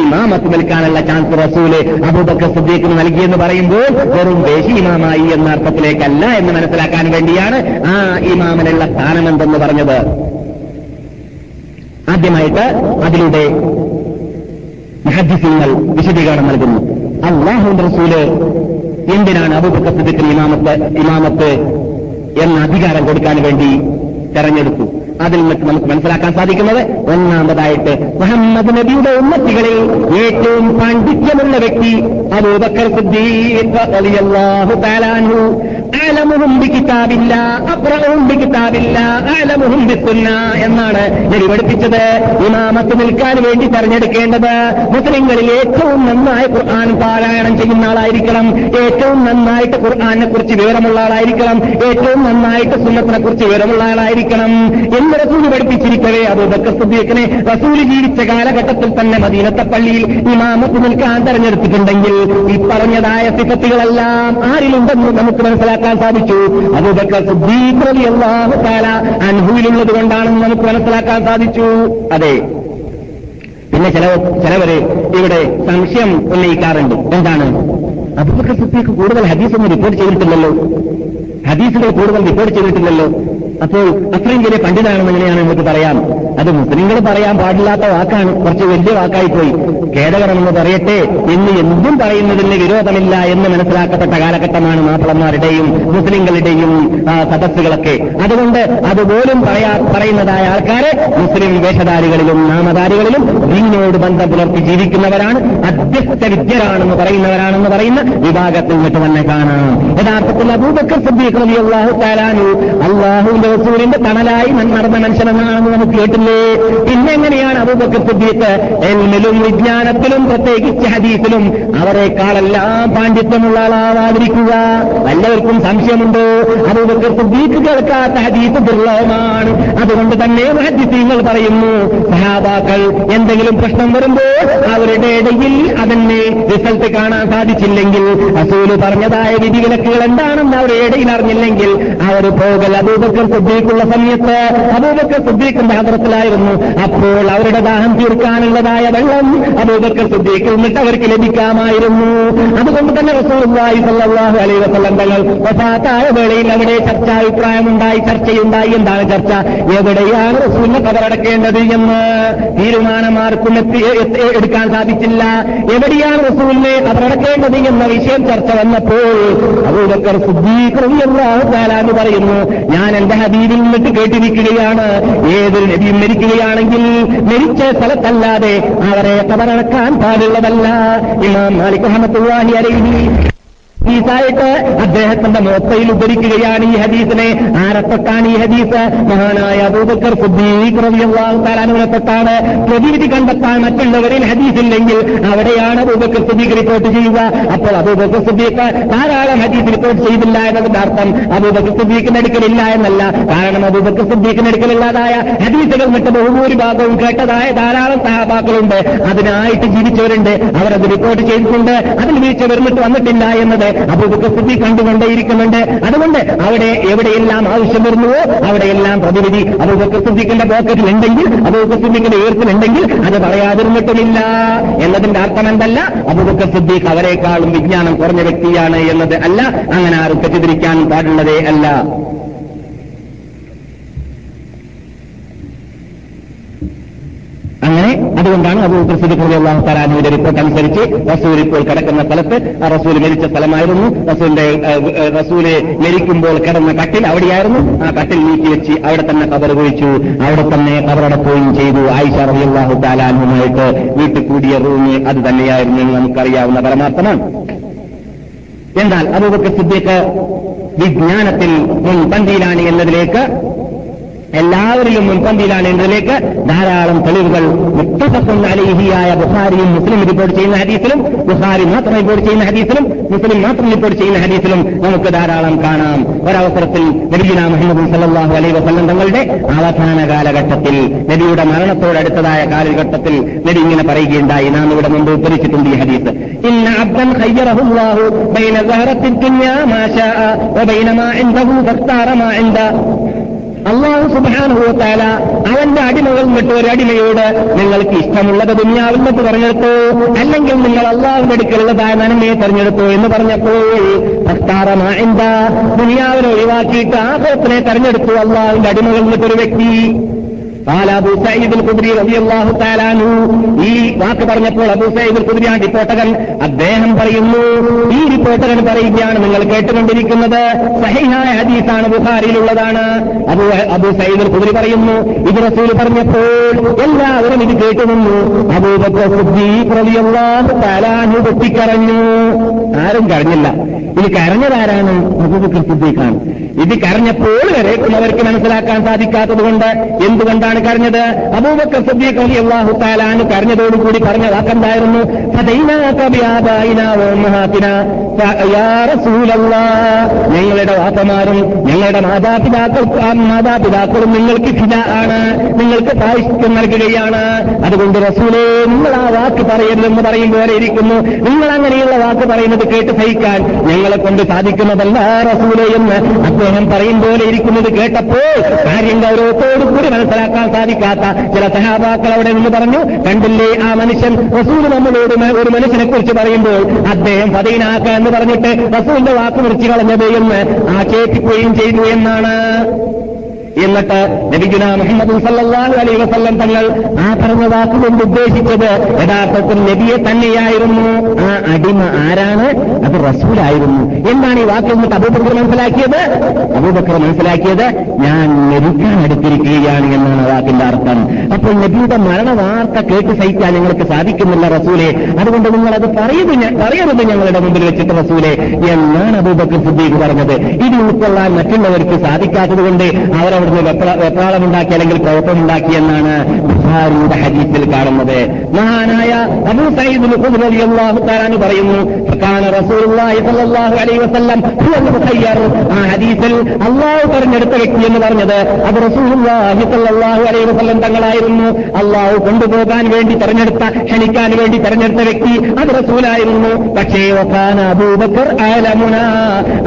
ഇമാമത്ത് നിൽക്കാനുള്ള ചാൻസ് റസൂൽ അബൂബക്കർ സുദ്ദീഖിന് നൽകിയെന്ന് പറയുമ്പോൾ വെറും ദേശി ഇമാമായി എന്ന അർത്ഥത്തിലേക്കല്ല എന്ന് മനസ്സിലാക്കാൻ വേണ്ടിയാണ് ആ ഇമാമിനുള്ള സ്ഥാനമെന്തെന്ന് പറഞ്ഞത്. ആദ്യമായിട്ട് അതിലൂടെ മുഹദ്ദിസീങ്ങൾ വിശദീകരണം നൽകുന്നു. അള്ളാഹു റസൂൽ എന്തിനാണ് അബൂബക്കർ സിദ്ദീഖിന് ഇമാമത്ത് ഇമാമത്ത് എന്ന അധികാരം കൊടുക്കാൻ വേണ്ടി തെരഞ്ഞെടുത്തു? അതിൽ നിന്ന് നമുക്ക് മനസ്സിലാക്കാൻ സാധിക്കുന്നത് ഒന്നാമതായിട്ട് മുഹമ്മദ് നബിയുടെ ഉന്നത്തികളിൽ ഏറ്റവും പാണ്ഡിത്യമുള്ള വ്യക്തി അബൂബക്കർ സിദ്ദീഖ് തആല കിതാബില്ല അലമുഹും ബികിതാബില്ല അഖ്റഉഹും ബികിതാബില്ല അലമുഹും ബിസുന്ന എന്നാണ് നബി പഠിപ്പിച്ചത് ഇമാമത്ത് നിൽക്കാൻ വേണ്ടി തെരഞ്ഞെടുക്കേണ്ടത് മുസ്ലിങ്ങളിൽ ഏറ്റവും നന്നായി ഖുർആൻ പാരായണം ചെയ്യുന്ന ആളായിരിക്കണം. ഏറ്റവും നന്നായിട്ട് ഖുർആനെ കുറിച്ച് വിവരമുള്ള ആളായിരിക്കണം. ഏറ്റവും നന്നായിട്ട് സുന്നത്തിനെ കുറിച്ച് വിവരമുള്ള ആളായിരിക്കണം. എന്ന് റസൂൽ പഠിപ്പിച്ചിരിക്കവേ അത് സിദ്ദീഖിനെ റസൂൽ ജീവിച്ച കാലഘട്ടത്തിൽ തന്നെ മദീനത്തെ പള്ളിയിൽ ഇമാമത്ത് നിൽക്കാൻ തെരഞ്ഞെടുത്തിട്ടുണ്ടെങ്കിൽ ഈ പറഞ്ഞതായ സിഫത്തുകളെല്ലാം ആരിലുണ്ടെന്ന് നമുക്ക് മനസ്സിലാക്കാൻ സാധിച്ചു. അബൂബക്കർ സിദ്ദീഖ് താല അൻഹുവിലുള്ളത് കൊണ്ടാണെന്ന് നമുക്ക് മനസ്സിലാക്കാൻ സാധിച്ചു. അതെ. പിന്നെ ചില ചിലവര് ഇവിടെ സംശയം ഉന്നയിക്കാറുണ്ട്. എന്താണ്? അബൂബക്കർ സിദ്ദീഖ് കൂടുതൽ ഹദീസ് ഒന്ന് റിപ്പോർട്ട് ചെയ്തിട്ടില്ലല്ലോ. ഹദീസുകൾ കൂടുതൽ റിപ്പോർട്ട് ചെയ്തിട്ടില്ലല്ലോ. അപ്പോൾ അത്രയും വലിയ പണ്ഡിതാണെന്ന് എങ്ങനെയാണ് നമുക്ക് പറയാം? അത് മുസ്ലിങ്ങൾ പറയാൻ പാടില്ലാത്ത വാക്കാണ്. കുറച്ച് വലിയ വാക്കായി പോയി. ഖേദകരമെന്ന് പറയട്ടെ ഇന്ന് എന്തും പറയുന്നതിന് വിരോധമില്ല എന്ന് മനസ്സിലാക്കപ്പെട്ട കാലഘട്ടമാണ് മാപ്പിളന്മാരുടെയും മുസ്ലിങ്ങളുടെയും സദസ്സുകളൊക്കെ അതുകൊണ്ട് അതുപോലും പറയാ പറയുന്നതായ ആൾക്കാരെ മുസ്ലിം വേഷധാരികളിലും നാമധാരികളിലും ദീനോട് ബന്ധം പുലർത്തി ജീവിക്കുന്നവരാണ്. അധ്യസ്ഥ വിദ്യരാണെന്ന് പറയുന്നവരാണെന്ന് പറയുന്ന വിഭാഗത്തിൽ നിന്നിട്ട് തന്നെ കാണാം. യഥാർത്ഥത്തിൽ അബൂബക്കർ സിദ്ദീഖ് റളിയല്ലാഹു തആലാനു അള്ളാഹുവിന്റെ റസൂലിന്റെ തണലായി നടന്ന മനുഷ്യനെന്നാണെന്ന് നമുക്ക് കേട്ടില്ലേ? പിന്നെ എങ്ങനെയാണ് അബൂബക്കർ സിദ്ദീഖ് എൽമിലും വിജ്ഞാനത്തിലും പ്രത്യേകിച്ച് ഹദീസിലും അവരെക്കാളെല്ലാം പാണ്ഡിത്യമുള്ള ആളാവാതിരിക്കുക? വല്ലവർക്കും സംശയമുണ്ടോ? അബൂബക്കർ സിദ്ദീഖ് കേൾക്കാത്ത ഹദീസ് ദുർലഭമാണ്. അതുകൊണ്ട് തന്നെ ഹദീസീങ്ങൾ പറയുന്നു സഹാബാക്കൾ എന്തെങ്കിലും പ്രശ്നം വരുമ്പോൾ അവരുടെ ഇടയിൽ അതിന് റിസൾട്ട് കാണാൻ സാധിച്ചില്ലെങ്കിൽ റസൂൽ പറഞ്ഞതായ വിധിവിലക്കുകൾ എന്താണെന്ന് അവരുടെ ഇടയിൽ അറിഞ്ഞില്ലെങ്കിൽ അവർ പോകൽ. അബൂബക്കർ സിദ്ദീഖുള്ള സമയത്ത് അബൂബക്കർ സിദ്ദീഖിന്റെ ഹദ്രത്തിലായിരുന്നു അപ്പോൾ അവരുടെ ദാഹം തീർക്കാനുള്ളതായ വെള്ളം അബൂബക്കർ സിദ്ദീഖിൽ നിന്നിട്ട് അവർക്ക് ലഭിക്കാമായിരുന്നു. അതുകൊണ്ട് തന്നെ റസൂലുള്ളാഹി സ്വല്ലല്ലാഹു അലൈഹി വസല്ലം തങ്ങൾ വഫാത്തായ വേളയിൽ അവിടെ ചർച്ചാഭിപ്രായമുണ്ടായി ചർച്ചയുണ്ടായി. എന്താണ് ചർച്ച? എവിടെയാണ് റസൂലിനെ കബറടക്കേണ്ടത് എന്ന് തീരുമാനമാർക്കും എത്തി എത്തി- എടുക്കാൻ സാധിച്ചില്ല. എവിടെയാണ് റസൂലിനെ കബറടക്കേണ്ടത് എന്ന വിഷയം ചർച്ച വന്നപ്പോൾ അബൂബക്കർ തആല എന്ന് പറയുന്നു ഞാൻ എന്റെ ഹബീബിൽ നിന്നിട്ട് കേട്ടിരിക്കുകയാണ്. ഏതൊരു നബിയും മരിക്കുകയാണെങ്കിൽ മരിച്ച സ്ഥലത്തല്ലാതെ അവരെ കബറടക്കാൻ പാടുള്ളതല്ല. ഇമാം മാലിക് അഹമ്മദ് അലൈഹി ഹദീസായിട്ട് അദ്ദേഹത്തിന്റെ മോത്തയിൽ ഉദ്ധരിക്കുകയാണ് ഈ ഹദീസിനെ. ആരത്തൊട്ടാണ് ഈ ഹദീസ്? മഹാനായ അബൂബക്കർ സിദ്ദീഖ് പ്രതിവിധി കണ്ടെത്താൻ മറ്റുള്ളവരിൽ ഹദീസില്ലെങ്കിൽ അവിടെയാണ് അബൂബക്കർ സിദ്ദീഖ് റിപ്പോർട്ട് ചെയ്യുക. അപ്പോൾ അബൂബക്കർ സിദ്ദീഖ് ധാരാളം ഹദീസ് റിപ്പോർട്ട് ചെയ്തില്ല എന്നതിന്റെ അർത്ഥം അബൂബക്കർ സിദ്ദീഖിന്റെ അടുക്കലില്ല എന്നല്ല. കാരണം അബൂബക്കർ സിദ്ദീഖിന്റെ അടുക്കലില്ലാതായ ഹദീസുകൾ മറ്റ് ബഹുഭൂരിഭാഗവും കേട്ടതായ ധാരാളം സഹാബാക്കളുണ്ട്. അതിനായിട്ട് ജീവിച്ചവരുണ്ട്. അവരത് റിപ്പോർട്ട് ചെയ്തിട്ടുണ്ട്. അതിൽ വീഴ്ച വരുന്നിട്ട് വന്നിട്ടില്ല എന്നത് അബൂബക്കർ സിദ്ദീഖ് കണ്ടുകൊണ്ടേയിരിക്കുന്നുണ്ട്. അതുകൊണ്ട് അവിടെ എവിടെയെല്ലാം ആവശ്യം വരുന്നുവോ അവിടെയെല്ലാം പ്രതിവിധി. അബൂബക്കർ സിദ്ധിക്കേണ്ട പോക്കറ്റിൽ ഉണ്ടെങ്കിൽ അബൂബക്കർ സിദ്ദീഖിന്റെ ഉയർത്തിലുണ്ടെങ്കിൽ അത് പറയാതിരുന്നിട്ടുമില്ല എന്നതിന്റെ അർത്ഥം എന്തല്ല? അബൂബക്കർ സിദ്ദീഖ് അവരെക്കാളും വിജ്ഞാനം കുറഞ്ഞ വ്യക്തിയാണ് എന്നത് അല്ല. അങ്ങനെ ആരും തെറ്റിദ്ധരിക്കാൻ പാടുള്ളതേ അല്ല അങ്ങനെ അതുകൊണ്ടാണ് അത് സിദ്ദീഖ് അള്ളാഹു തലാനുവിന്റെ റിപ്പോർട്ട് അനുസരിച്ച് റസൂൽ ഇപ്പോൾ കിടക്കുന്ന സ്ഥലത്ത് ആ റസൂൽ മരിച്ച സ്ഥലമായിരുന്നു. റസൂലിന്റെ റസൂൽ മരിക്കുമ്പോൾ കിടന്ന കട്ടിൽ അവിടെയായിരുന്നു. ആ കട്ടിൽ നീക്കി വെച്ച് അവിടെ തന്നെ കബർ കുഴിച്ചു. അവിടെ തന്നെ കബറടക്കുകയും ചെയ്തു. ആയിഷ റബിയല്ലാഹു താലാനുമായിട്ട് വീട്ടിൽ കൂടിയ റൂമ് അത് തന്നെയായിരുന്നു എന്ന് നമുക്കറിയാവുന്ന പരമാർത്ഥമാണ്. എന്നാൽ അബൂബക്കർ സിദ്ദീഖ് വിജ്ഞാനത്തിൽ മുൻപന്തിയിലാണ് എന്നതിലേക്ക് എല്ലാവരിലും മുൻപന്തിയിലാണ് എന്നതിലേക്ക് ധാരാളം തെളിവുകൾ. മുത്തഫക്കും അലിഹിയായ ബുഹാരിയും മുസ്ലിം റിപ്പോർട്ട് ചെയ്യുന്ന ഹദീസിലും ബുഹാരി മാത്രം റിപ്പോർട്ട് ചെയ്യുന്ന ഹദീസിലും മുസ്ലിം മാത്രം റിപ്പോർട്ട് ചെയ്യുന്ന ഹദീസിലും നമുക്ക് ധാരാളം കാണാം. ഒരവസരത്തിൽ നബിജുന മുഹമ്മദ് സല്ലാഹു അലൈ വസല്ലം തങ്ങളുടെ അവസാന കാലഘട്ടത്തിൽ നബിയുടെ മരണത്തോടടുത്തതായ കാലഘട്ടത്തിൽ നബി ഇങ്ങനെ പറയുകയുണ്ടായി. നാം ഇവിടെ മുമ്പ് ഉദ്ധരിച്ചിട്ടുണ്ട് ഈ ഹദീസ്. ഇന്ന അബ്ദൻ ബൈന അള്ളാഹു സുബാനുഭവത്താല അവന്റെ അടിമകൾ ഒരു അടിമയോട് നിങ്ങൾക്ക് ഇഷ്ടമുള്ളത് ദുന്യാവിൽ നിന്ന് തെരഞ്ഞെടുത്തോ അല്ലെങ്കിൽ നിങ്ങൾ അള്ളാഹുവിന്റെ അടുക്കലുള്ളതായ നന്മയെ തെരഞ്ഞെടുത്തോ എന്ന് പറഞ്ഞപ്പോൾ എന്താ ദുനിയാവിനെ ഒഴിവാക്കിയിട്ട് ആഹ്ലത്തിനെ തെരഞ്ഞെടുത്തു അള്ളാഹുവിന്റെ അടിമകൾ വിട്ടൊരു വ്യക്തി. ഈ വാക്ക് പറഞ്ഞപ്പോൾ അബൂ സയ്യിദ് കുതിരിയാണ് റിപ്പോർട്ടകൻ അദ്ദേഹം പറയുന്നു ഈ റിപ്പോർട്ടകൻ പറയുകയാണ് നിങ്ങൾ കേട്ടുകൊണ്ടിരിക്കുന്നത്. സഹിഹായ ഹദീസാണ് ബുഹാരിയിലുള്ളതാണ് അബു അബൂ സയ്യിദ് കുതിരി പറയുന്നു ഇത് റസൂൽ പറഞ്ഞപ്പോൾ എല്ലാവരും ഇത് കേട്ടുനിന്നു. അബൂബക്കർ സിദ്ദീഖ് റളിയല്ലാഹു തആല പൊട്ടിക്കറഞ്ഞു ആരും കരഞ്ഞില്ല. ഇത് കരഞ്ഞതാരാണ്? അബൂബക്കർ സിദ്ദീഖാണ്. ഇത് കരഞ്ഞപ്പോൾ വരേക്കും അവർക്ക് മനസ്സിലാക്കാൻ സാധിക്കാത്തതുകൊണ്ട് എന്തുകൊണ്ടാണ് കരഞ്ഞത്? അബൂബക്കർ സിദ്ദീഖ് അലി അള്ളാഹു താലാണ് കരഞ്ഞതോടുകൂടി പറഞ്ഞ വാക്കെന്തായിരുന്നു? ഞങ്ങളുടെ വാപ്പമാരും ഞങ്ങളുടെ മാതാപിതാക്കൾ മാതാപിതാക്കളും നിങ്ങൾക്ക് ഫിദ ആണ്. നിങ്ങൾക്ക് പ്രായശ്ചിത്യം നൽകുകയാണ്. അതുകൊണ്ട് റസൂലേ നിങ്ങൾ ആ വാക്ക് പറയരുതെന്ന് പറയുമ്പോൾ വരെ ഇരിക്കുന്നു. നിങ്ങൾ അങ്ങനെയുള്ള വാക്ക് പറയുന്നത് കേട്ട് സഹിക്കാൻ ഞങ്ങളെ കൊണ്ട് സാധിക്കുന്നതല്ല റസൂലെ എന്ന് അദ്ദേഹം പറയും പോലെ ഇരിക്കുന്നത് കേട്ടപ്പോൾ കാര്യം ഗൗരവത്തോടുകൂടി മനസ്സിലാക്കാൻ സാധിക്കാത്ത ചില സഹാബാക്കൾ അവിടെ നിന്ന് പറഞ്ഞു കണ്ടില്ലേ ആ മനുഷ്യൻ? റസൂൽ നമ്മളോട് ഒരു മനുഷ്യനെ കുറിച്ച് പറയുമ്പോൾ അദ്ദേഹം പതിനാക്ക എന്ന് പറഞ്ഞിട്ട് റസൂലിന്റെ വാക്ക് മുറിച്ചു കളഞ്ഞത് എന്ന് ആക്ഷേപിക്കുകയും ചെയ്തു എന്നാണ്. എന്നിട്ട് നബിഗുന മുഹമ്മദ് സല്ലാഹു അലൈ വസല്ലം തങ്ങൾ ആ പറഞ്ഞ വാക്കുകൊണ്ട് ഉദ്ദേശിച്ചത് യഥാർത്ഥത്തിൽ നബിയെ തന്നെയായിരുന്നു. ആ അടിമ ആരാണ്? അത് റസൂലായിരുന്നു. എന്താണ് ഈ വാക്ക് എന്നിട്ട് അബൂബക്കർ മനസ്സിലാക്കിയത്? അബൂബക്കർ മനസ്സിലാക്കിയത് ഞാൻ മരിക്കാൻ അടുത്തിരിക്കുകയാണ് എന്നാണ് വാക്കിന്റെ അർത്ഥം. അപ്പോൾ നബിയുടെ മരണ വാർത്ത കേട്ട് സഹിക്കാൻ നിങ്ങൾക്ക് സാധിക്കുന്നില്ല റസൂലെ. അതുകൊണ്ട് നിങ്ങൾ അത് പറയുന്നു പറയരുത് ഞങ്ങളുടെ മുമ്പിൽ വെച്ചിട്ട് റസൂലെ. എന്നാണ് അബൂബക്കർ സിദ്ദീഖ് പറഞ്ഞത്. ഇത് ഉൾക്കൊള്ളാൻ മറ്റുള്ളവർക്ക് സാധിക്കാത്തതുകൊണ്ട് അവരവിടുന്ന് വെപ്രാളമുണ്ടാക്കി അല്ലെങ്കിൽ കുഴപ്പമുണ്ടാക്കി എന്നാണ് ബുഹാരിയുടെ ഹദീസിൽ കാണുന്നത്. മഹാനായ അബൂ സയ്യിദ് അള്ളാഹു പറയുന്നു ആ അള്ളാഹു തെരഞ്ഞെടുത്ത വ്യക്തി എന്ന് പറഞ്ഞത് അത് റസൂലുള്ളാഹി അലൈ വസല്ലം തങ്ങളായിരുന്നു. അള്ളാഹു കൊണ്ടുപോകാൻ വേണ്ടി തെരഞ്ഞെടുത്ത ക്ഷണിക്കാൻ വേണ്ടി തെരഞ്ഞെടുത്ത വ്യക്തി അത് റസൂലായിരുന്നു. പക്ഷേ അബൂബക്കർ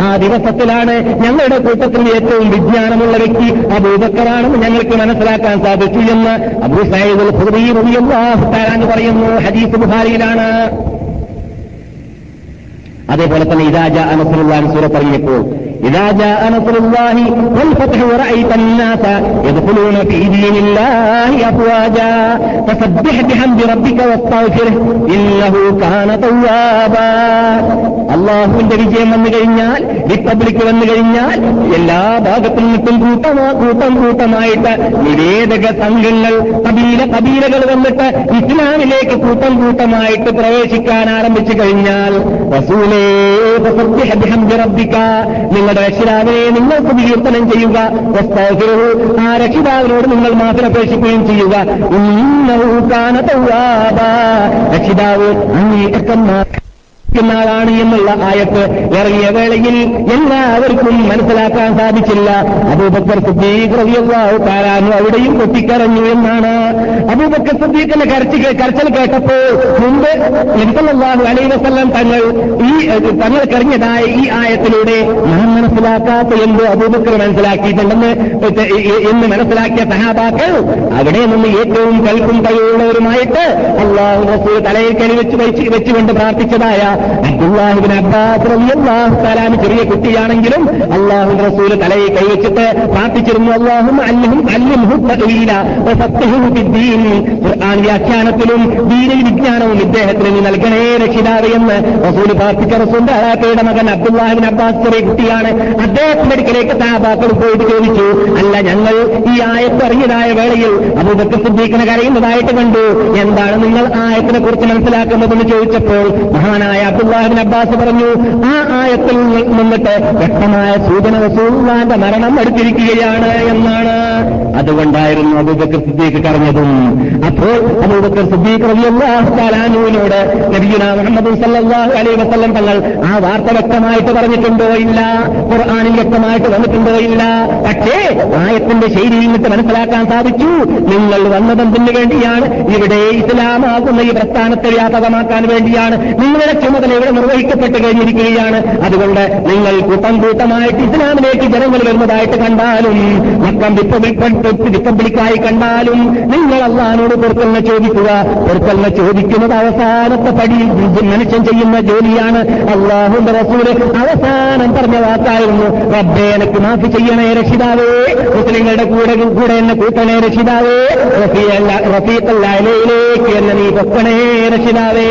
ആ ദിവസത്തിലാണ് ഞങ്ങളുടെ കൂട്ടത്തിൽ ഏറ്റവും വിജ്ഞാനമുള്ള വ്യക്തി അബൂബക്കറാണെന്ന് ഞങ്ങൾക്ക് മനസ്സിലാക്കാൻ സാധിച്ചു എന്ന് അബൂ സയ്യിദ് എന്ന് പറയുന്നു. ഹദീസ് ബുഹാരിയിലാണ് അതേപോലെ തന്നെ ഇതാജ അനസുറുല്ലാൻ സൂറ പറഞ്ഞപ്പോൾ إذا جاء نصر الله والفتح ورأيت الناس يدخلون في دين الله أفواجا فسبح بحمد ربك واستغفره إنه كان توابا അള്ളാഹുവിന്റെ വിജയം വന്നു കഴിഞ്ഞാൽ റിപ്പബ്ലിക് വന്നു കഴിഞ്ഞാൽ എല്ലാ ഭാഗത്തു നിന്നും കൂട്ടമാ കൂട്ടം കൂട്ടമായിട്ട് നിവേദക സംഘങ്ങൾ കബീല കബീലകൾ വന്നിട്ട് ഇസ്ലാമിലേക്ക് കൂട്ടം കൂട്ടമായിട്ട് പ്രവേശിക്കാൻ ആരംഭിച്ചു കഴിഞ്ഞാൽ റസൂലേ റബ്ബിക നിങ്ങളുടെ രക്ഷിതാവിനെ നിങ്ങൾക്ക് വികീർത്തനം ചെയ്യുക. ആ രക്ഷിതാവിനോട് നിങ്ങൾ മാത്രം അപേക്ഷിക്കുകയും ചെയ്യുക. രക്ഷിതാവ് അങ്ങേറ്റക്കന്മാർ ആളാണ് എന്നുള്ള ആയത്ത് ഇറങ്ങിയ വേളയിൽ എല്ലാവർക്കും മനസ്സിലാക്കാൻ സാധിച്ചില്ല. അബൂബക്കർ സുദ്ദീഖ്ലാഹു താരാനു അവിടെയും പൊട്ടിക്കറഞ്ഞു എന്നാണ്. അബൂബക്കർ സുദ്ദീഖിന്റെ കരച്ച് കരച്ചൽ കേട്ടപ്പോൾ മുമ്പ് എന്തെല്ലാം അലൈവസെല്ലാം വസല്ലം തങ്ങൾ ഈ തങ്ങൾ കറിഞ്ഞതായ ഈ ആയത്തിലൂടെ മുഹമ്മദ് മനസ്സിലാക്കാത്ത എന്തോ അബൂബക്കർ മനസ്സിലാക്കിയിട്ടുണ്ടെന്ന് എന്ന് മനസ്സിലാക്കിയ സഹാബാക്കൾ അവിടെ നിന്ന് ഏറ്റവും കൽപ്പും കഴിവുള്ളവരുമായിട്ട് അള്ളാഹു റസൂൽ തലയിൽ കരി വെച്ച് വെച്ച് വെച്ചുകൊണ്ട് പ്രാർത്ഥിച്ചതായ അബ്ദുല്ലാഹിബിൻ അബ്ബാസ് തആലാന് ചെറിയ കുട്ടിയാണെങ്കിലും അള്ളാഹു റസൂൽ തലയിൽ കൈവച്ചിട്ട് പ്രാർത്ഥിച്ചിരുന്നു അള്ളാഹും വഫഖ്ഹുഹു ഫിദ്ദീൻ ഖുർആൻ വ്യാഖ്യാനത്തിലും ദീന വിജ്ഞാനവും ഇദ്ദേഹത്തിന് നൽകണേ രക്ഷിതാവ് എന്ന് റസൂൽ പ്രാർത്ഥിച്ച റസൂന്റെ അളാക്കയുടെ മകൻ അബ്ദുല്ലാഹിബിൻ അബ്ബാസ് ചെറിയ കുട്ടിയാണ്. അദ്ദേഹത്തിന്റെ അടുക്കലേക്ക് സഹാബാക്കൾ പോയിട്ട് ചോദിച്ചു അല്ല ഞങ്ങൾ ഈ ആയത്ത് വേളയിൽ അബൂബക്കർ സിദ്ദീഖിനെ കരയുന്നതായിട്ട് കണ്ടു. എന്താണ് നിങ്ങൾ ആയത്തിനെ കുറിച്ച് മനസ്സിലാക്കുന്നതെന്ന് ചോദിച്ചപ്പോൾ മഹാനായ അബ്ദുല്ലാഹിബിൻ അബ്ബാസ് പറഞ്ഞു ആ ആയത്തിൽ നിന്നിട്ട് വ്യക്തമായ സൂചന റസൂള്ളാന്റെ മരണം എടുത്തിരിക്കുകയാണ് എന്നാണ്. അതുകൊണ്ടായിരുന്നു അബൂബക്കർ സിദ്ദീഖ് കറഞ്ഞതും അപ്പോൾ അബൂബക്കർ സിദ്ദീഖ് റളിയല്ലാഹു തആലാനുവിനോട് നബിയുന മുഹമ്മദ് സല്ലല്ലാഹു അലൈഹി വസല്ലം തങ്ങൾ ആ വാർത്ത വ്യക്തമായിട്ട് പറഞ്ഞിട്ടുണ്ടോ ഇല്ല? ഖുർആാനിൽ വ്യക്തമായിട്ട് വന്നിട്ടുണ്ടോ ഇല്ല? പക്ഷേ ആയത്തിന്റെ ശൈലിയിൽ നിന്നിട്ട് മനസ്സിലാക്കാൻ സാധിച്ചു. നിങ്ങൾ വന്നതെന്തിനു വേണ്ടിയാണ്? ഇവിടെ ഇസ്ലാമാകുന്ന ഈ പ്രസ്ഥാനത്തെ വ്യാപകമാക്കാൻ വേണ്ടിയാണ്. നിങ്ങളുടെ ചുമതല ഇവിടെ നിർവഹിക്കപ്പെട്ട് കഴിഞ്ഞിരിക്കുകയാണ്. അതുകൊണ്ട് നിങ്ങൾ കൂട്ടം കൂട്ടമായിട്ട് ഇസ്ലാമിലേക്ക് ജനങ്ങൾ വരുന്നതായിട്ട് കണ്ടാലും മക്കം റിപ്പബ്ലിക്കായി കണ്ടാലും നിങ്ങൾ അള്ളഹാനോട് പൊറുക്കലിനെ ചോദിക്കുക. പൊറുക്കലിനെ ചോദിക്കുന്നത് അവസാനത്തെ പടി. മനുഷ്യൻ ചെയ്യുന്ന ജോലിയാണ് അള്ളാഹുന്റെ റസൂൽ. അവസാനം പറഞ്ഞ വാക്കായിരുന്നു റബ്ബേ എനിക്ക് മാഫി ചെയ്യണേ രക്ഷിതാവേ. മുസ്ലിങ്ങളുടെ കൂടെ കൂടെ എന്നെ കൂട്ടണേ രക്ഷിതാവേ. റഫീഖല്ലായിലേക്ക് എന്നെ നീ പൊക്കണേ രക്ഷിതാവേ.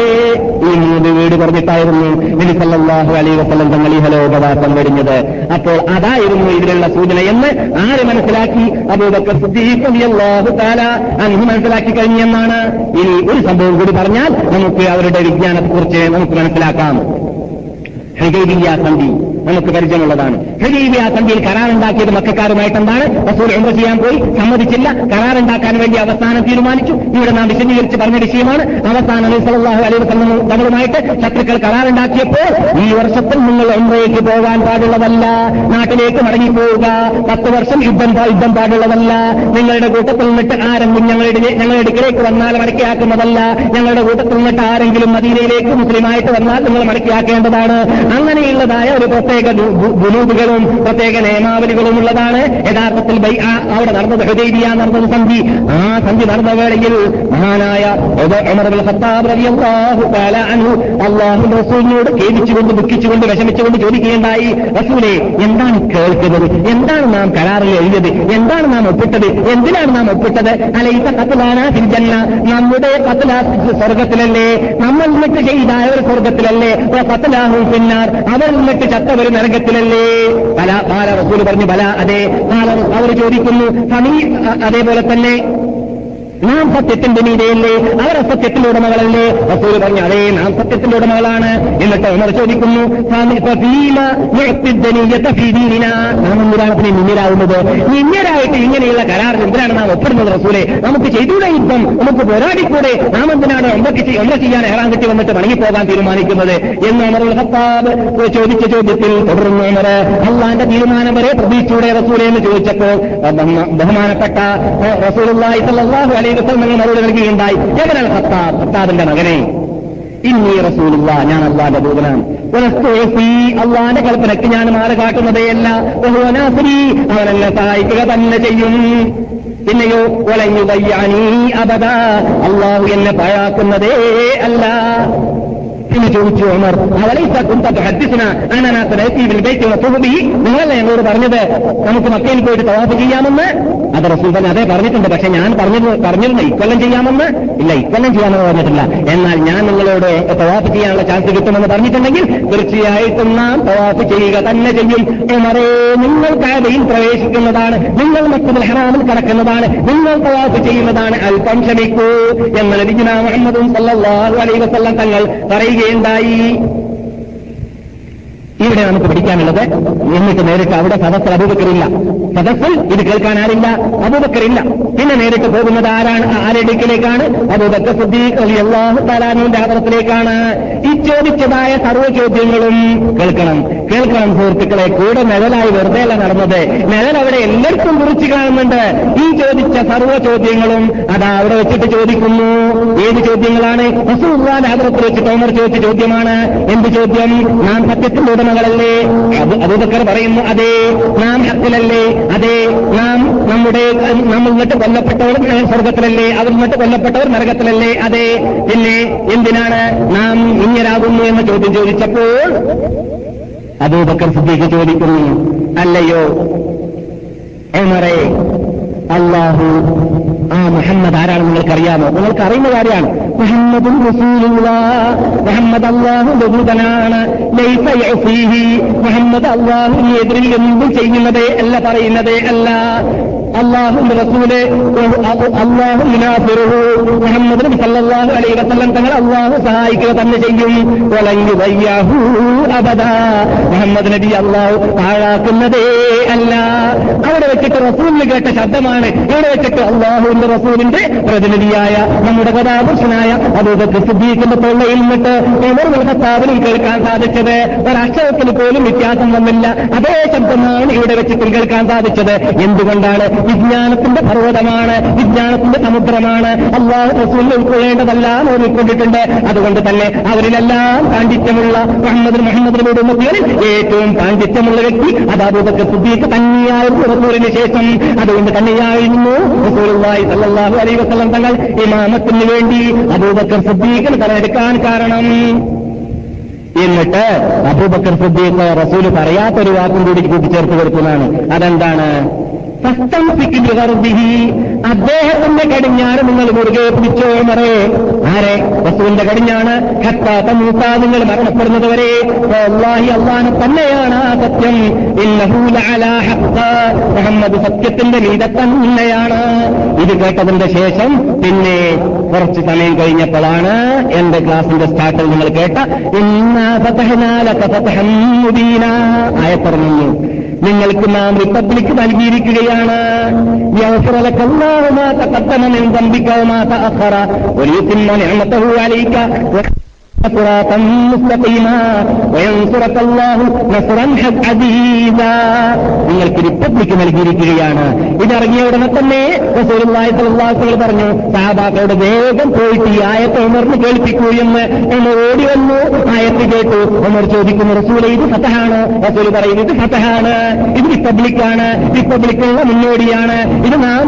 മൂന്ന് വീട് പറഞ്ഞിട്ടായിരുന്നു നബി സല്ലല്ലാഹു വസ്ലം തങ്ങൾ ഈ ഹലോപവാസം വെടിഞ്ഞത് അപ്പോൾ അതായിരുന്നു ഇതിലുള്ള സൂചന എന്ന് ആര് മനസ്സിലാക്കി? അബൂബക്കർ അൻഹു മനസ്സിലാക്കി കഴിഞ്ഞെന്നാണ് ഇനി ഒരു സംഭവം കൂടി പറഞ്ഞാൽ നമുക്ക് അവരുടെ വിജ്ഞാനത്തെക്കുറിച്ച് നമുക്ക് മനസ്സിലാക്കാം. ഹൃദയ സന്ധി. നമുക്ക് പരിചയമുള്ളതാണ്. ഹൃദയ സന്ധിയിൽ കരാറുണ്ടാക്കിയത് മക്കാരുമായിട്ട് എന്താണ്? റസൂൽ ഉംറ ചെയ്യാൻ പോയി സമ്മതിച്ചില്ല. കരാറുണ്ടാക്കാൻ വേണ്ടി അവസാനം തീരുമാനിച്ചു. ഇവിടെ നാം വിശദീകരിച്ച് പറഞ്ഞ വിഷയമാണ്. അവസാനം അലൈഹി സലാഹു അലൈഹി വസല്ലം തങ്ങളുമായിട്ട് ശത്രുക്കൾ കരാറുണ്ടാക്കിയപ്പോൾ ഈ വർഷത്തിൽ നിങ്ങൾ ഉംറയ്ക്ക് പോകാൻ പാടുള്ളതല്ല. നാട്ടിലേക്ക് മടങ്ങിപ്പോവുക. പത്ത് വർഷം യുദ്ധം യുദ്ധം പാടുള്ളതല്ല. നിങ്ങളുടെ കൂട്ടത്തിൽ നിന്നിട്ട് ആരെങ്കിലും ഞങ്ങളുടെ ഞങ്ങളുടെ അടുക്കിലേക്ക് വന്നാൽ മടക്കിയാക്കുന്നതല്ല. ഞങ്ങളുടെ കൂട്ടത്തിൽ നിന്നിട്ട് ആരെങ്കിലും മദീനയിലേക്ക് മുസ്ലിമായിട്ട് വന്നാൽ നിങ്ങൾ മടക്കിയാക്കേണ്ടതാണ്. അങ്ങനെയുള്ളതായ ഒരു പ്രത്യേക ഗുലൂബുകളും പ്രത്യേക നിയമാവലികളും ഉള്ളതാണ് യഥാർത്ഥത്തിൽ അവിടെ നടന്നത് ഹൃദയ നടന്നത് സന്ധി. ആ സന്ധി നടന്ന വേളയിൽ മഹാനായ അള്ളാഹു റസൂലിനോട് ഖേദിച്ചുകൊണ്ട് ദുഃഖിച്ചുകൊണ്ട് വിഷമിച്ചുകൊണ്ട് ചോദിക്കുകയുണ്ടായി റസൂലെ എന്താണ് കേൾക്കുന്നത്? എന്താണ് നാം കരാറിൽ എഴുതിയത്? എന്താണ് നാം ഒപ്പിട്ടത്? എന്തിനാണ് നാം ഒപ്പിട്ടത്? അല്ല ഇത്ത കത്തലാന ഫിൽജന്ന നമ്മുടെ കത്തലാ സ്വർഗത്തിലല്ലേ നമ്മൾ നിന്നിട്ട് ചെയ്ത ഒരു സ്വർഗത്തിലല്ലേ കത്തലാഹു പിന്നാർ അവർ നിന്നിട്ട് ചത്തവർ നരകത്തിലല്ലേ? പല പാല റസൂൽ പറഞ്ഞു പല അതെ അവർ ചോദിക്കുന്നു അതേപോലെ തന്നെ നാം സത്യത്തിന്റെ മീതയല്ലേ? അവർ അസത്യത്തിന്റെ ഉടമകളല്ലേ? റസൂൽ പറഞ്ഞു അതേ നാം സത്യത്തിന്റെ ഉടമകളാണ്. എന്നിട്ട് ഉമർ ചോദിക്കുന്നു നാം എന്തിനാണ് പിന്നെ നിന്യരായിട്ട് ഇങ്ങനെയുള്ള കരാറിൽ എന്തിനാണ് നാം ഒപ്പിടുന്നത് റസൂലെ? നമുക്ക് ചെയ്തൂടെ യുദ്ധം നമുക്ക് പോരാടിക്കൂടെ? നാം എന്തിനാണ് ഒമ്പക്ക് ഒമ്പ ചെയ്യാൻ ഏറാൻ കിട്ടി വന്നിട്ട് മടങ്ങിപ്പോകാൻ തീരുമാനിക്കുന്നത്? എന്ന് ഉമർ ഹത്താബ് ചോദിച്ച ചോദ്യത്തിൽ തുടർന്ന് ഉമർ അള്ളാന്റെ തീരുമാനം വരെ പ്രതീക്ഷയുടെ റസൂലെ? എന്ന് ചോദിച്ചപ്പോൾ ബഹുമാനപ്പെട്ട സ്വല്ലല്ലാഹു അലൈഹി വസല്ലം മറുപടി നൽകുകയുണ്ടായി. എവനാണ് ഖത്താബ്? ഖത്താബിന്റെ മകനെ. ഇന്നീ റസൂലുള്ള ഞാൻ അള്ളാന്റെ ദൂതനാണ്. അള്ളാന്റെ കൽപ്പനയ്ക്ക് ഞാൻ മാറി കാട്ടുന്നതേയല്ല അവനെന്നെ സഹായിക്കുക തന്നെ ചെയ്യും. പിന്നെയോ ഒളഞ്ഞു കയ്യാനീ അബദ അള്ളാഹു എന്നെ പാഴാക്കുന്നതേ അല്ല. എന്ന് ചോദിച്ചു ഉമർ അവലൈസ കുന്തത്ത് ഹദ്ദിസിന അനനാത്തി നിങ്ങളല്ലേ എന്നോട് പറഞ്ഞത് നമുക്ക് മക്കയിൽ പോയിട്ട് തവാഫ് ചെയ്യാമെന്ന് അത് റസൂൽ തന്നെ അതേ പറഞ്ഞിട്ടുണ്ട് പക്ഷെ ഞാൻ പറഞ്ഞത് പറഞ്ഞിരുന്നു ഇക്കൊല്ലം ചെയ്യാമെന്ന് ഇല്ല ഇക്കൊല്ലം ചെയ്യാമെന്ന് പറഞ്ഞിട്ടില്ല എന്നാൽ ഞാൻ നിങ്ങളോട് തവാഫ് ചെയ്യാനുള്ള ചാൻസ് കിട്ടുമെന്ന് പറഞ്ഞിട്ടുണ്ടെങ്കിൽ തീർച്ചയായിട്ടും നാം തവാഫ് ചെയ്യുക തന്നെ ചെയ്യും. ഉമറേ നിങ്ങൾ കാബയിൽ പ്രവേശിക്കുന്നതാണ്. നിങ്ങൾ മക്കുമൽ ഹറാമിൽ കടക്കുന്നതാണ്. നിങ്ങൾ തവാഫ് ചെയ്യുന്നതാണ്. അല്പം ക്ഷമിക്കൂ. എന്ന് നബിജുന മുഹമ്മദും സല്ലല്ലാഹു അലൈഹി വസല്ലം തങ്ങൾ പറയുകയുണ്ടായി ഇവിടെ നമുക്ക് പഠിക്കാനുള്ളത് എന്നിട്ട് നേരിട്ട് അവിടെ സദസ്സിൽ അബൂബക്കറില്ല. സദസ്സിൽ ഇത് കേൾക്കാൻ ആരില്ല? അബൂബക്കറില്ല. പിന്നെ നേരിട്ട് പോകുന്നത് ആരാണ്? ആരടുക്കിലേക്കാണ് അബൂബക്കർ സുദ്ദീഖ് ആദരത്തിലേക്കാണ് ഈ ചോദിച്ചതായ സർവ ചോദ്യങ്ങളും കേൾക്കണം. കേൾക്കണം സുഹൃത്തുക്കളെ കൂടെ നിഴലായി വെറുതെ അല്ല നടന്നത്. നിഴൽ അവിടെ എല്ലാവർക്കും കുറിച്ച് കാണുന്നുണ്ട്. ഈ ചോദിച്ച സർവ ചോദ്യങ്ങളും അതാ അവിടെ വെച്ചിട്ട് ചോദിക്കുന്നു. ഏത് ചോദ്യങ്ങളാണ്? റസൂള്ളാന്റെ ആദരത്തിൽ വെച്ചിട്ട് ഓമർ ചോദിച്ച ചോദ്യമാണ്. എന്ത് ചോദ്യം? നാം സത്യത്തിന്റെ അടിമകളല്ലേ അത് അബൂബക്കർ പറയുന്നു അതെ നാം ഹത്തിലല്ലേ അതെ നാം നമ്മുടെ നമ്മൾ നിന്നിട്ട് കൊല്ലപ്പെട്ടവർ സ്വർഗത്തിലല്ലേ അവർ നിന്നിട്ട് കൊല്ലപ്പെട്ടവർ നരകത്തിലല്ലേ? അതെ പിന്നെ എന്തിനാണ് നാം ഇങ്ങനാകുന്നു എന്ന് ചോദ്യം ചോദിച്ചപ്പോൾ അബൂബക്കർ സിദ്ദീഖ് ചോദിക്കുന്നു അല്ലയോ? എന്നറേ അള്ളാഹു ആ മുഹമ്മദ് ആരാണ് നിങ്ങൾക്കറിയാമോ? നിങ്ങൾക്ക് അറിയുന്ന കാര്യമാണ് മുഹമ്മദും മുഹമ്മദ് അള്ളാഹു ബഹുതനാണ് മുഹമ്മദ് അള്ളാഹുവിനെതിരിൽ എന്തും ചെയ്യുന്നതേ അല്ല പറയുന്നതേ അല്ല. അള്ളാഹുന്റെ റസൂൽ അള്ളാഹു മുഹമ്മദ് നബി സല്ലല്ലാഹു അലൈഹി വസല്ലം തങ്ങൾ അള്ളാഹു സഹായിക്കുക തന്നെ ചെയ്യും. വലങ്കു വയ്യാഹു അബദ. മുഹമ്മദ് നബി അള്ളാഹു പാഴാക്കുന്നതേ അല്ല. അവിടെ വെച്ചിട്ട് റസൂലിന് കേട്ട ശബ്ദമാണ്. ഇവിടെ വെച്ചിട്ട് അള്ളാഹുവിന്റെ റസൂലിന്റെ പ്രതിനിധിയായ നമ്മുടെ കഥാപുരുഷനായ അബൂബക്കർ സിദ്ദീഖിന്റെ തൊള്ളയിൽ നിന്നിട്ട് ഖത്താബിനും കേൾക്കാൻ സാധിച്ചത് ഒരക്ഷരത്തിൽ പോലും വ്യത്യാസം വന്നില്ല. അതേ ശബ്ദമാണ് ഇവിടെ വെച്ചിട്ട് കേൾക്കാൻ സാധിച്ചത്. എന്തുകൊണ്ടാണ്? വിജ്ഞാനത്തിന്റെ പർവതമാണ് വിജ്ഞാനത്തിന്റെ സമുദ്രമാണ്. അള്ളാഹു റസൂലിൽ ഉൾക്കൊള്ളേണ്ടതെല്ലാം ഓർമ്മിക്കൊണ്ടിട്ടുണ്ട്. അതുകൊണ്ട് തന്നെ അവരിലെല്ലാം പാണ്ഡിത്യമുള്ള മുഹമ്മദ് മുഹമ്മദിനോട് മുഖ്യനിൽ ഏറ്റവും പാണ്ഡിത്യമുള്ള വ്യക്തി അത് അബൂബക്കർ സിദ്ദീഖ് തന്നെയായിരുന്നു റസൂലിന് ശേഷം. അതുകൊണ്ട് തന്നെയായിരുന്നു റസൂലുള്ളാഹി സല്ലല്ലാഹു അലൈ വസ്ലം തങ്ങൾ ഇമാമത്തിന് വേണ്ടി അബൂബക്കർ സിദ്ദീഖിന് തലയെടുക്കാൻ കാരണം. എന്നിട്ട് അബൂബക്കർ സിദ്ദീഖ് റസൂൽ പറയാത്തൊരു വാക്കും കൂടി കൂട്ടിച്ചേർത്ത് കൊടുക്കുന്നതാണ്. അതെന്താണ്? അദ്ദേഹത്തിന്റെ കടിഞ്ഞാണ് നിങ്ങൾ മുറുകെ പിടിച്ചോ മറേ ആരെ? വസുവിന്റെ കടിഞ്ഞാണ്. ഖത്താത്ത മൂത്ത നിങ്ങൾ മരണപ്പെടുന്നത് വരെ. തന്നെയാണ് ആ സത്യം. മുഹമ്മദ് സത്യത്തിന്റെ മീത തന്നെയാണ്. ഇത് കേട്ടതിന്റെ ശേഷം പിന്നെ കുറച്ച് സമയം കഴിഞ്ഞപ്പോഴാണ് എന്റെ ക്ലാസിന്റെ സ്റ്റാർട്ടിൽ നിങ്ങൾ കേട്ട ആയപ്പറഞ്ഞു. നിങ്ങൾക്ക് നാം റിപ്പബ്ലിക് നൽകിയിരിക്കുകയാണ്. صراطا مستقيما وينصرك الله نصرا عزيزا നിങ്ങൾക്ക് റിപ്പബ്ലിക് നൽകിയിരിക്കുകയാണ് ഇതറിഞ്ഞ ഉടനെ തന്നെ റസൂലുള്ളാഹി സ്വല്ലല്ലാഹു അലൈഹി പറഞ്ഞു സഹാബാക്കളുടെ വേഗം പോയിട്ട് ഈ ആയത്ത് ഉമറിന് കേൾപ്പിക്കൂ എന്ന് എന്ന് ഓടി വന്നു ആയത്ത് കേട്ടു ഉമർ ചോദിക്കുന്നു റസൂൽ ഇത് ഫതഹാണ് റസൂൽ പറയുന്നു ഇത് ഫതഹാണ് ഇത് റിപ്പബ്ലിക്കാണ് റിപ്പബ്ലിക്കുള്ള മുന്നോടിയാണ് ഇത് നാം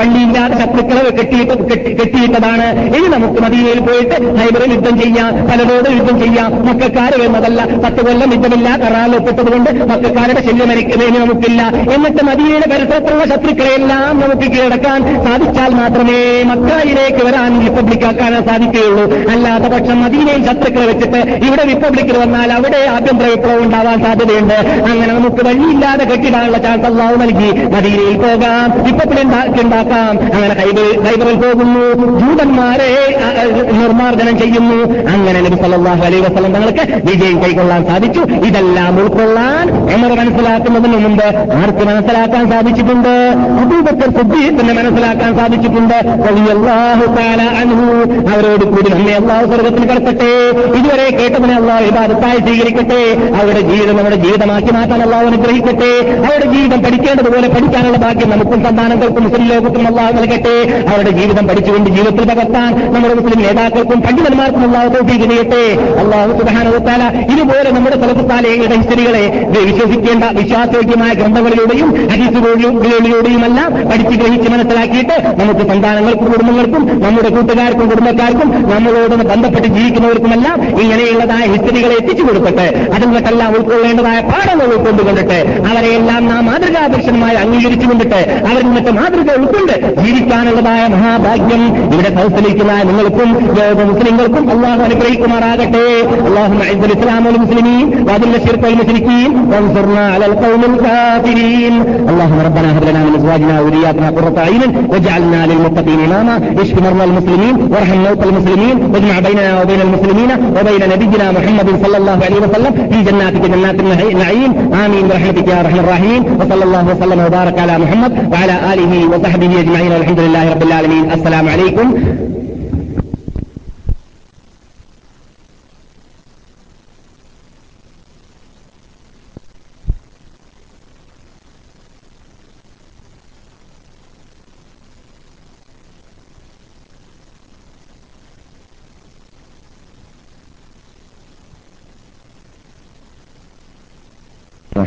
വണ്ടിയില്ലാതെ ശത്രുക്കളെ കെട്ടിയിട്ട് കെട്ടിയിട്ടതാണ് ഇനി നമുക്ക് മദീനയിൽ പോയിട്ട് ഹൈബറിൽ യുദ്ധം ചെയ്യാം പലരോട് യുദ്ധം ചെയ്യാം. മക്കാര് എന്നതല്ല പത്ത് കൊല്ലം യുദ്ധമില്ല ഒപ്പിട്ടതുകൊണ്ട് മക്കാരുടെ ശല്യമരിക്കുന്നതിന് നമുക്കില്ല. എന്നിട്ട് മദീനയുടെ പരിസരത്തുള്ള ശത്രുക്കളെല്ലാം നമുക്ക് കീഴടക്കാൻ സാധിച്ചാൽ മാത്രമേ മക്കായിലേക്ക് വരാൻ റിപ്പബ്ലിക്കാക്കാൻ സാധിക്കുകയുള്ളൂ. അല്ലാത്ത പക്ഷം മദീനയിൽ ശത്രുക്കളെ വെച്ചിട്ട് ഇവിടെ റിപ്പബ്ലിക്കിൽ വന്നാൽ അവിടെ ആഭ്യന്തര വിപ്ലവം ഉണ്ടാവാൻ സാധ്യതയുണ്ട്. അങ്ങനെ നമുക്ക് വഴിയില്ലാതെ കെട്ടിടാനുള്ള ചാൻസ് അള്ളാഹു നൽകി. മദീനയിൽ പോകാം റിപ്പബ്ലിക് ഉണ്ടാക്കാം. അങ്ങനെ കൈബറിൽ പോകുന്നു. ജൂതന്മാരെ നിർമ്മാർജനം ചെയ്യുന്നു. അങ്ങനെ നബി സല്ലല്ലാഹു അലൈഹി വസല്ലം തങ്ങൾക്ക് വിജയം കൈക്കൊള്ളാൻ സാധിച്ചു. ഇതെല്ലാം ഉൾക്കൊള്ളാൻ എമർ മനസ്സിലാക്കുന്നതിന് മുമ്പ് ആർക്ക് മനസ്സിലാക്കാൻ സാധിച്ചിട്ടുണ്ട്? അബൂബക്കർ സിദ്ദീഖിനെ മനസ്സിലാക്കാൻ സാധിച്ചിട്ടുണ്ട്. റളിയല്ലാഹു തആല അൻഹു. അവരോട് കൂടി നമ്മെ അള്ളാഹു സ്വർഗത്തിൽ കിടക്കട്ടെ ഇതുവരെ കേട്ടതിനെ അള്ളാഹു ഇബാദത്തായി സ്വീകരിക്കട്ടെ. അവരുടെ ജീവിതം നമ്മുടെ ജീവിതമാക്കി മാറ്റാൻ അള്ളാഹു അനുഗ്രഹിക്കട്ടെ. അവരുടെ ജീവിതം പഠിക്കേണ്ടതുപോലെ പഠിക്കാനുള്ള ഭാഗ്യം നമുക്കും സന്താനങ്ങൾക്കും മുസ്ലിം ലോകത്തും അള്ളാഹു നൽകട്ടെ. അവരുടെ ജീവിതം പഠിച്ചുകൊണ്ട് ജീവിതത്തിൽ പകർത്താൻ നമ്മുടെ മുസ്ലിം നേതാക്കൾക്കും പണ്ഡിതന്മാർക്കും അള്ളാഹു തോഫീക്ക് ചെയ്യട്ടെ അള്ളാഹു സുബാനവത്താല ഇതുപോലെ നമ്മുടെ തലപ്പത്താലയങ്ങളുടെ ഹിസ്റ്ററികളെ വിശ്വസിക്കേണ്ട വിശ്വാസയോഗ്യമായ ഗ്രന്ഥങ്ങളിലൂടെയും ഹരിസുകളിലൂടെയുമെല്ലാം പഠിച്ച് ഗ്രഹിച്ച് മനസ്സിലാക്കിയിട്ട് നമുക്ക് സന്താനങ്ങൾക്കും കുടുംബങ്ങൾക്കും നമ്മുടെ കൂട്ടുകാർക്കും കുടുംബക്കാർക്കും നമ്മളോട് ബന്ധപ്പെട്ട് ജീവിക്കുന്നവർക്കുമെല്ലാം ഇങ്ങനെയുള്ളതായ ഹിസ്റ്ററികളെ എത്തിച്ചു കൊടുക്കട്ടെ. അതിൽ നിന്നെല്ലാം ഉൾക്കൊള്ളേണ്ടതായ പാഠങ്ങൾ ഉൾക്കൊണ്ടുകൊണ്ടിട്ട് അവരെയെല്ലാം നാം മാതൃകാദർശനമായി അംഗീകരിച്ചു കൊണ്ടിട്ട് അവരിൽ നിന്നിട്ട് മാതൃക ഉൾക്കൊണ്ട് ജീവിക്കാനുള്ളതായ മഹാഭാഗ്യം ഇവിടെ സൗസലിക്കുന്ന നിങ്ങൾക്കും മുസ്ലിങ്ങൾക്കും അള്ളാഹു അനുഗ്രഹിക്കുമാറാകട്ടെ അള്ളാഹു الإسلام والمسلمين وأذل الشرك والمشركين وانصرنا على القوم الكافرين اللهم ربنا هب لنا من أزواجنا وذرياتنا قرة أعين واجعلنا للمتقين إماما اشف مرضى المسلمين وارحم موتى المسلمين واجمع بيننا وبين المسلمين وبين نبينا محمد صلى الله عليه وسلم في جناتك جنات النعيم آمين برحمتك يا أرحم الراحمين وصلى الله وسلم وبارك على محمد وعلى آله وصحبه أجمعين والحمد لله رب العالمين السلام عليكم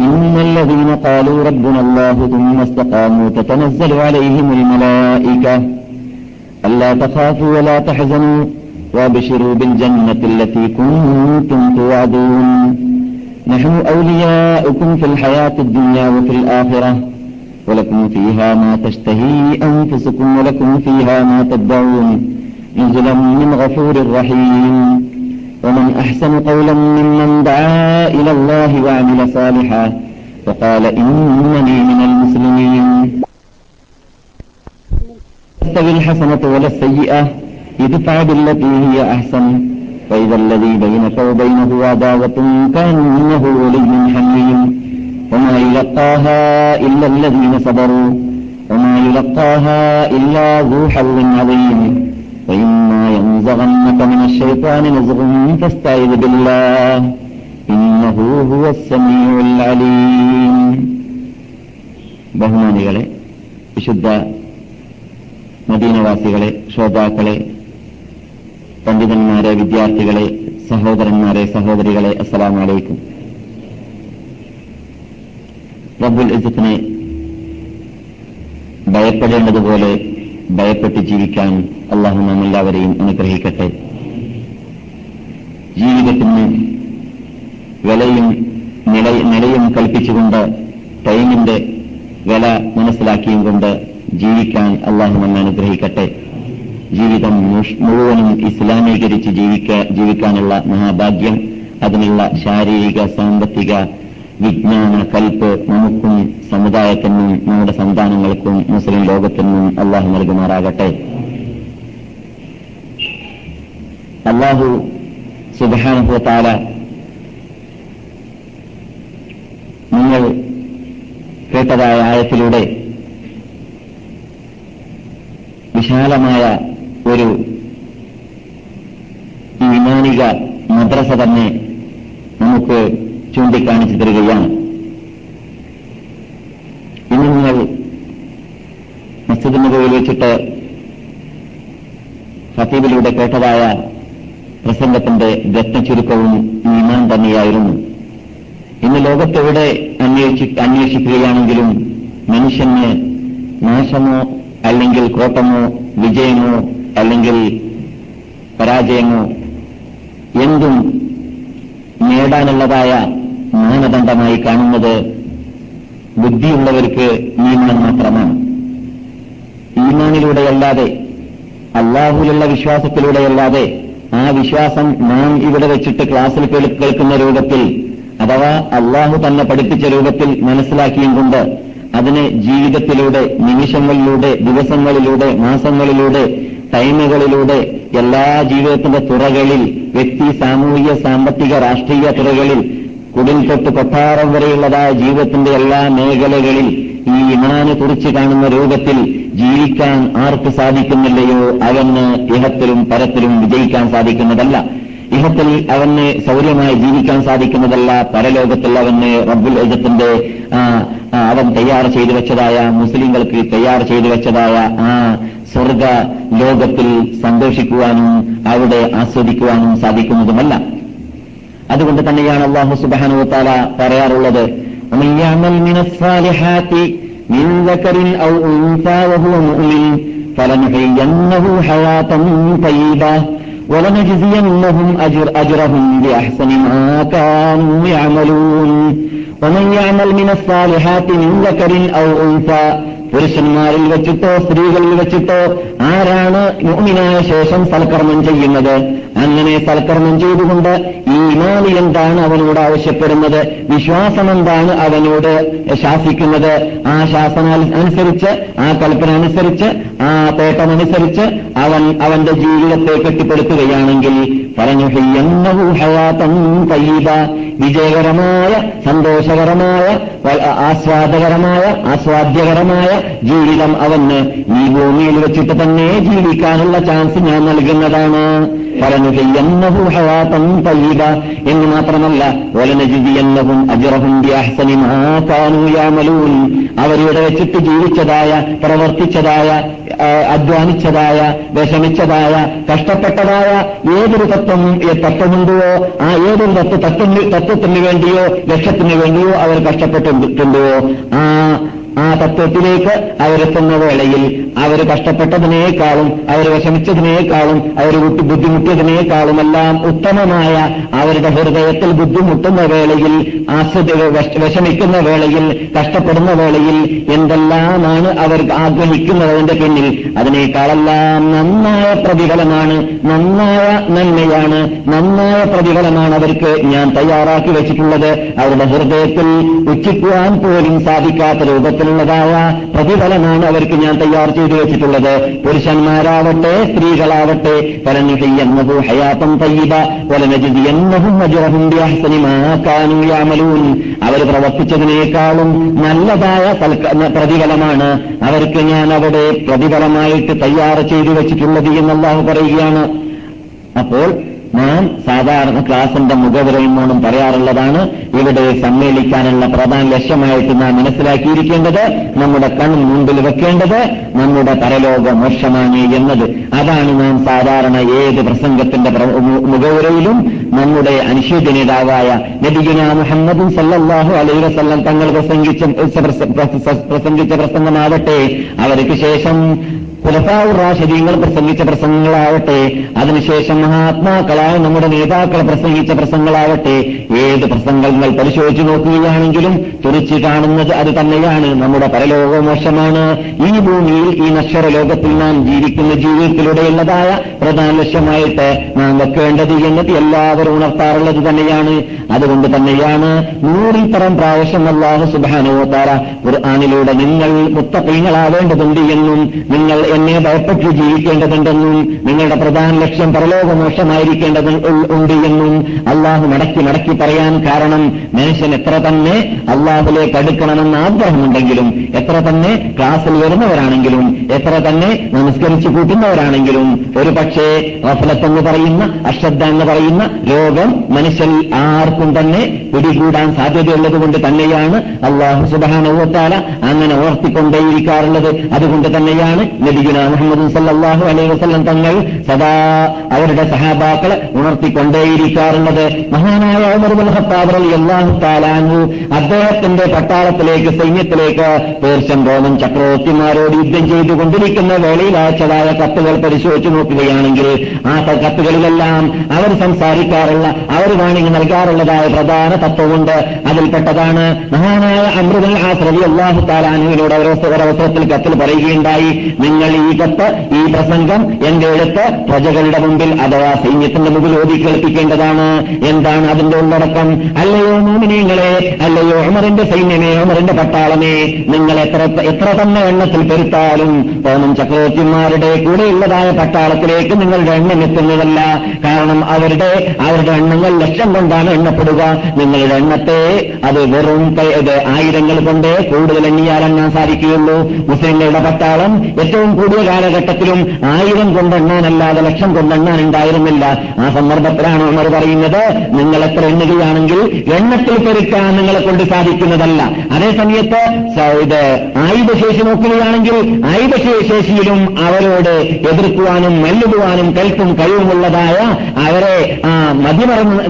إن الذين قالوا ربنا الله ثم استقاموا تتنزل عليهم الملائكة. ألا تخافوا ولا تحزنوا وابشروا بالجنة التي كنتم توعدون. نحن أولياؤكم في الحياة الدنيا وفي الآخرة. ولكم فيها ما تشتهي أنفسكم ولكم فيها ما تدعون. نزلا من غفور رحيم. ومن أحسن قولا ممن دعا إلى الله وعمل صالحا وقال إنني من المسلمين. تستوي الحسنة ولا السيئة ادفع بالتي هي أحسن. فإذا الذي بينك وبينه عداوة كأنه ولي حميم. وما يلقاها إلا الذين صبروا. وما يلقاها إلا ذو حظ عظيم. وإما ينزغنك من الشيطان نزغ فاستعذ بالله إنه هو السميع العليم ബഹുമാനികളെ വിശുദ്ധ മദീനവാസികളെ ശ്രോതാക്കളെ പണ്ഡിതന്മാരെ വിദ്യാർത്ഥികളെ സഹോദരന്മാരെ സഹോദരികളെ അസ്സലാം വലൈക്കും റബ്ബുൽ ഇസത്തിനെ ഭയപ്പെടേണ്ടതുപോലെ ഭയപ്പെട്ട് ജീവിക്കാൻ അള്ളാഹു നാം എല്ലാവരെയും അനുഗ്രഹിക്കട്ടെ. ജീവിതത്തിന് വിലയും നില നിലയും കൽപ്പിച്ചുകൊണ്ട് ടൈമിന്റെ വില മനസ്സിലാക്കിയും കൊണ്ട് ജീവിക്കാൻ അള്ളാഹു നമ്മെ അനുഗ്രഹിക്കട്ടെ. ജീവിതം മുഴുവനും ഇസ്ലാമീകരിച്ച് ജീവിക്ക ജീവിക്കാനുള്ള മഹാഭാഗ്യം അതിനുള്ള ശാരീരിക സാമ്പത്തിക വിജ്ഞാന കൽപ്പ് നമുക്കും സമുദായത്തിനും നമ്മുടെ സന്താനങ്ങൾക്കും മുസ്ലിം ലോകത്തിനും അള്ളാഹു നൽകുമാറാകട്ടെ. അള്ളാഹു സുബാനുഭവത്താല നിങ്ങൾ കേട്ടതായ ആയത്തിലൂടെ വിശാലമായ ഒരു വിമാനിക മദ്രസ തന്നെ നമുക്ക് ചൂണ്ടിക്കാണിച്ചു തരികയാണ് ഇന്ന് നിങ്ങൾ മസ്ജിദ് നബിയിൽ വെച്ചിട്ട് ഹത്തീബിലൂടെ കേട്ടതായ പ്രസംഗത്തിന്റെ രത്നചുരുക്കവും ഈമാൻ തന്നെയായിരുന്നു. ഇന്ന് ലോകത്തെവിടെ അന്വേഷി അന്വേഷിക്കുകയാണെങ്കിലും മനുഷ്യന് നാശമോ അല്ലെങ്കിൽ കോട്ടമോ വിജയമോ അല്ലെങ്കിൽ പരാജയമോ എന്തും നേടാനുള്ളതായ മാനദണ്ഡമായി കാണുന്നത് ബുദ്ധിയുള്ളവർക്ക് ഈമാൻ മാത്രമാണ്. ഈമാനിലൂടെയല്ലാതെ അള്ളാഹുലുള്ള വിശ്വാസത്തിലൂടെയല്ലാതെ ആ വിശ്വാസം നാം ഇവിടെ വെച്ചിട്ട് ക്ലാസ്സിൽ കേൾക്കുന്ന രൂപത്തിൽ അഥവാ അള്ളാഹു തന്നെ പഠിപ്പിച്ച രൂപത്തിൽ മനസ്സിലാക്കിയും കൊണ്ട് അതിനെ ജീവിതത്തിലൂടെ നിമിഷങ്ങളിലൂടെ ദിവസങ്ങളിലൂടെ മാസങ്ങളിലൂടെ ടൈമുകളിലൂടെ എല്ലാ ജീവിതത്തിന്റെ തുറകളിൽ വ്യക്തി സാമൂഹിക സാമ്പത്തിക രാഷ്ട്രീയ തുറകളിൽ കുടിൽ തൊട്ട് കൊട്ടാരം വരെയുള്ളതായ ജീവിതത്തിന്റെ എല്ലാ മേഖലകളിൽ ഈ ഇമാന് കുറിച്ച് കാണുന്ന രൂപത്തിൽ ജീവിക്കാൻ ആർക്ക് സാധിക്കുന്നില്ലയോ അവന് ഇഹത്തിലും പരത്തിലും വിജയിക്കാൻ സാധിക്കുന്നതല്ല. ഇഹത്തിൽ അവന് സൗര്യമായി ജീവിക്കാൻ സാധിക്കുന്നതല്ല. പരലോകത്തിൽ അവന് റബ്ബുൽ എജത്തിന്റെ അവൻ തയ്യാർ ചെയ്തു വെച്ചതായ മുസ്ലിങ്ങൾക്ക് തയ്യാർ ചെയ്തു വെച്ചതായ ആ സ്വർഗ ലോകത്തിൽ സന്തോഷിക്കുവാനും അവിടെ ആസ്വദിക്കുവാനും സാധിക്കുന്നതുമല്ല. അതുകൊണ്ട് തന്നെയാണ് അള്ളാഹു സുബാനുത്താല പറയാറുള്ളത് من ذكر أو أنثى وهو مؤمن فلنحيينه حياة طيبة ولنجزينهم أجر أجرهم بأحسن ما كانوا يعملون ومن يعمل من الصالحات من ذكر أو أنثى പുരുഷന്മാരിൽ വെച്ചിട്ടോ സ്ത്രീകളിൽ വെച്ചിട്ടോ ആരാണ് മുഅ്മിനായ ശേഷം സൽക്കർമ്മം ചെയ്യുന്നത് അങ്ങനെ സൽക്കർമ്മം ചെയ്തുകൊണ്ട് ഈ ഇമാനി എന്താണ് അവനോട് ആവശ്യപ്പെടുന്നത്? വിശ്വാസം എന്താണ് അവനോട് ശാസിക്കുന്നത്? ആ ശാസന അനുസരിച്ച് ആ കൽപ്പന അനുസരിച്ച് ആ തേട്ടമനുസരിച്ച് അവൻ അവന്റെ ജീവിതത്തെ കെട്ടിപ്പടുത്തുകയാണെങ്കിൽ പറഞ്ഞു ഹയാത്തൻ തയ്യബ വിജയകരമായ സന്തോഷകരമായ ആസ്വാദകരമായ ആസ്വാദ്യകരമായ ജീവിതം അവന് ഈ ഭൂമിയിൽ വെച്ചിട്ട് തന്നെ ജീവിക്കാനുള്ള ചാൻസ് ഞാൻ നൽകുന്നതാണ്. പറഞ്ഞു എന്ന് മാത്രമല്ല യഅമലൂൻ അവരിവിടെ വെച്ചിട്ട് ജീവിച്ചതായ പ്രവർത്തിച്ചതായ അധ്വാനിച്ചതായ വിഷമിച്ചതായ കഷ്ടപ്പെട്ടതായ ഏതൊരു തത്വം തത്വമുണ്ടോ ആ ഏതൊരു തത്വ തത്വത്തിന് വേണ്ടിയോ ലക്ഷ്യത്തിന് വേണ്ടിയോ അവർ കഷ്ടപ്പെട്ടിട്ടുണ്ടോ? ആ ആ തത്വത്തിലേക്ക് അവരെത്തുന്ന വേളയിൽ അവർ കഷ്ടപ്പെട്ടതിനേക്കാളും അവർ വിഷമിച്ചതിനേക്കാളും അവർ ബുദ്ധിമുട്ടിയതിനേക്കാളും എല്ലാം ഉത്തമമായ അവരുടെ ഹൃദയത്തിൽ ബുദ്ധിമുട്ടുന്ന വേളയിൽ ആസ്വദ വിഷ- വിഷമിക്കുന്ന വേളയിൽ കഷ്ടപ്പെടുന്ന വേളയിൽ എന്തെല്ലാമാണ് അവർ ആഗ്രഹിക്കുന്നതിന്റെ പിന്നിൽ അതിനേക്കാളെല്ലാം നന്നായ പ്രതിഫലമാണ് നന്നായ നന്മയാണ് നന്നായ പ്രതിഫലമാണ് അവർക്ക് ഞാൻ തയ്യാറാക്കി വെച്ചിട്ടുള്ളത്. അവരുടെ ഹൃദയത്തിൽ ഉച്ചിക്കുവാൻ പോലും സാധിക്കാത്ത രൂപത്തിലുള്ളതായ പ്രതിഫലമാണ് അവർക്ക് ഞാൻ തയ്യാർ ചെയ്തു വെച്ചിട്ടുള്ളത്. പുരുഷന്മാരാവട്ടെ സ്ത്രീകളാവട്ടെ ഫലനുഹയ്യന്നഹു ഹയാത്തം തയ്യിബ കാനൂ യഅമലൂൻ അവർ പ്രവർത്തിച്ചതിനേക്കാളും നല്ലതായ പ്രതിഫലമാണ് അവർക്ക് ഞാൻ അവിടെ പ്രതിഫലമായിട്ട് തയ്യാർ ചെയ്തു വെച്ചിട്ടുള്ളത് എന്ന് അള്ളാഹു പറയുകയാണ്. അപ്പോൾ നാം സാധാരണ ക്ലാസിന്റെ മുഖവിരയും പറയാറുള്ളതാണ്. ഇവിടെ സമ്മേളിക്കാനുള്ള പ്രധാന ലക്ഷ്യമായിട്ട് നാം മനസ്സിലാക്കിയിരിക്കേണ്ടത് നമ്മുടെ കണ്ണിൽ മുമ്പിൽ വെക്കേണ്ടത് നമ്മുടെ പരലോക മോക്ഷമാണ് എന്നത്. അതാണ് നാം സാധാരണ ഏത് പ്രസംഗത്തിന്റെ മുഖവരയിലും നമ്മുടെ അനുശോചന നേതാവായ നബിഗുന മുഹമ്മദും സല്ലാഹു അലൈ വസല്ലം തങ്ങൾ പ്രസംഗിച്ച പ്രസ- പ്രസംഗിച്ച പ്രസംഗമാവട്ടെ. അവർക്ക് ശേഷം ഖുലഫാഉ റാഷിദീങ്ങൾ പ്രസംഗിച്ച പ്രസംഗങ്ങളാവട്ടെ അതിനുശേഷം മഹാത്മാക്കളായ നമ്മുടെ നേതാക്കൾ പ്രസംഗിച്ച പ്രസംഗങ്ങളാവട്ടെ ഏത് പ്രസംഗങ്ങൾ പരിശോധിച്ചു നോക്കുകയാണെങ്കിലും തുറിച്ചു കാണുന്നത് അത് തന്നെയാണ്. നമ്മുടെ പരലോകമോശമാണ് ഈ ഭൂമിയിൽ ഈ നശ്വര ലോകത്തിൽ നാം ജീവിക്കുന്ന ജീവിതത്തിലൂടെയുള്ളതായ പ്രധാന ലക്ഷ്യമായിട്ട് നാം വെക്കേണ്ടത് എന്നത് എല്ലാവരും ഉണർത്താറുള്ളത് തന്നെയാണ്. അതുകൊണ്ട് തന്നെയാണ് നൂറിൽ പരം പ്രാവശ്യം അള്ളാഹു ഒരു ഖുർആാനിലൂടെ നിങ്ങൾ മുത്തപ്പീങ്ങളാവേണ്ടതുണ്ട് എന്നും നിങ്ങൾ എന്നെ ഭയപ്പെട്ട് ജീവിക്കേണ്ടതുണ്ടെന്നും നിങ്ങളുടെ പ്രധാന ലക്ഷ്യം പരലോകമോക്ഷമായിരിക്കേണ്ടത് ഉണ്ട് എന്നും അള്ളാഹു മടക്കി മടക്കി പറയാൻ കാരണം മനുഷ്യൻ എത്ര തന്നെ അള്ളാഹുലേക്ക് അടുക്കണമെന്ന് ആഗ്രഹമുണ്ടെങ്കിലും എത്ര തന്നെ ക്ലാസ്സിൽ വരുന്നവരാണെങ്കിലും എത്ര തന്നെ നമസ്കരിച്ചു കൂട്ടുന്നവരാണെങ്കിലും ഒരു പക്ഷേ വഫലത്തെന്ന് പറയുന്ന അശ്രദ്ധ എന്ന് പറയുന്ന രോഗം മനുഷ്യൻ ആർക്കും തന്നെ പിടികൂടാൻ സാധ്യതയുള്ളത് കൊണ്ട് തന്നെയാണ് അള്ളാഹു സുബാനുവത്താല അങ്ങനെ ഓർത്തിക്കൊണ്ടേയിരിക്കാറുള്ളത്. അതുകൊണ്ട് തന്നെയാണ് നബിഗുന മുഹമ്മദ് സല്ലാഹു അലൈഹി വസ്ലം തങ്ങൾ സദാ അവരുടെ സഹാബാക്കളെ ഉണർത്തിക്കൊണ്ടേയിരിക്കാറുള്ളത്. മഹാനായ ഖത്താബ് റളിയല്ലാഹു താലാനു അദ്ദേഹത്തിന്റെ പട്ടാളത്തിലേക്ക് സൈന്യത്തിലേക്ക് പേർഷ്യൻ റോമൻ ചക്രവർത്തിമാരോട് യുദ്ധം ചെയ്തുകൊണ്ടിരിക്കുന്ന വേളയിൽ അയച്ചതായ കത്തുകൾ പരിശോധിച്ചു നോക്കുകയാണെങ്കിൽ ആ കത്തുകളിലെല്ലാം അവർ സംസാരിക്കാറുള്ള അവർ വാണിംഗ് നൽകാറുള്ളതായ പ്രധാന തത്വമുണ്ട്. അതിൽപ്പെട്ടതാണ് മഹാനായ അമൃതൻ ആ ശ്രവി അള്ളാഹു താലാനുവിനോട് ഒരവസരത്തിൽ കത്തിൽ പറയുകയുണ്ടായി നിങ്ങൾ ഈ കത്ത് ഈ പ്രസംഗം എന്റെ എടുത്ത് പ്രജകളുടെ മുമ്പിൽ അഥവാ സൈന്യത്തിന്റെ മുമ്പിൽ ഓതി കേൾപ്പിക്കേണ്ടതാണ്. എന്താണ് അതിന്റെ ഉള്ളടക്കം? അല്ലയോ മോമിനിയങ്ങളെ അല്ലയോ അമറിന്റെ സൈന്യമേ അമറിന്റെ പട്ടാളമേ നിങ്ങൾ എത്ര എത്ര തന്നെ എണ്ണത്തിൽ പെരുത്താലും തോന്നും ചക്രവർത്തിമാരുടെ കൂടെയുള്ളതായ പട്ടാളത്തിലേക്ക് നിങ്ങളുടെ എണ്ണം എത്തുന്നതല്ല. കാരണം അവരുടെ അവരുടെ എണ്ണങ്ങൾ ലക്ഷം കൊണ്ടാണ് എണ്ണപ്പെടുക. നിങ്ങളുടെ എണ്ണത്തെ അത് വെറും ആയിരങ്ങൾ കൊണ്ട് കൂടുതൽ എണ്ണിയാൽ എണ്ണാൻ സാധിക്കുകയുള്ളൂ. മുസ്ലിങ്ങളുടെ പട്ടാളം ഏറ്റവും കൂടിയ കാലഘട്ടത്തിലും ആയിരം കൊണ്ടെണ്ണാനല്ലാതെ ലക്ഷം കൊണ്ടെണ്ണാൻ ഉണ്ടായിരുന്നില്ല ആ സന്ദർഭത്തിലാണ് ഉമർ പറയുന്നത് നിങ്ങൾ എത്ര എണ്ണുകയാണെങ്കിൽ എണ്ണത്തിൽ പെരുക്കാൻ നിങ്ങളെ കൊണ്ട് സാധിക്കുന്നതല്ല. അതേ സമയത്ത് സ- ഇത് ആയുധശേഷി നോക്കുകയാണെങ്കിൽ ആയുധശേഷിയിലും അവരോട് എതിർക്കുവാനും മല്ലിടുവാനും കൽപ്പും കഴിവുമുള്ളതായ അവരെ മതിമറന്ന്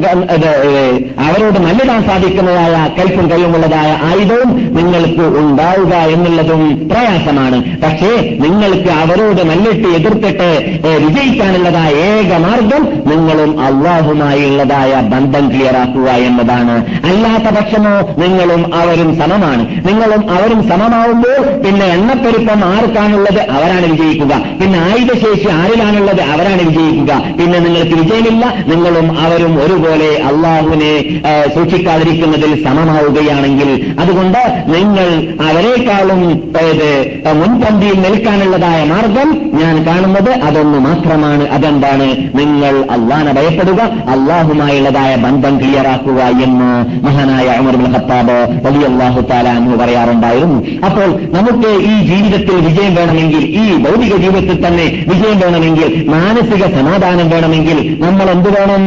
അവരോട് മല്ലിടാൻ സാധിക്കുന്നതായ കൽപ്പും കഴിവുമുള്ളതായ ആയുധവും നിങ്ങൾക്ക് ഉണ്ടാവുക എന്നുള്ളതും പ്രയാസമാണ്. പക്ഷേ നിങ്ങൾ നിങ്ങൾക്ക് അവരോട് മല്ലിട്ട് എതിർത്തിട്ട് വിജയിക്കാനുള്ളതായ ഏക മാർഗം നിങ്ങളും അള്ളാഹുമായുള്ളതായ ബന്ധം ക്ലിയറാക്കുക എന്നതാണ്. അല്ലാത്ത പക്ഷമോ നിങ്ങളും അവരും സമമാണ്. നിങ്ങളും അവരും സമമാവുമ്പോൾ പിന്നെ എണ്ണപ്പെരുപ്പം ആർക്കാണുള്ളത്? അവരാണ് വിജയിക്കുക. പിന്നെ ആയുധശേഷി ആരിലാണുള്ളത്? അവരാണ് വിജയിക്കുക. പിന്നെ നിങ്ങൾക്ക് വിജയമില്ല. നിങ്ങളും അവരും ഒരുപോലെ അള്ളാഹുവിനെ സൂക്ഷിക്കാതിരിക്കുന്നതിൽ സമമാവുകയാണെങ്കിൽ അതുകൊണ്ട് നിങ്ങൾ അവരെക്കാളും മുൻപന്തിയിൽ മുൻപന്തിയിൽ നിൽക്കാനുള്ളതായ മാർഗം ഞാൻ കാണുന്നത് അതൊന്ന് മാത്രമാണ്. അതെന്താണ്? നിങ്ങൾ അള്ളാനെ ഭയപ്പെടുക അള്ളാഹുമായുള്ളതായ ബന്ധം ക്ലിയറാക്കുക എന്ന് മഹാനായ അമർ ബിൻ ഖത്താബ് വലിയ അള്ളാഹു താല എന്ന് പറയാറുണ്ടായിരുന്നു. അപ്പോൾ നമുക്ക് ഈ ജീവിതത്തിൽ വിജയം വേണമെങ്കിൽ ഈ ഭൗതിക ജീവിതത്തിൽ തന്നെ വിജയം വേണമെങ്കിൽ മാനസിക സമാധാനം വേണമെങ്കിൽ നമ്മൾ എന്ത് വേണം?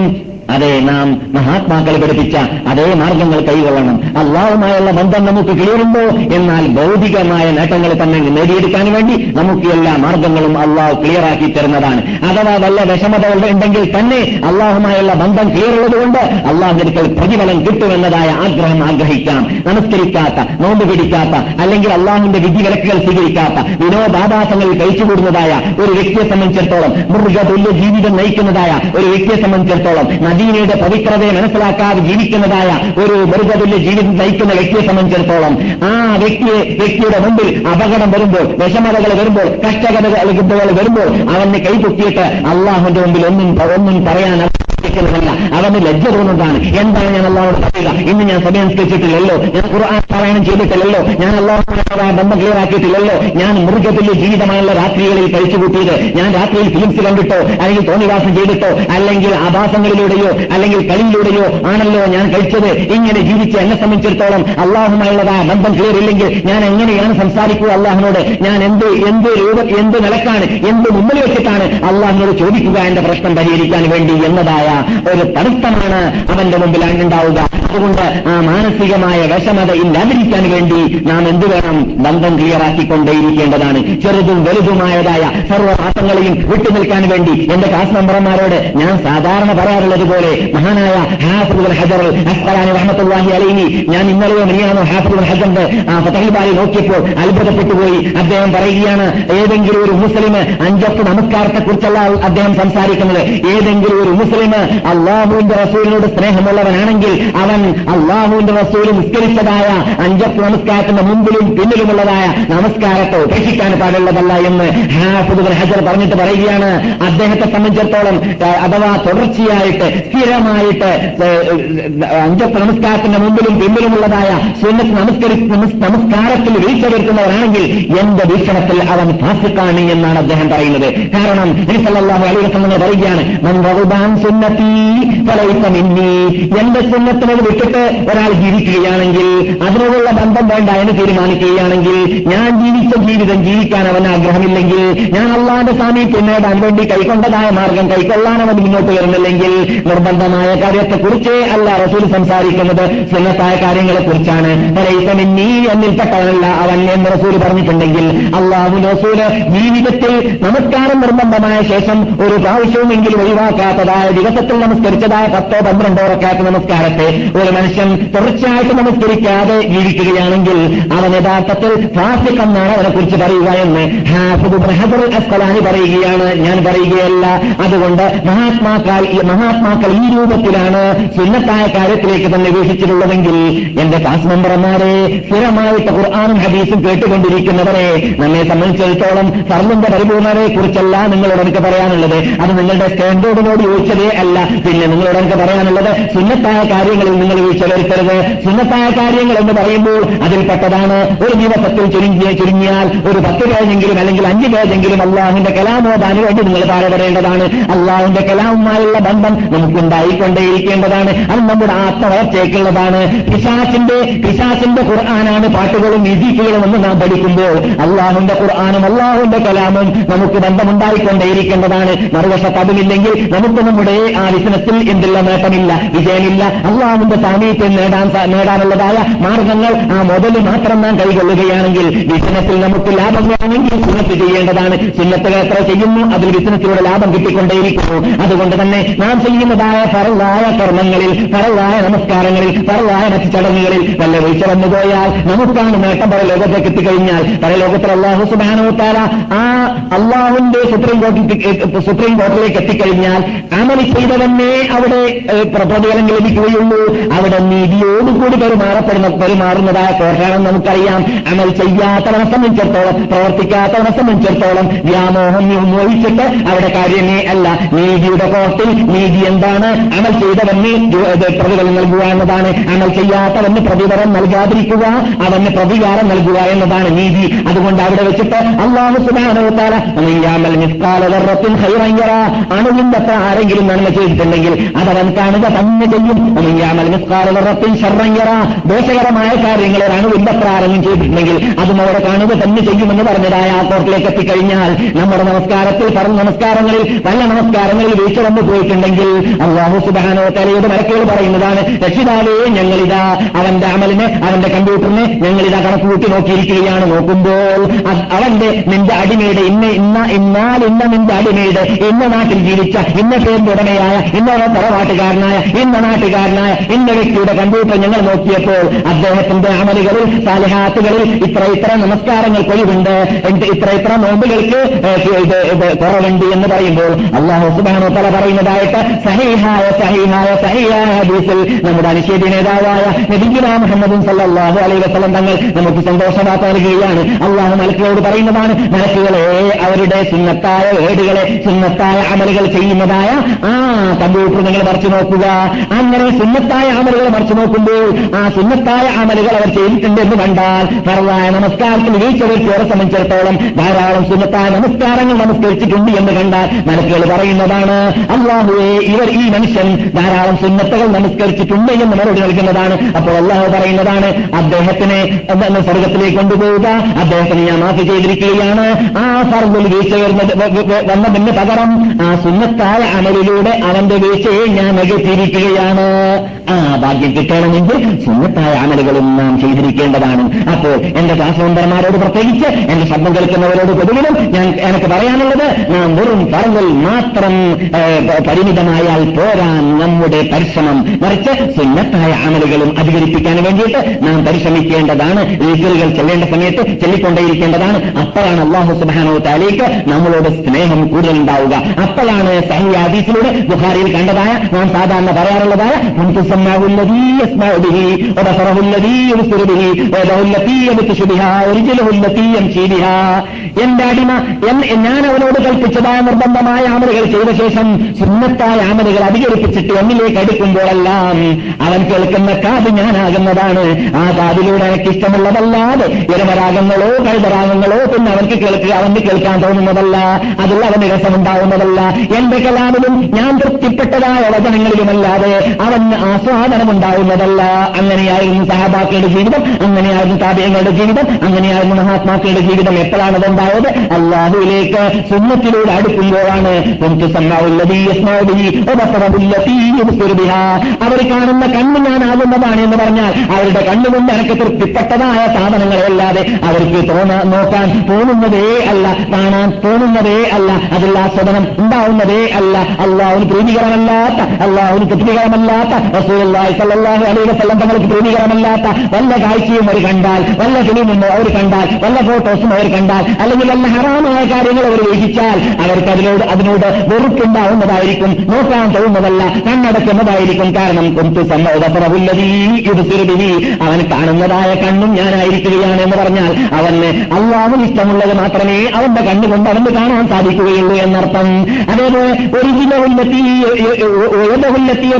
അതെ നാം മഹാത്മാക്കൾ പഠിപ്പിച്ച അതേ മാർഗങ്ങൾ കൈകൊള്ളണം. അള്ളാഹുമായുള്ള ബന്ധം നമുക്ക് ക്ലിയറുണ്ടോ എന്നാൽ ഭൗതികമായ നേട്ടങ്ങൾ തന്നെ നേടിയെടുക്കാൻ വേണ്ടി നമുക്ക് എല്ലാ മാർഗങ്ങളും അള്ളാഹു ക്ലിയറാക്കി തരുന്നതാണ്. അഥവാ വല്ല വിഷമതകൾ ഉണ്ടെങ്കിൽ തന്നെ അള്ളാഹുമായുള്ള ബന്ധം ക്ലിയർ ഉള്ളതുകൊണ്ട് അള്ളാഹുവിനേക്കാൾ പ്രതിഫലം കിട്ടുമെന്നതായ ആഗ്രഹം ആഗ്രഹിക്കാം. നമസ്കരിക്കാത്ത നോമ്പ് പിടിക്കാത്ത അല്ലെങ്കിൽ അള്ളാഹുവിന്റെ വിധിവിലക്കുകൾ സ്വീകരിക്കാത്ത വിനോദാഭാസങ്ങളിൽ കഴിച്ചുകൂടുന്നതായ ഒരു വ്യക്തിയെ സംബന്ധിച്ചിടത്തോളം മൃഗതുല്യ ജീവിതം നയിക്കുന്നതായ ഒരു വ്യക്തിയെ സംബന്ധിച്ചിടത്തോളം മദീനയുടെ പവിത്രതയെ മനസ്സിലാക്കാതെ ജീവിക്കുന്നതായ ഒരു മൃഗതുല്യ ജീവിതം നയിക്കുന്ന വ്യക്തിയെ സംബന്ധിച്ചിടത്തോളം ആ വ്യക്തിയെ വ്യക്തിയുടെ മുമ്പിൽ അപകടം വരുമ്പോൾ വിഷമതകൾ വരുമ്പോൾ കഷ്ടകഥകൾ വരുമ്പോൾ അവന് കൈപൊക്കിയിട്ട് അള്ളാഹുന്റെ മുമ്പിൽ ഒന്നും ഒന്നും പറയാൻ ില്ല അവന് ലജ്ജ തോന്നുന്നതാണ് എന്താണ് ഞാൻ അള്ളാഹോട് പറയുക? ഇന്ന് ഞാൻ സമയം നിസ്കരിച്ചിട്ടില്ലല്ലോ ഞാൻ ഖുർആൻ പാരായണം ചെയ്തിട്ടില്ലല്ലോ. ഞാൻ അള്ളാഹുമായ ബന്ധം ക്ലിയർ ആക്കിയിട്ടില്ലല്ലോ. ഞാൻ മൃഗത്തിന്റെ ജീവിതമായുള്ള രാത്രികളിൽ കഴിച്ചുകൂട്ടിയത്. ഞാൻ രാത്രിയിൽ ഫിലിംസ് കണ്ടിട്ടോ അല്ലെങ്കിൽ തോന്നിവാസം ചെയ്തിട്ടോ അല്ലെങ്കിൽ ആഭാസങ്ങളിലൂടെയോ അല്ലെങ്കിൽ കളിയിലൂടെയോ ആണല്ലോ ഞാൻ കഴിച്ചത്. ഇങ്ങനെ ജീവിച്ച് എന്നെ സംബന്ധിച്ചിടത്തോളം അള്ളാഹുമായുള്ളതായ ബന്ധം ക്ലിയർ ഇല്ലെങ്കിൽ ഞാൻ എങ്ങനെയാണ് സംസാരിക്കുക അള്ളാഹിനോട് ഞാൻ എന്ത് എന്ത് രൂപ എന്ത് നിലക്കാണ്? എന്ത് മുമ്പിൽ വെച്ചിട്ടാണ് അള്ളാഹിനോട് ചോദിക്കുക എന്റെ പ്രശ്നം പരിഹരിക്കാൻ വേണ്ടി എന്നതായ ഒരു തടസ്സമാണ് അവന്റെ മുമ്പിൽ ഉണ്ടാവുക അതുകൊണ്ട് ആ മാനസികമായ വിഷമത ഇല്ലാതിരിക്കാൻ വേണ്ടി നാം എന്ത് വേണം? ബന്ധം ക്ലിയറാക്കിക്കൊണ്ടേയിരിക്കേണ്ടതാണ് ചെറുതും വലുതുമായതായ സർവമാസങ്ങളെയും വിട്ടുനിൽക്കാൻ വേണ്ടി എന്റെ ക്ലാസ് മെമ്പർമാരോട് ഞാൻ സാധാരണ പറയാറുള്ളത് പോലെ മഹാനായ ഹാഫുൽ ഹജർ അസ്തലാനി റഹ്മത്തുല്ലാഹി അലൈനി ഞാൻ ഇന്നലെയോ മിനിയാണോ ഹാഫുൽ ഹജറിന്റെ ഫതഹിബാലി നോക്കിയപ്പോൾ അത്ഭുതപ്പെട്ടുപോയി. അദ്ദേഹം പറയുകയാണ് ഏതെങ്കിലും ഒരു മുസ്ലിം അഞ്ചത്ത് നമസ്കാരത്തെക്കുറിച്ചല്ല അദ്ദേഹം സംസാരിക്കുന്നത്. ഏതെങ്കിലും ഒരു മുസ്ലിം അള്ളാഹുവിന്റെ റസൂലിനോട് സ്നേഹമുള്ളവനാണെങ്കിൽ അവൻ അള്ളാഹുവിന്റെ റസൂൽ നിസ്കരിച്ചതായ അഞ്ചപ്പ് നമസ്കാരത്തിന്റെ മുമ്പിലും പിന്നിലുമുള്ളതായ നമസ്കാരത്തെ ഉപേക്ഷിക്കാൻ പാടുള്ളതല്ല എന്ന് ഹാഫുദ് ഹജർ പറഞ്ഞിട്ട് പറയുകയാണ്. അദ്ദേഹത്തെ സംബന്ധിച്ചിടത്തോളം അഥവാ തുടർച്ചയായിട്ട് സ്ഥിരമായിട്ട് അഞ്ചപ്പ് നമസ്കാരത്തിന്റെ മുമ്പിലും പിന്നിലുമുള്ളതായ സുന്നത്ത് നമസ്കരി നമസ്കാരത്തിൽ വീഴ്ച വരുത്തുന്നവരാണെങ്കിൽ എന്റെ വീക്ഷണത്തിൽ അവൻ ഫാസിക്കാണ് എന്നാണ് അദ്ദേഹം പറയുന്നത്. കാരണം സല്ലല്ലാഹു അലൈഹി വസല്ലം പറയുകയാണ് മൻ എന്റെ സുന്നത്തിനത് വിട്ടിട്ട് ഒരാൾ ജീവിക്കുകയാണെങ്കിൽ അതിനോടുള്ള ബന്ധം വേണ്ട എന്ന് തീരുമാനിക്കുകയാണെങ്കിൽ ഞാൻ ജീവിച്ച ജീവിതം ജീവിക്കാൻ അവൻ ആഗ്രഹമില്ലെങ്കിൽ ഞാൻ അള്ളാന്റെ സാമീപ്യം നേടാൻ വേണ്ടി കൈക്കൊണ്ടതായ മാർഗം കൈക്കൊള്ളാൻ അവൻ മുന്നോട്ട് വരുന്നില്ലെങ്കിൽ നിർബന്ധമായ കാര്യത്തെക്കുറിച്ച് അല്ല റസൂൽ സംസാരിക്കുന്നത്. സുന്നത്തായ കാര്യങ്ങളെക്കുറിച്ചാണ്. നീ എന്നിൽപ്പെട്ടവനല്ല അവൻ എന്ന് റസൂൽ പറഞ്ഞിട്ടുണ്ടെങ്കിൽ അള്ളാഹു റസൂൽ ജീവിതത്തിൽ നമസ്കാരം നിർബന്ധമായ ശേഷം ഒരു പ്രാവശ്യവുമെങ്കിലും ഒഴിവാക്കാത്തതായ ദിവസത്തിൽ നമസ്കരിച്ചതായ പത്തോ പന്ത്രണ്ടോ റക്കാത്ത നമസ്കാരത്തെ. ഒരു മനുഷ്യൻ തുടർച്ചയായിട്ട് നമസ്കരിക്കാതെ ജീവിക്കുകയാണെങ്കിൽ അവൻ യഥാർത്ഥത്തിൽ ഫാസിഖ് എന്നാണ് അവനെ കുറിച്ച് പറയുക എന്ന്. ഹാഫിദ് അസ്കലാനി പറയുകയാണ്. ഞാൻ പറയുകയല്ല. അതുകൊണ്ട് മഹാത്മാക്കൾ മഹാത്മാക്കൾ ഈ രൂപത്തിലാണ് സുന്നത്തായ കാര്യത്തിലേക്ക് തന്നെ വീക്ഷിച്ചിട്ടുള്ളതെങ്കിൽ എന്റെ ക്ലാസ് മെമ്പർമാരെ സ്ഥിരമായിട്ട് ഖുർആാനും ഹദീസും കേട്ടുകൊണ്ടിരിക്കുന്നവരെ നമ്മെ സംബന്ധിച്ചിടത്തോളം സർവന്റെ പരിപൂർണതയെ കുറിച്ചല്ല നിങ്ങളോട് എനിക്ക് പറയാനുള്ളത്. അത് നിങ്ങളുടെ സ്റ്റാൻഡേർഡിനോട് ചോദിച്ചതേ അല്ല പിന്നെ നിങ്ങളോട് എനിക്ക് പറയാനുള്ളത് സുന്നത്തായ കാര്യങ്ങളിൽ നിങ്ങൾ വീഴ്ച വരുത്തരുത് സുന്നത്തായ കാര്യങ്ങൾ എന്ന് പറയുമ്പോൾ അതിൽപ്പെട്ടതാണ് ഒരു ദിവസത്തിൽ ചുരുങ്ങിയ ചുരുങ്ങിയാൽ ഒരു പത്ത് പേജെങ്കിലും അല്ലെങ്കിൽ അഞ്ച് പേജെങ്കിലും അള്ളാഹുവിന്റെ കലാമോദാന് വേണ്ടി നിങ്ങൾ താഴെപ്പെടേണ്ടതാണ് അള്ളാഹുവിന്റെ കലാമുമായുള്ള ബന്ധം നമുക്കുണ്ടായിക്കൊണ്ടേയിരിക്കേണ്ടതാണ്. അത് നമ്മുടെ ആത്മവളർച്ചയ്ക്കുള്ളതാണ്. പിശാസിന്റെ പിശാസിന്റെ ഖുർആാനാണ് പാട്ടുകളും മ്യൂസിക്കുകളും എന്ന് നാം പഠിക്കുമ്പോൾ അള്ളാഹുവിന്റെ ഖുർആാനും അള്ളാഹുവിന്റെ കലാമും നമുക്ക് ബന്ധമുണ്ടായിക്കൊണ്ടേയിരിക്കേണ്ടതാണ്. മറുവശത്ത് അതുമില്ലെങ്കിൽ നമുക്ക് നമ്മുടെ ആ വിഷനത്തിൽ എന്തുള്ള നേട്ടമില്ല വിജയമില്ല. അള്ളാഹുവിന്റെ സാമീപ്യം നേടാൻ നേടാനുള്ളതായ മാർഗങ്ങൾ ആ മുതൽ മാത്രം നാം കൈകൊള്ളുകയാണെങ്കിൽ ബിസിനസ്സിൽ നമുക്ക് ലാഭം വേണമെങ്കിൽ സുന്നത്ത് ചെയ്യേണ്ടതാണ്. സുന്നത്തുകൾ എത്ര ചെയ്യുന്നു അതിൽ ബിസിനസ്സിലൂടെ ലാഭം കിട്ടിക്കൊണ്ടേയിരിക്കുന്നു. അതുകൊണ്ട് തന്നെ നാം ചെയ്യുന്നതായ പറവായ കർമ്മങ്ങളിൽ പറവായ നമസ്കാരങ്ങളിൽ പറവായ മറ്റു ചടങ്ങുകളിൽ വല്ല വീഴ്ച വന്നുപോയാൽ നമുക്കാണ് നേട്ടം പരലോകത്തേക്ക് എത്തിക്കഴിഞ്ഞാൽ. പരലോകത്തിൽ അള്ളാഹു സുബാനോത്താര ആ അള്ളാഹുവിന്റെ സുപ്രീം കോടതി സുപ്രീം കോടതിയിലേക്ക് എത്തിക്കഴിഞ്ഞാൽ അമൽ ചെയ്തവന്നെ അവിടെ പ്രതിഫലം ലഭിക്കുകയുള്ളൂ. അവിടെ നീതിയോടുകൂടി പെരുമാറപ്പെടുന്ന പെരുമാറുന്നതായ കോട്ടയാണെന്ന് നമുക്കറിയാം. അമൽ ചെയ്യാത്തവനെ സംബന്ധിച്ചിടത്തോളം പ്രവർത്തിക്കാത്തവനെ സംബന്ധിച്ചിടത്തോളം വ്യാമോഹം മോഹിച്ചിട്ട് അവിടെ കാര്യമേ അല്ല. നീതിയുടെ കോർട്ടിൽ നീതി എന്താണ്? അമൽ ചെയ്തവന് ജോ- ഇത് പ്രതിഫലം നൽകുക എന്നതാണ്. അമൽ ചെയ്യാത്തവന് പ്രതിഫലം നൽകാതിരിക്കുക അവന് പ്രതികാരം നൽകുക എന്നതാണ് നീതി. അതുകൊണ്ട് അവിടെ വെച്ചിട്ട് അള്ളാഹു സുബാനോത്താല അണുവിന്റെ ആരെങ്കിലും നന്മ ചെയ്തിട്ടുണ്ടെങ്കിൽ അതവൻ കാണുക തന്നെ ചെയ്യും. ദോഷകരമായ കാര്യങ്ങൾ ഒരു ആരെങ്കിലും ചെയ്തിട്ടുണ്ടെങ്കിൽ അതും അവിടെ കാണുക തന്നെ ചെയ്യുമെന്ന് പറഞ്ഞതായ ആ കോർട്ടിലേക്ക് എത്തിക്കഴിഞ്ഞാൽ നമ്മുടെ നമസ്കാരത്തിൽ പറഞ്ഞ നമസ്കാരങ്ങളിൽ പല നമസ്കാരങ്ങളിൽ വീഴ്ച വന്നു പോയിട്ടുണ്ടെങ്കിൽ അള്ളാഹു സുബാനോ തലയുടെ മരക്കുകൾ പറയുന്നതാണ് രക്ഷിതാവേ ഞങ്ങളിതാ അവന്റെ അമലിനെ അവന്റെ കമ്പ്യൂട്ടറിനെ ഞങ്ങളിതാ കണക്ക് കൂട്ടി നോക്കിയിരിക്കുകയാണ്. നോക്കുമ്പോൾ അവന്റെ നിന്റെ അടിമയുടെ ഇന്ന ഇന്ന ഇന്നാൽ ഇന്ന നിന്റെ അടിമയുടെ ഇന്ന നാട്ടിൽ ജീവിച്ച ഇന്ന പേരിന്റെ ഉടമയായ ഇന്ന തറവാട്ടുകാരനായ ഇന്ന നാട്ടുകാരനായ ഇന്ന വ്യക്തിയുടെ കമ്പ്യൂട്ടർ ഞങ്ങൾ നോക്കിയപ്പോൾ അദ്ദേഹത്തിന്റെ അമലുകളിൽ സാലിഹാത്തുകളിൽ ഇത്ര ഇത്ര നമസ്കാരങ്ങൾ കൊഴിവുണ്ട് ഇത്ര ഇത്ര നോമ്പുകൾക്ക് കുറവുണ്ട് എന്ന് പറയുമ്പോൾ അള്ളാഹു സുബാനോ തല പറയുന്നതായിട്ട് സഹീഹായ സഹീഹായ സഹീഹായ ഹദീസിൽ നമ്മുടെ അനുശേദി നേതാവായ നബിഗുല മുഹമ്മദും സല്ലാഹു അലൈ വസ്ലം തങ്ങൾ നമുക്ക് സന്തോഷവാർത്ത നൽകുകയാണ്. അള്ളാഹു മലക്കുകളോട് പറയുന്നതാണ് മലക്കുകളെ അവരുടെ സുന്നത്തായ ഏടുകളെ സുന്നത്തായ അമലുകൾ ചെയ്യുന്നതായ ആ കമ്പ്യൂട്ടർ നിങ്ങൾ മറിച്ചു നോക്കുക. അങ്ങനെ സുന്നത്തായ അമലുകൾ മറിച്ചു നോക്കുമ്പോൾ ആ സുന്നത്തായ അമലുകൾ അവർ ചെയ്തിട്ടുണ്ട് എന്ന് കണ്ടാൽ ഫറവായ നമസ്കാരത്തിന് വീഴ്ച വരുത്തിയവരെ സംബന്ധിച്ചിടത്തോളം ധാരാളം സുന്നത്തായ നമസ്കാരങ്ങൾ നമസ്കരിച്ചിട്ടുണ്ട് എന്ന് കണ്ടാൽ മനസ്സുകൾ പറയുന്നതാണ് അള്ളാഹുവെ ഇവർ ഈ മനുഷ്യൻ ധാരാളം സുന്നത്തുകൾ നമസ്കരിച്ചിട്ടുണ്ട് എന്ന് മറുപടി നൽകുന്നതാണ്. അപ്പോൾ അള്ളാഹു പറയുന്നതാണ് അദ്ദേഹത്തിനെ സ്വർഗത്തിലേക്ക് കൊണ്ടുപോവുക. അദ്ദേഹത്തിന് ഞാൻ മാഫി ചെയ്തിരിക്കുകയാണ്. ആ ഫർദിൽ വീഴ്ച വരുന്നത് വന്നതിന് പകരം ആ സുന്നത്തായ അമലിലൂടെ അവന്റെ വീഴ്ചയെ ഞാൻ നികത്തിയിരിക്കുകയാണ് ആ ഭാഗ്യം കിട്ടണമെങ്കിൽ സുന്നത്തായ അമലുകളും നാം ചെയ്തിരിക്കേണ്ടതാണ്. അപ്പോൾ എന്റെ ക്ലാസ് പ്രത്യേകിച്ച് എന്റെ ശബ്ദം കേൾക്കുന്നവരോട് പൊതുവിലും ഞാൻ എനിക്ക് പറയാനുള്ളത് നാം വെറും പറങ്ങൽ മാത്രം പരിമിതമായാൽ പോരാ നമ്മുടെ പരിശ്രമം. മറിച്ച് സുന്നത്തായ അമലുകളും അധികരിപ്പിക്കാൻ വേണ്ടിയിട്ട് നാം പരിശ്രമിക്കേണ്ടതാണ്. ലീഗലുകൾ ചെല്ലേണ്ട സമയത്ത് ചെല്ലിക്കൊണ്ടേയിരിക്കേണ്ടതാണ്. അപ്പോഴാണ് അള്ളാഹു സുബാനോ താലേക്ക് നമ്മളോട് സ്നേഹം കൂടുതൽ ഉണ്ടാവുക അപ്പോഴാണ് സഹി ഹദീസിലൂടെ ബുഹാരിയിൽ കണ്ടതായ നാം സാധാരണ പറയാറുള്ളതായ "കുന്തു സമ്മാഉല്ലദീ യസ്മഉ ബിഹി വബസറഹുല്ലദീ യുബ്സിറു ബിഹി വയദഹുല്ലതീ യബ്തിഷു ബിഹാ വരിജലുഹുല്ലതീ യംശീ ബിഹാ എന്റെ അടിമ ഞാൻ അവനോട് കൽപ്പിച്ചതായ നിർബന്ധമായ ആമലുകൾ ചെയ്ത ശേഷം സുന്നത്തായ ആമലുകൾ അധികരിപ്പിച്ചിട്ട് എന്നിലേക്ക് അടുക്കുമ്പോഴെല്ലാം അവൻ കേൾക്കുന്ന കാത് ഞാനാകുന്നതാണ്. ആ കാതിലൂടെ എനിക്ക് ഇഷ്ടമുള്ളതല്ലാതെ ഇരമരാഗങ്ങളോ കഴുതരാഗങ്ങളോ പിന്നെ അവൻക്ക് കേൾക്കുക അവന് കേൾക്കാൻ തോന്നുന്നതല്ല അതിൽ അവന് രസമുണ്ടാകുന്നതല്ല. എന്റെ കലാമിലും ഞാൻ തൃപ്തിപ്പെട്ടതായ വചനങ്ങളിലുമല്ലാതെ അവന് ആസ്വാദനമുണ്ടാവുന്നതല്ല അങ്ങനെയായിരുന്നു സഹാബാക്കളുടെ ജീവിതം അങ്ങനെയായിരുന്നു താപയങ്ങളുടെ ജീവിതം അങ്ങനെയായിരുന്നു മഹാത്മാക്കളുടെ ജീവിതം എപ്പോഴാണ് അതുണ്ടായത് അള്ളാഹുവിലേക്ക് സുന്നത്തിലൂടെ അടുക്കുമ്പോഴാണ്. അവർ കാണുന്ന കണ്ണ് ഞാനാകുന്നതാണ് എന്ന് പറഞ്ഞാൽ അവരുടെ കണ്ണുകൊണ്ട് എനിക്ക് തൃപ്തിപ്പെട്ടതായ സാധനങ്ങളല്ലാതെ അവർക്ക് നോക്കാൻ തോന്നുന്നതേ അല്ല കാണാൻ തോന്നുന്നതേ അല്ല അതിൽ ആസ്വദനം ഉണ്ടാവുന്നതേ അല്ല അള്ളാഹുന് പ്രീതികരമല്ലാത്ത അള്ളാഹുവിന് തൃപ്തികരമല്ലാത്ത റസൂലുള്ളാഹി സല്ലാഹു അലൈഹി വസല്ലം തങ്ങൾക്ക് പ്രീതികരമല്ലാത്ത വല്ല കാഴ്ചയും അവർ കണ്ടാൽ വല്ല ഫിലിമും അവർ കണ്ടാൽ വല്ല ഫോട്ടോസും അവർ കണ്ടാൽ അല്ലെങ്കിൽ വല്ല ഹറാമായ കാര്യങ്ങൾ അവർ വീക്ഷിച്ചാൽ അവർക്ക് അതിനോട് അതിനോട് വെറുപ്പുണ്ടാവുന്നതായിരിക്കും നോക്കാൻ തോന്നുന്നതല്ല കണ്ണടക്കുന്നതായിരിക്കും. കാരണം കൊന്തു സമ്മതപുല്ലതീ അവൻ കാണുന്നതായ കണ്ണും ഞാനായിരിക്കുകയാണ് എന്ന് പറഞ്ഞാൽ അവന് അള്ളാഹും ഇഷ്ടമുള്ളത് മാത്രമേ അവന്റെ കണ്ണുകൊണ്ട് അവന് കാണാൻ സാധിക്കുകയുള്ളൂ എന്നർത്ഥം. അതേപോലെ ഒരു ജില്ലത്തിയ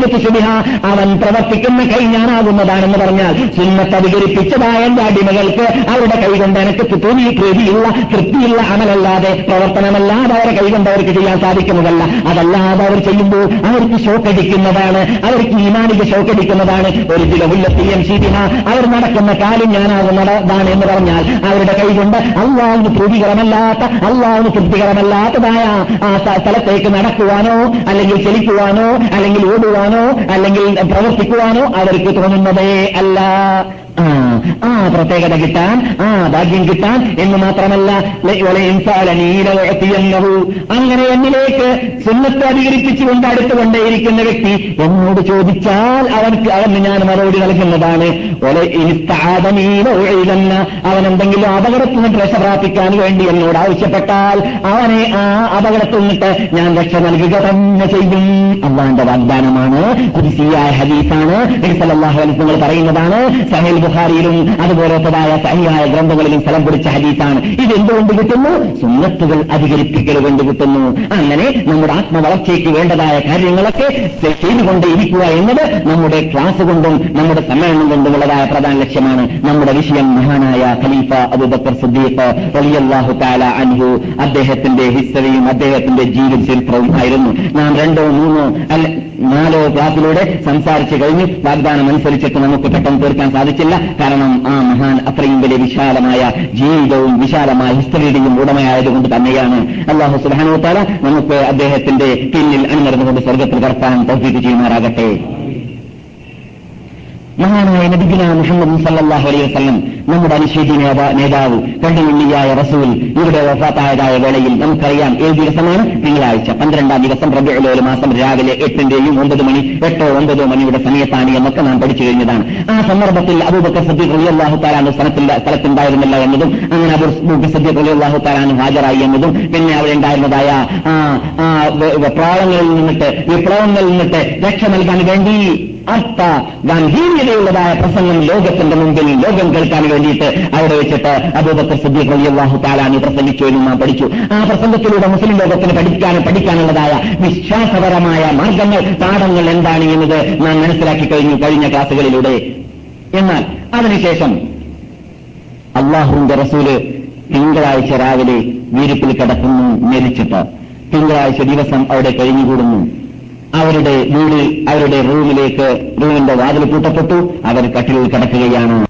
അവൻ പ്രവർത്തിക്കുന്ന കൈ ഞാനാകുന്നതാണെന്ന് പറഞ്ഞാൽ സുന്നത്ത് അധികരിപ്പിച്ചതായ എന്റെ അടിമകൾക്ക് അവരുടെ കൈ കൊണ്ട് എനിക്ക് തോന്നി പ്രീതിയുള്ള തൃപ്തിയുള്ള അമലല്ലാതെ പ്രവർത്തനമല്ലാതെ അവരെ കൈകൊണ്ട് അവർക്ക് ചെയ്യാൻ സാധിക്കുന്നതല്ല. അതല്ലാതെ അവർ ചെയ്യുമ്പോൾ അവർക്ക് ഷോക്കടിക്കുന്നതാണ് അവർക്ക് ഈമാനിക ഷോക്കടിക്കുന്നതാണ് ഒരു ജിലവുല്ലത്തിയം ശീതിന അവർ നടക്കുന്ന കാര്യം ഞാനാകുന്നതാണ് എന്ന് പറഞ്ഞാൽ അവരുടെ കൈകൊണ്ട് അള്ളാവിന് പ്രീതികരമല്ലാത്ത അള്ളാവിന് തൃപ്തികരമല്ലാത്തതായ ആ സ്ഥലത്തേക്ക് നടക്കുവാനോ അല്ലെങ്കിൽ ചലിക്കുവാനോ അല്ലെങ്കിൽ ഓടുവാനോ അല്ലെങ്കിൽ പ്രവർത്തിക്കുവാനോ അവർക്ക് തോന്നുന്നതേ അല്ല. ആ പ്രത്യേകത കിട്ടാൻ ആ ഭാഗ്യം കിട്ടാൻ എന്ന് മാത്രമല്ല അങ്ങനെ എന്നിലേക്ക് സുന്നത്ത് അധികരിപ്പിച്ചുകൊണ്ട് അടുത്തുകൊണ്ടേയിരിക്കുന്ന വ്യക്തി എന്നോട് ചോദിച്ചാൽ അവർക്ക് അവന് ഞാൻ മറുപടി നൽകുന്നതാണ്. അവൻ എന്തെങ്കിലും അപകടത്തിൽ നിന്ന് രക്ഷ പ്രാപിക്കാൻ വേണ്ടി എന്നോട് ആവശ്യപ്പെട്ടാൽ അവനെ ആ അപകടത്തിൽ നിന്നിട്ട് ഞാൻ രക്ഷ നൽകുക തന്നെ ചെയ്യും. അള്ളാന്റെ വാഗ്ദാനമാണ്. ഹദീസാണ്. നിങ്ങൾ പറയുന്നതാണ്. സഹേൽ ബുഹാരിയിലും അതുപോലത്തതായ സഹിയായ ഗ്രന്ഥങ്ങളിലും സ്ഥലം പിടിച്ച ഹദീസാണ്. ഇത് എന്തുകൊണ്ട് കിട്ടുന്നു? സുന്നത്തുകൾ അധികരിപ്പിക്കൽ കൊണ്ട് കിട്ടുന്നു. അങ്ങനെ നമ്മുടെ ആത്മവളർച്ചയ്ക്ക് വേണ്ടതായ കാര്യങ്ങളൊക്കെ ചെയ്തുകൊണ്ട് ഇരിക്കുക എന്നത് നമ്മുടെ ക്ലാസ് കൊണ്ടും നമ്മുടെ സമ്മേളനം കൊണ്ടുമുള്ളതായ പ്രധാന ലക്ഷ്യമാണ്. നമ്മുടെ വിഷയം മഹാനായ ഖലീഫ അബുബക്കർ സുദ്ദീഖ് വലിയല്ലാഹു താല അൻഹു. അദ്ദേഹത്തിന്റെ ഹിസ്റ്ററിയും അദ്ദേഹത്തിന്റെ ജീവിത ചരിത്രവും ആയിരുന്നു. നാം രണ്ടോ മൂന്നോ അല്ല നാലോ ക്ലാസ്സിലൂടെ സംസാരിച്ചു കഴിഞ്ഞു വാഗ്ദാനം അനുസരിച്ചിട്ട് നമുക്ക് പെട്ടെന്ന് തീർക്കാൻ സാധിച്ചില്ല. കാരണം ആ മഹാൻ അത്രയും വലിയ വിശാലമായ ജീവിതവും വിശാലമായ ഹിസ്റ്ററിയുടെയും ഉടമയായതുകൊണ്ട് തന്നെയാണ്. അള്ളാഹു സുബാനോത്താല നമുക്ക് അദ്ദേഹത്തിന്റെ പിന്നിൽ അണിനിറന്നുകൊണ്ട് സ്വർഗത്തിൽ കടത്താൻ തൗഫീക്ക് ചെയ്യുമാറാകട്ടെ. മഹാനായ നബിഗുല മുഹമ്മദ് സല്ലാഹു അലൈഹി വസ്ലം നമ്മുടെ അനുശേഷി നേതാവ് കണ്ടുമുള്ളിയായ റസൂൽ ഇവിടെ വഫാത്തായതായ വേളയിൽ നമുക്കറിയാം ഏത് ദിവസമാണ്? തിങ്കളാഴ്ച പന്ത്രണ്ടാം ദിവസം റബിയുലോൽ മാസം രാവിലെ എട്ടിന്റെയും ഒമ്പത് മണി എട്ടോ ഒമ്പതോ മണിയുടെ സമയത്താണ് എന്നൊക്കെ നാം പഠിച്ചു കഴിഞ്ഞതാണ്. ആ സന്ദർഭത്തിൽ അബൂബക്കർ അലി അള്ളാഹു താലാനു സ്ഥലത്തിന്റെ സ്ഥലത്തുണ്ടായിരുന്നില്ല എന്നതും അങ്ങനെ അബൂബക്കർ സദ്ദീഖ് അലി അള്ളാഹു താലാനു ഹാജരായി എന്നതും പിന്നെ അവിടെ ഉണ്ടായിരുന്നതായ പ്രാളങ്ങളിൽ നിന്നിട്ട് വിപ്ലവങ്ങളിൽ നിന്നിട്ട് രക്ഷ നൽകാൻ വേണ്ടി അർത്ഥ ഗാംഭീര്യതയുള്ളതായ പ്രസംഗം ലോകത്തിന്റെ മുമ്പിൽ ലോകം കേൾക്കാൻ വേണ്ടിയിട്ട് അവിടെ വെച്ചിട്ട് അബൂബക്കർ സിദ്ദീഖ് അലി അള്ളാഹു താലാനി പ്രസംഗിച്ചു എന്ന് നാം പഠിച്ചു. ആ പ്രസംഗത്തിലൂടെ മുസ്ലിം ലോകത്തിന് പഠിക്കാനും പഠിക്കാനുള്ളതായ വിശ്വാസപരമായ മാർഗങ്ങൾ പാഠങ്ങൾ എന്താണ് എന്നത് നാം മനസ്സിലാക്കി കഴിഞ്ഞു കഴിഞ്ഞ ക്ലാസുകളിലൂടെ എന്നാൽ അതിനുശേഷം അള്ളാഹുവിന്റെ റസൂൽ തിങ്കളാഴ്ച രാവിലെ വീരിപ്പിൽ കിടക്കുന്നു മരിച്ചിട്ട് തിങ്കളാഴ്ച ദിവസം അവിടെ കഴിഞ്ഞുകൂടുന്നു. അവരുടെ വീട് അവരുടെ റൂമിലേക്ക് റൂമിന്റെ വാതിൽ പൂട്ടപ്പെട്ടു. അവർ കട്ടിലിൽ കിടക്കുകയാണ്.